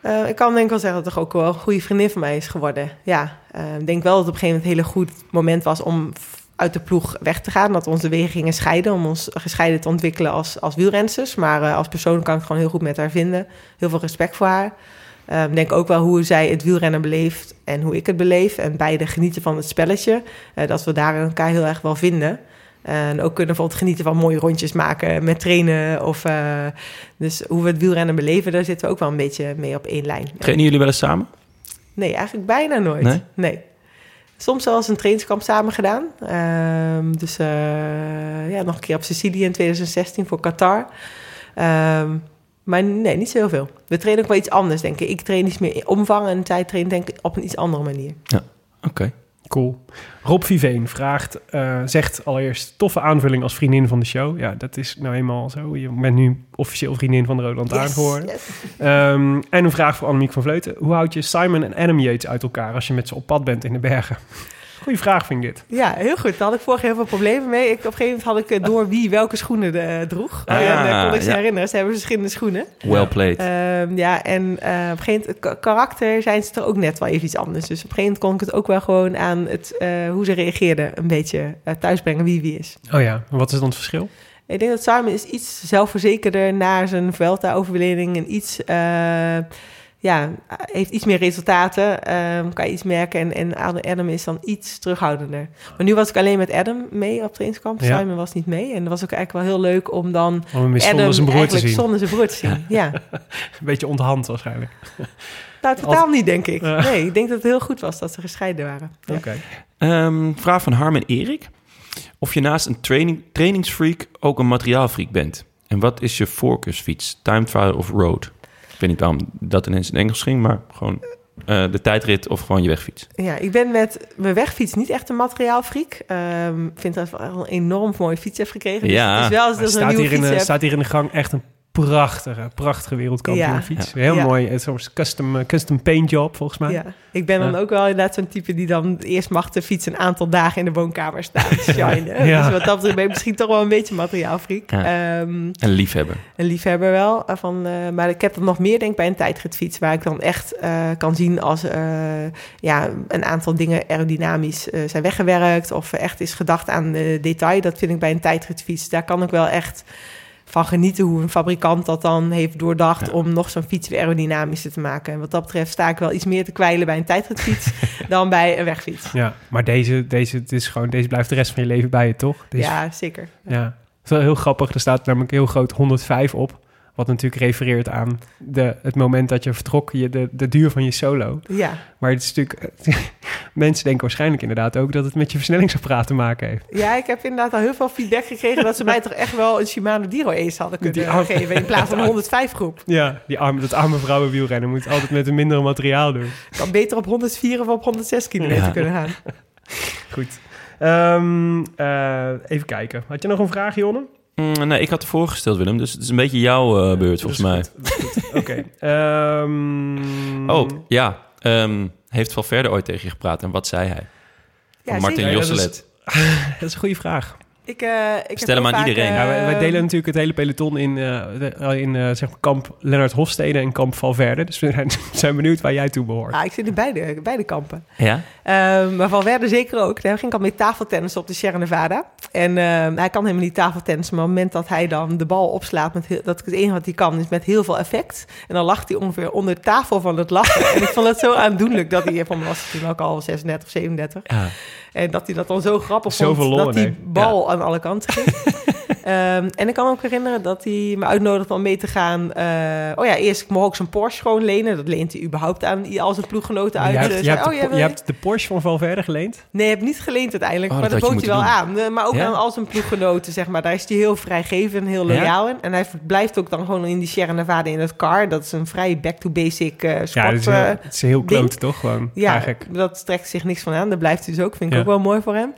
Eh, ik kan denk ik wel zeggen dat het ook wel een goede vriendin van mij is geworden. Ja, eh, ik denk wel dat het op een gegeven moment een hele goed moment was om uit de ploeg weg te gaan. Dat we onze wegen gingen scheiden, om ons gescheiden te ontwikkelen als, als wielrensters. Maar als persoon kan ik gewoon heel goed met haar vinden. Heel veel respect voor haar. Ik denk ook wel hoe zij het wielrennen beleeft en hoe ik het beleef. En beide genieten van het spelletje. eh, dat we daar elkaar heel erg wel vinden. En ook kunnen bijvoorbeeld genieten van mooie rondjes maken met trainen. Of, eh, dus hoe we het wielrennen beleven, daar zitten we ook wel een beetje mee op één lijn. Trainen jullie wel eens samen? Nee, eigenlijk bijna nooit. Nee? Soms eens een trainingskamp samen gedaan. Ehm, dus eh, ja, nog een keer op Sicilië in 2016 voor Qatar. Ehm, maar nee, niet zo heel veel. We trainen ook wel iets anders, denk ik. Ik train iets meer in omvang en zij traint denk ik op een iets andere manier. Oké. Cool. Rob Viveen vraagt, eh, zegt allereerst toffe aanvulling als vriendin van de show. Ja, dat is nou eenmaal zo. Je bent nu officieel vriendin van de geworden. yes. Ehm, en een vraag voor Annemiek van Vleuten. Hoe houd je Simon en Adam Yates uit elkaar als je met ze op pad bent in de bergen? Goeie vraag vind ik dit. Ja, heel goed. Daar had ik vorig jaar heel veel problemen mee. Ik, op een gegeven moment had ik eh, door wie welke schoenen eh, droeg. Ah, en dan kon ik ze ja. herinneren. Ze hebben verschillende schoenen. Well played. Ehm, ja, en eh, op een gegeven moment, ka- karakter zijn ze er ook net wel even iets anders. Dus op een gegeven moment kon ik het ook wel gewoon aan het, eh, hoe ze reageerden een beetje eh, thuisbrengen wie wie is. Oh ja, wat is dan het verschil? Ik denk dat Simon is iets zelfverzekerder na zijn Vuelta-overwinning en iets, eh, ja, heeft iets meer resultaten, ehm, kan je iets merken. En, en Adam is dan iets terughoudender. Maar nu was ik alleen met Adam mee op trainingskamp. Ja. Simon was niet mee. En dat was ook eigenlijk wel heel leuk om dan Om hem eens Adam zonder zijn broer te eigenlijk zien. zonder zijn broer te zien. Ja. Een beetje onthand waarschijnlijk. Nou, totaal niet, denk ik. Nee, ik denk dat het heel goed was dat ze gescheiden waren. Ja. Oké. Ehm, vraag van Harm en Erik. Of je naast een training, trainingsfreak ook een materiaalfreak bent. En wat is je voorkeursfiets? Time trial of road? Ik weet niet waarom dat ineens in Engels ging, maar gewoon eh, de tijdrit of gewoon je wegfiets. Ja, ik ben met mijn wegfiets niet echt een materiaalfreak. Ehm, Ik vind dat ik wel een enorm mooie fiets heb gekregen. Dus Ja. wel een nieuwe hier in de, staat hier in de gang echt een prachtige, prachtige wereldkampioen Ja. Heel Ja. mooi. Het is een soort custom, eh, custom paint job, volgens mij. Ja, ik ben dan ook wel inderdaad zo'n type die dan eerst mag de fiets een aantal dagen in de woonkamer staan. shinen. Ja. Dus wat dat betreft ben ik misschien toch wel een beetje materiaalfreak. Ja. Ehm, Een liefhebber. een liefhebber wel. eh, Van, eh, maar ik heb dat nog meer denk ik bij een tijdritfiets. Waar ik dan echt eh, kan zien als eh, ja, een aantal dingen aerodynamisch eh, zijn weggewerkt. Of echt is gedacht aan eh, detail. Dat vind ik bij een tijdritfiets. Daar kan ik wel echt van genieten hoe een fabrikant dat dan heeft doordacht... Ja. om nog zo'n fiets weer aerodynamischer te maken. En wat dat betreft sta ik wel iets meer te kwijlen bij een tijdritfiets... dan bij een wegfiets. Ja, maar deze, deze, het is gewoon, deze blijft de rest van je leven bij je, toch? Deze, Ja, zeker. ja. Het is wel heel grappig. Er staat namelijk heel groot 105 op. Wat natuurlijk refereert aan de, het moment dat je vertrok, je, de, de duur van je solo. Ja, Maar het is natuurlijk... mensen denken waarschijnlijk inderdaad ook dat het met je versnellingsapparaat te maken heeft. Ja, ik heb inderdaad al heel veel feedback gekregen dat ze mij toch echt wel een Shimano Diro Ace hadden kunnen geven in plaats van een 105 groep. Ja, die arme, dat arme vrouwenwielrennen moet altijd met een mindere materiaal doen. Ik kan beter op 104 of op 106 kilometer Ja. kunnen gaan. Goed. Ehm, eh, even kijken. Had je nog een vraag, Jonne? Mm, nee, ik had ervoor gesteld, Willem. Dus het is een beetje jouw eh, beurt, volgens mij. Oké. Ehm, Oh, ja. Ehm, heeft Valverde ooit tegen je gepraat en wat zei hij? Ja, Van Martin. Ja, dat is- Josselet. Dat is een goede vraag. Ik, eh, ik heb Stel hem aan vaak, iedereen. eh, Ja, wij, wij delen natuurlijk het hele peloton in, eh, in eh, zeg maar kamp Lennart Hofstede en kamp Valverde. Dus we zijn, zijn benieuwd waar jij toe behoort. Ah, ik zit in beide, beide kampen. Ja? Ehm, maar Valverde zeker ook. Daar ging ik al mee tafeltennis op de Sierra Nevada. En ehm, hij kan helemaal niet tafeltennissen. Maar op het moment dat hij dan de bal opslaat... Met heel, dat het enige wat hij kan, is met heel veel effect. En dan lacht hij ongeveer onder de tafel van het lachen. en ik vond het zo aandoenlijk dat hij... Van was toen ook al 36 of 37. Ja. En dat hij dat dan zo grappig Zoveel vond, dat die bal aan alle kanten ging. Ehm, en ik kan me ook herinneren dat hij me uitnodigde om mee te gaan. eh, oh ja, eerst mocht ik zijn Porsche gewoon lenen. Dat leent hij überhaupt aan al zijn ploeggenoten uit. je hebt, je zei, hebt, oh, de, jij Po- wil je je? hebt de Porsche van Valverde geleend. Nee, heb niet geleend uiteindelijk, Oh, maar dat dat bood hij wel aan. Eh, Maar ook Ja? aan al zijn ploeggenoten, zeg maar. Daar is hij heel vrijgevend, heel Ja? loyaal in. En hij blijft ook dan gewoon in die Sierra Nevada in het car. Dat is een vrij back-to-basic eh sport. Ja, dat is, heel- het is heel kloot, toch? Gewoon, ja, eigenlijk. dat trekt zich niks van aan. Daar blijft hij dus ook. Vind ik ook wel mooi voor hem.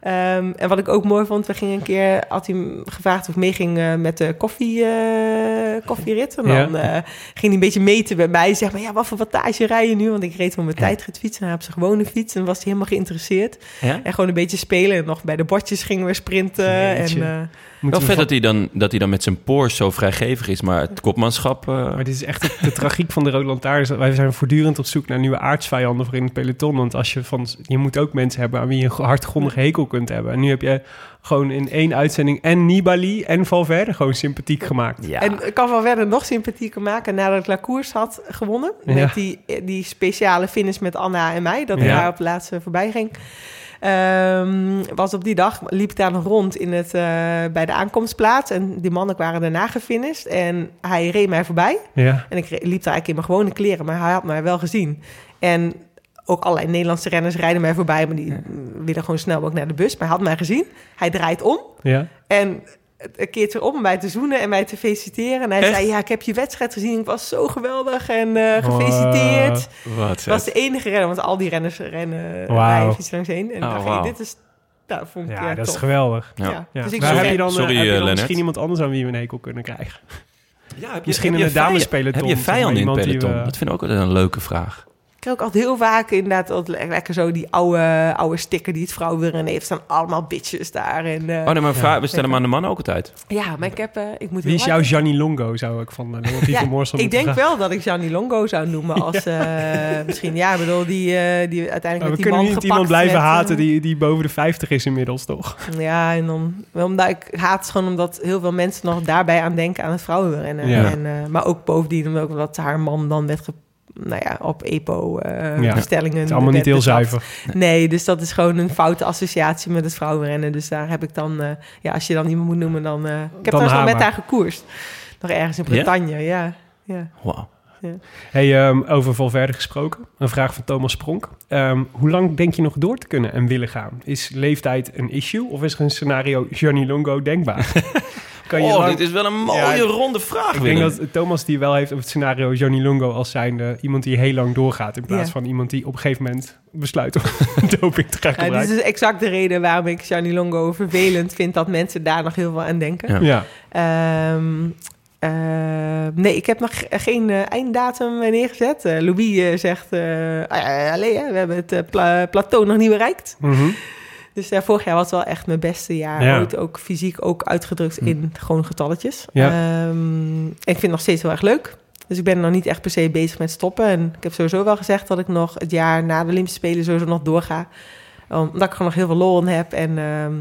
Ehm, en wat ik ook mooi vond, we gingen een keer, had hij gevraagd of ik mee ging eh, met de koffie, eh, koffierit. En Ja. dan eh, ging hij een beetje meten bij mij. Zeg maar, ja, wat voor wattage rij je nu? Want ik reed van mijn Ja. tijdritfiets en hij op zijn gewone fiets. En was hij helemaal geïnteresseerd. ja? En gewoon een beetje spelen. En nog bij de bordjes gingen we sprinten. Jeetje. En, eh, Wel we vet dat hij, dan, dat hij dan met zijn Porsche zo vrijgevig is, maar het kopmanschap... eh, Maar dit is echt de, de tragiek van de Rode Lantaarn. is dat Wij zijn voortdurend op zoek naar nieuwe aardsvijanden voor in het peloton. Want als je van, je moet ook mensen hebben aan wie je een hardgrondige hekel kunt hebben. En nu heb je gewoon in één uitzending en Nibali en Valverde gewoon sympathiek gemaakt. ja. En ik kan wel verder nog sympathieker maken nadat ik La Course had gewonnen. Ja. Met die, die speciale finish met Anna en mij. Dat ik Ja. daar op het laatste voorbij ging. Ehm, was op die dag, liep daar nog rond in het, eh, bij de aankomstplaats. En die mannen waren daarna gefinished. En hij reed mij voorbij. Ja. En ik liep daar eigenlijk in mijn gewone kleren. Maar hij had mij wel gezien. En ook allerlei Nederlandse renners rijden mij voorbij. Maar die willen gewoon snel ook naar de bus. Maar hij had mij gezien. Hij draait om. Ja. En het keert weer om om mij te zoenen en mij te feliciteren. En hij Echt? zei, ja, ik heb je wedstrijd gezien. Ik was zo geweldig en eh, gefeliciteerd. Wat Het was de enige renner, want al die renners rennen rijden fiets langs heen. En Oh, dacht, hey, wauw. dit is... Nou, vond ik Ja, ja, dat is geweldig. Ja. Ja. Dus ik Maar heb je dan, Sorry, eh, heb je eh, dan misschien iemand anders aan wie we een hekel kunnen krijgen? Ja, heb Misschien heb in de vijand- damespeloton, Heb je vijanden in het peloton? we- Dat vind ik ook een leuke vraag. Ik heb ook altijd heel vaak inderdaad altijd le- lekker zo die oude, oude sticker die het vrouwenwielrennen heeft. staan allemaal bitches daar. En, eh, Oh, nee, maar we stellen hem aan de mannen ook altijd. Ja, maar ik heb... eh, ik moet Wie is jouw Gianni Longo, zou ik van uh, Ja, Morse ik denk wel dat ik Gianni Longo zou noemen als eh, misschien ja, ik bedoel die eh, die uiteindelijk Maar we die kunnen man niet gepakt iemand blijven haten die, die boven de 50 is inmiddels, toch? Ja, en dan wel omdat ik haat het gewoon omdat heel veel mensen nog daarbij aan denken aan het vrouwenrennen. Ja. En, eh, maar ook bovendien omdat ook dat haar man dan werd ge, nou ja, op EPO eh Ja. bestellingen. Het is allemaal niet heel zuiver. Nee, dus dat is gewoon een foute associatie met het vrouwenrennen. Dus daar heb ik dan, eh, ja, als je dan iemand moet noemen, dan. eh, ik heb Dan trouwens nog met haar gekoerst. Nog ergens in Ja? Bretagne, ja. ja. Wauw. Hey, ehm, over Valverde gesproken. Een vraag van Thomas Pronk. Ehm, hoe lang denk je nog door te kunnen en willen gaan? Is leeftijd een issue of is er een scenario Gianni Longo denkbaar? kan je oh, lang- dit is wel een mooie Ja, ronde vraag, Ik denk dat Thomas die wel heeft over het scenario Johnny Longo als zijnde iemand die heel lang doorgaat. In plaats Ja. van iemand die op een gegeven moment besluit om doping te gaan Ja, dit gebruiken. is exact de reden waarom ik Gianni Longo vervelend vind dat mensen daar nog heel veel aan denken. Ja. Ja, Ehm, Eh, nee, ik heb nog ge- geen eh, einddatum neergezet. Louis eh, zegt, eh ah, allee, hè, we hebben het pla- plateau nog niet bereikt. Mhm. Dus ja, vorig jaar was wel echt mijn beste jaar. Ja. Ooit ook fysiek ook uitgedrukt Hm. in gewoon getalletjes. Ja. Ehm, ik vind het nog steeds heel erg leuk. Dus ik ben nog niet echt per se bezig met stoppen. En ik heb sowieso wel gezegd dat ik nog het jaar na de Olympische Spelen sowieso nog doorga. Omdat ik gewoon nog heel veel lol in heb. En ehm,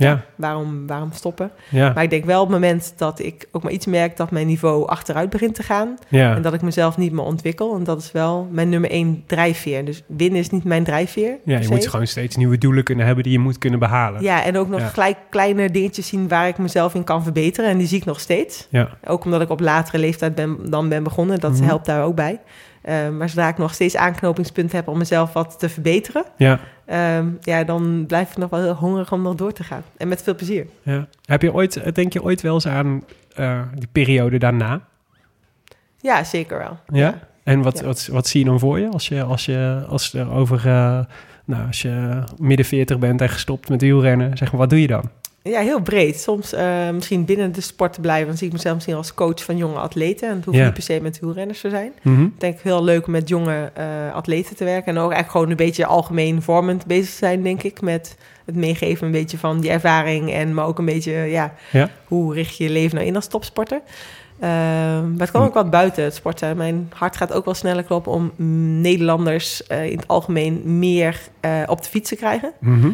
Ja, waarom, waarom stoppen? ja, Maar ik denk wel op het moment dat ik ook maar iets merk dat mijn niveau achteruit begint te gaan. ja. En dat ik mezelf niet meer ontwikkel. En dat is wel mijn nummer één drijfveer. Dus winnen is niet mijn drijfveer. Ja, je se. moet gewoon steeds nieuwe doelen kunnen hebben die je moet kunnen behalen. Ja, en ook nog Ja. gelijk kleine dingetjes zien waar ik mezelf in kan verbeteren. En die zie ik nog steeds. Ja. Ook omdat ik op latere leeftijd ben, dan ben begonnen. Dat Mhm. helpt daar ook bij. Eh, maar zodra ik nog steeds aanknopingspunten heb om mezelf wat te verbeteren... Ja, ehm, ja, dan blijf ik nog wel heel hongerig om nog door te gaan. En met veel plezier. ja. Heb je ooit, denk je ooit wel eens aan eh, die periode daarna? Ja, zeker wel. Ja? En wat, Ja. wat, wat zie je dan voor je als je, als je, als er over, eh, nou, als je midden 40 bent en gestopt met wielrennen, zeg maar, wat doe je dan? Ja, heel breed. Soms eh, misschien binnen de sport te blijven. Dan zie ik mezelf misschien als coach van jonge atleten. En het hoeft niet per se met wielrenners te zijn. Mhm. Ik denk heel leuk om met jonge eh, atleten te werken. En ook eigenlijk gewoon een beetje algemeen vormend bezig te zijn, denk ik. Met het meegeven een beetje van die ervaring. En maar ook een beetje, ja, Ja. hoe richt je je leven nou in als topsporter? Ehm, maar het kan ook wat buiten het sport zijn. Mijn hart gaat ook wel sneller kloppen om mm, Nederlanders eh, in het algemeen meer op de fiets te krijgen. Ehm,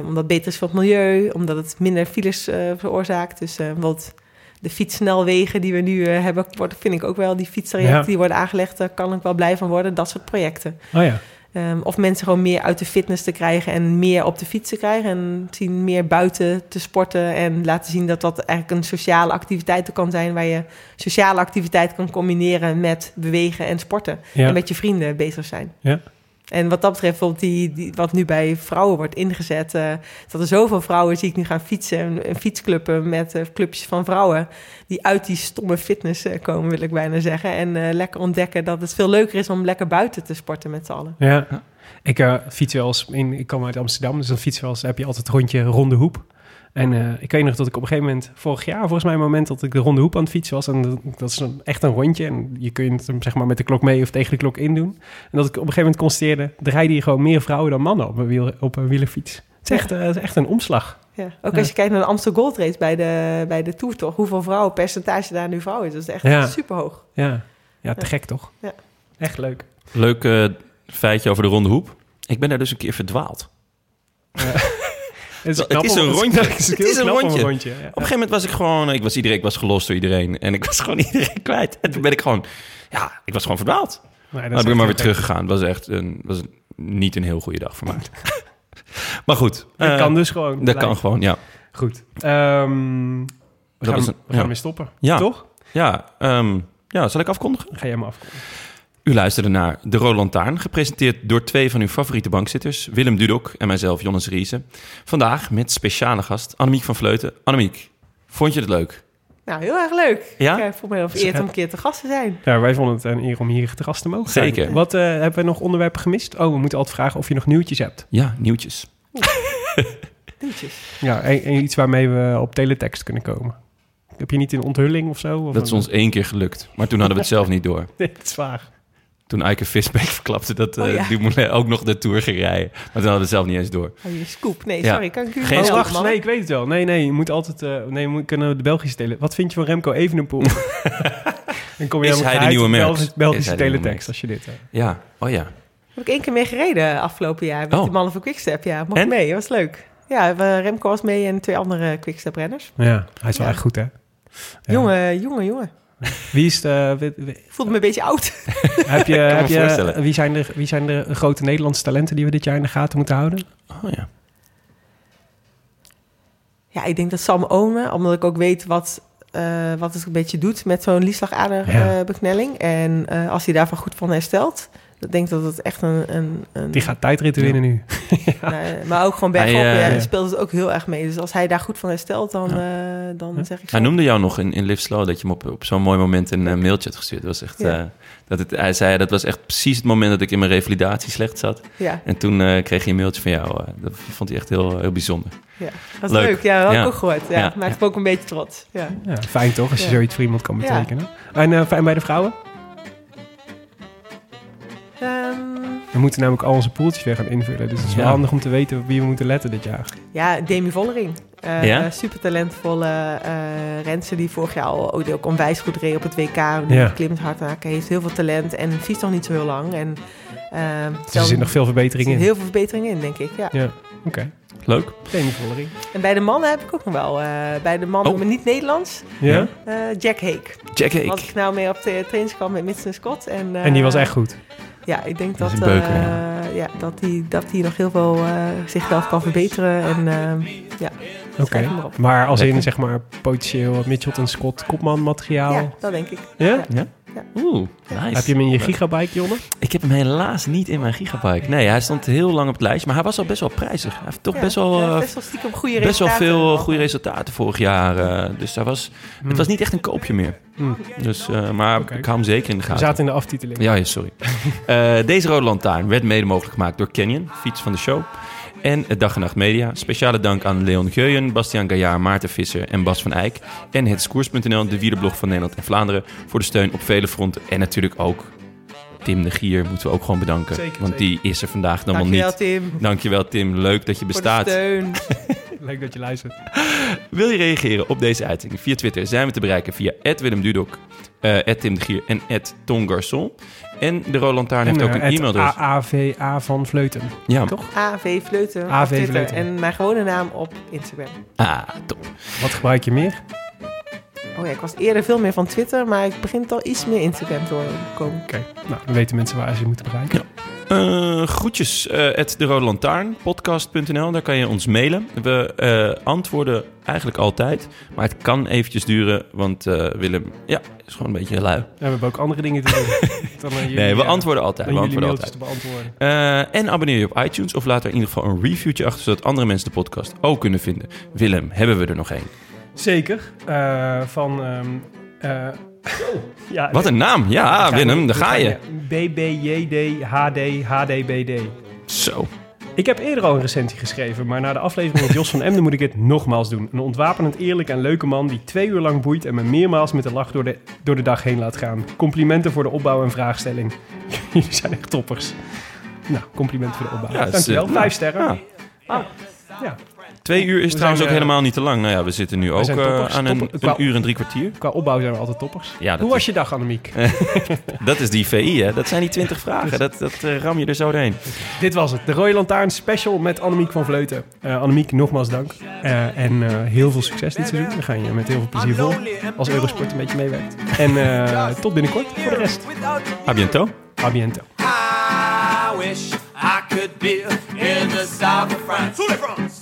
omdat het beter is voor het milieu, omdat het minder files eh, veroorzaakt. Dus eh bijvoorbeeld de fietssnelwegen die we nu eh, hebben, worden, vind ik ook wel. Die fietstrajecten Ja. die worden aangelegd, daar kan ik wel blij van worden. Dat soort projecten. Oh ja. Ehm, of mensen gewoon meer uit de fitness te krijgen en meer op de fiets te krijgen. En zien meer buiten te sporten en laten zien dat dat eigenlijk een sociale activiteit kan zijn. Waar je sociale activiteit kan combineren met bewegen en sporten. Ja. En met je vrienden bezig zijn. Ja. En wat dat betreft, bijvoorbeeld die, die, wat nu bij vrouwen wordt ingezet, eh, dat er zoveel vrouwen zie ik nu gaan fietsen, een fietsclubben met eh, clubjes van vrouwen, die uit die stomme fitness eh, komen, wil ik bijna zeggen. En lekker ontdekken dat het veel leuker is om lekker buiten te sporten met z'n allen. Ja. Ik fiets wel eens, in, ik kom uit Amsterdam, dus dan fiets wel eens, heb je altijd rondje Ronde Hoep. En eh, ik weet nog dat ik op een gegeven moment, vorig jaar volgens mij, een moment dat ik de Ronde Hoep aan het fietsen was. En dat, dat is een, echt een rondje. En je kunt hem zeg maar met de klok mee of tegen de klok in doen. En dat ik op een gegeven moment constateerde, er rijden hier gewoon meer vrouwen dan mannen op een, wiel, op een wielerfiets. Het is echt, eh, het is echt een omslag. Ja. Ook Ja. als je kijkt naar de Amsterdam Gold Race bij de, bij de Tour, toch? Hoeveel vrouwen, percentage daar nu vrouwen is. Dat is echt Ja. super hoog. Ja, ja te Ja. gek toch? Ja. Echt leuk. Leuk eh, feitje over de ronde hoep. Ik ben daar dus een keer verdwaald. Het is een rondje. Het is, Het heel is een rondje. ja. Op een gegeven moment was ik gewoon... Ik was, iedereen, ik was gelost door iedereen. En ik was gewoon iedereen kwijt. En toen ben ik gewoon... Ja, ik was gewoon verdwaald. Nee, Dan ben ik maar weer teruggegaan. Het was echt een, was een- niet een heel goede dag voor mij. maar goed. Dat eh, kan dus gewoon. Dat blijven. kan gewoon, ja. Goed. Ehm we Dat gaan, was een- we gaan ja. weer stoppen. Ja. Toch? Ja, ehm, ja, zal ik afkondigen? Ga jij maar af. U luisterde naar De Rode Lantaarn, gepresenteerd door twee van uw favoriete bankzitters, Willem Dudok en mijzelf, Jonas Riese. Vandaag met speciale gast Annemiek van Vleuten. Annemiek, vond je het leuk? Nou, heel erg leuk. Ja? Ik eh, voel me heel vereerd om een keer te gast te zijn. Ja, wij vonden het een eer om hier te gast te mogen zijn. Zeker. Wat eh, hebben we nog onderwerpen gemist? Oh, we moeten altijd vragen of je nog nieuwtjes hebt. Ja, nieuwtjes. Nieuwtjes. Ja, en, en iets waarmee we op teletext kunnen komen. Heb je niet een onthulling of zo? Of Dat is ons één keer gelukt, maar toen hadden we het zelf niet door. Nee, dat is waar. Toen Eike Visbeek verklapte dat eh Oh, ja. Dumoulin ook nog de Tour ging rijden. Maar toen hadden we het zelf niet eens door. Oh, je scoop. Nee, Ja. sorry. Kan ik u Geen helpen, wacht, nee, ik weet het wel. Nee, nee, je moet altijd... eh, nee, we kunnen de Belgische tele... Wat vind je van Remco Evenepoel? Dan kom je Is hij de nieuwe Merckx? Belgische, Is Belgische teletext, als je dit... eh, Ja, oh ja. Heb ik één keer mee gereden afgelopen jaar met Oh. de mannen van Quickstep. Ja, mocht En? mee. Dat was leuk. Ja, we- Remco was mee en twee andere Quickstep-renners. Ja, hij is wel Ja. echt goed, hè? Ja. Jongen, jongen, jongen. Wie is de... wie- wie- Ik voelde me een beetje oud. heb je, heb je, wie, zijn de, wie zijn de grote Nederlandse talenten die we dit jaar in de gaten moeten houden? Oh ja. Ja, ik denk dat Sam Omen, omdat ik ook weet wat, eh, wat het een beetje doet met zo'n Ja. liesslagaderbeknelling. en eh, als hij daarvan goed van herstelt, Ik denk dat het echt een... een, een Die gaat tijdritten winnen nu. nee, maar ook gewoon bergop. Hij, eh, ja, ja. speelt het ook heel erg mee. Dus als hij daar goed van herstelt, dan, eh, dan zeg ik zo. Hij noemde jou nog in, in Live Slow dat je hem op, op zo'n mooi moment een eh, mailtje had gestuurd. Dat was echt, Ja. eh, dat het, hij zei dat was echt precies het moment dat ik in mijn revalidatie slecht zat. Ja, En toen eh, kreeg hij een mailtje van jou. eh, dat vond hij echt heel, heel bijzonder. ja. Dat is Leuk. leuk. Ja, dat ik ook gehoord. Ja. Ja. Maakt me ook een beetje trots. Ja. Ja, fijn toch, als je Ja. zoiets voor iemand kan Ja. betekenen. En eh, fijn bij de vrouwen? Ehm, We moeten namelijk al onze poeltjes weer gaan invullen. Dus het is wel Ja. handig om te weten op wie we moeten letten dit jaar. ja, Demi Vollering. Eh Ja? Super talentvolle eh die vorig jaar al ook, onwijs goed reed op het WK. Die Ja. klimt hard aan. Hij heeft heel veel talent en fietst nog niet zo heel lang. En, ehm, Dus er zit nog veel verbetering er in. heel veel verbetering in, denk ik. Ja. Ja, oké. Leuk. Demi Vollering. En bij de mannen heb ik ook nog wel. eh, bij de mannen, Oh. maar niet Nederlands. Ja? eh, Jack Hake. Jack Was Hake. ik nou mee op de trainingskamp met Mitsden Scott. En, eh, En die was echt goed. Ja, ik denk Dat dat, eh, ja. ja, dat hij dat die nog heel veel eh, zichzelf kan verbeteren. En eh, ja, Oké. Maar als in, zeg maar, potentieel Mitchell en Scott kopman materiaal. ja, dat denk ik. Ja? Ja? Ja. Oeh, nice. Heb je hem in je gigabike, Jonne? Ik heb hem helaas niet in mijn gigabike. Nee, hij stond heel lang op het lijstje, maar hij was al best wel prijzig. Hij heeft toch Ja, best wel, ja, eh, best wel stiekem goede best wel resultaten. veel goede resultaten vorig jaar. eh, dus hij was, het was niet echt een koopje meer. Hmm. Dus, eh, maar ik hou hem zeker in de We gaten. zaten in de aftiteling. Ja, ja, sorry. Eh, deze rode lantaarn werd mede mogelijk gemaakt door Canyon, fiets van de show. En het Dag en Nacht Media. Speciale dank aan Leon Geuyen, Bastiaan Gaillard, Maarten Visser en Bas van Eyck. En het Skoers.nl, de wielerblog van Nederland en Vlaanderen. Voor de steun op vele fronten. En natuurlijk ook Tim de Gier moeten we ook gewoon bedanken. Zeker, want die is er vandaag dan wel Dankjewel, niet. Tim. Dankjewel Tim, leuk dat je Voor de bestaat. steun. Leuk dat je luistert. Wil je reageren op deze uitzending? Via Twitter zijn we te bereiken via Willem Dudok, eh Tim de Gier en Ton Garçon. En de Roland Taarn heeft ook eh, een e-mailadres. AAVA van Vleuten. Ja, toch? AV Vleuten AV. Vleuten. En mijn gewone naam op Instagram. Ah, top. Wat gebruik je meer? Oh ja, ik was eerder veel meer van Twitter, maar ik begin toch iets meer Instagram te komen. Oké, nou, dan weten mensen waar ze je moeten bereiken. Eh, groetjes, eh at de Rode Lantaarn, podcast.nl, daar kan je ons mailen. We eh, antwoorden eigenlijk altijd, maar het kan eventjes duren, want eh, Willem, ja, is gewoon een beetje lui. Ja, we hebben ook andere dingen te doen. dan jullie, Nee, we antwoorden altijd. dan We antwoorden altijd. te beantwoorden. Eh, en abonneer je op iTunes of laat er in ieder geval een reviewtje achter, zodat andere mensen de podcast ook kunnen vinden. Willem, hebben we er nog één? Zeker. eh, van... ehm, eh, ja, Wat een naam! Ja, Ja, Willem, daar ga je. BBJD HD HDBD. Zo. Ik heb eerder al een recensie geschreven, maar na de aflevering met Jos van Emden moet ik het nogmaals doen. Een ontwapenend eerlijk en leuke man die twee uur lang boeit en me meermaals met een lach door de, door de dag heen laat gaan. Complimenten voor de opbouw en vraagstelling. Jullie zijn echt toppers. Nou, complimenten voor de opbouw. Ja, Dankjewel. eh, Vijf sterren. Ja. Ah, ja. Twee uur is We trouwens ook helemaal niet te lang. Nou ja, we zitten nu ook eh, toppers. aan een, een uur en drie kwartier. Qua opbouw zijn we altijd toppers. Ja, Hoe was is- je dag, Annemiek? Dat is die VI, hè? Dat zijn die 20 vragen. Dat, dat eh, ram je er zo doorheen. Dit was het. De Rode Lantaarn special met Annemiek van Vleuten. Eh Annemiek, nogmaals dank. Eh, en eh, heel veel succes dit seizoen. We gaan je met heel veel plezier volgen. Als Eurosport een beetje meewerkt. En eh, tot binnenkort voor de rest. A biento. A biento. I wish I could be in the south of France.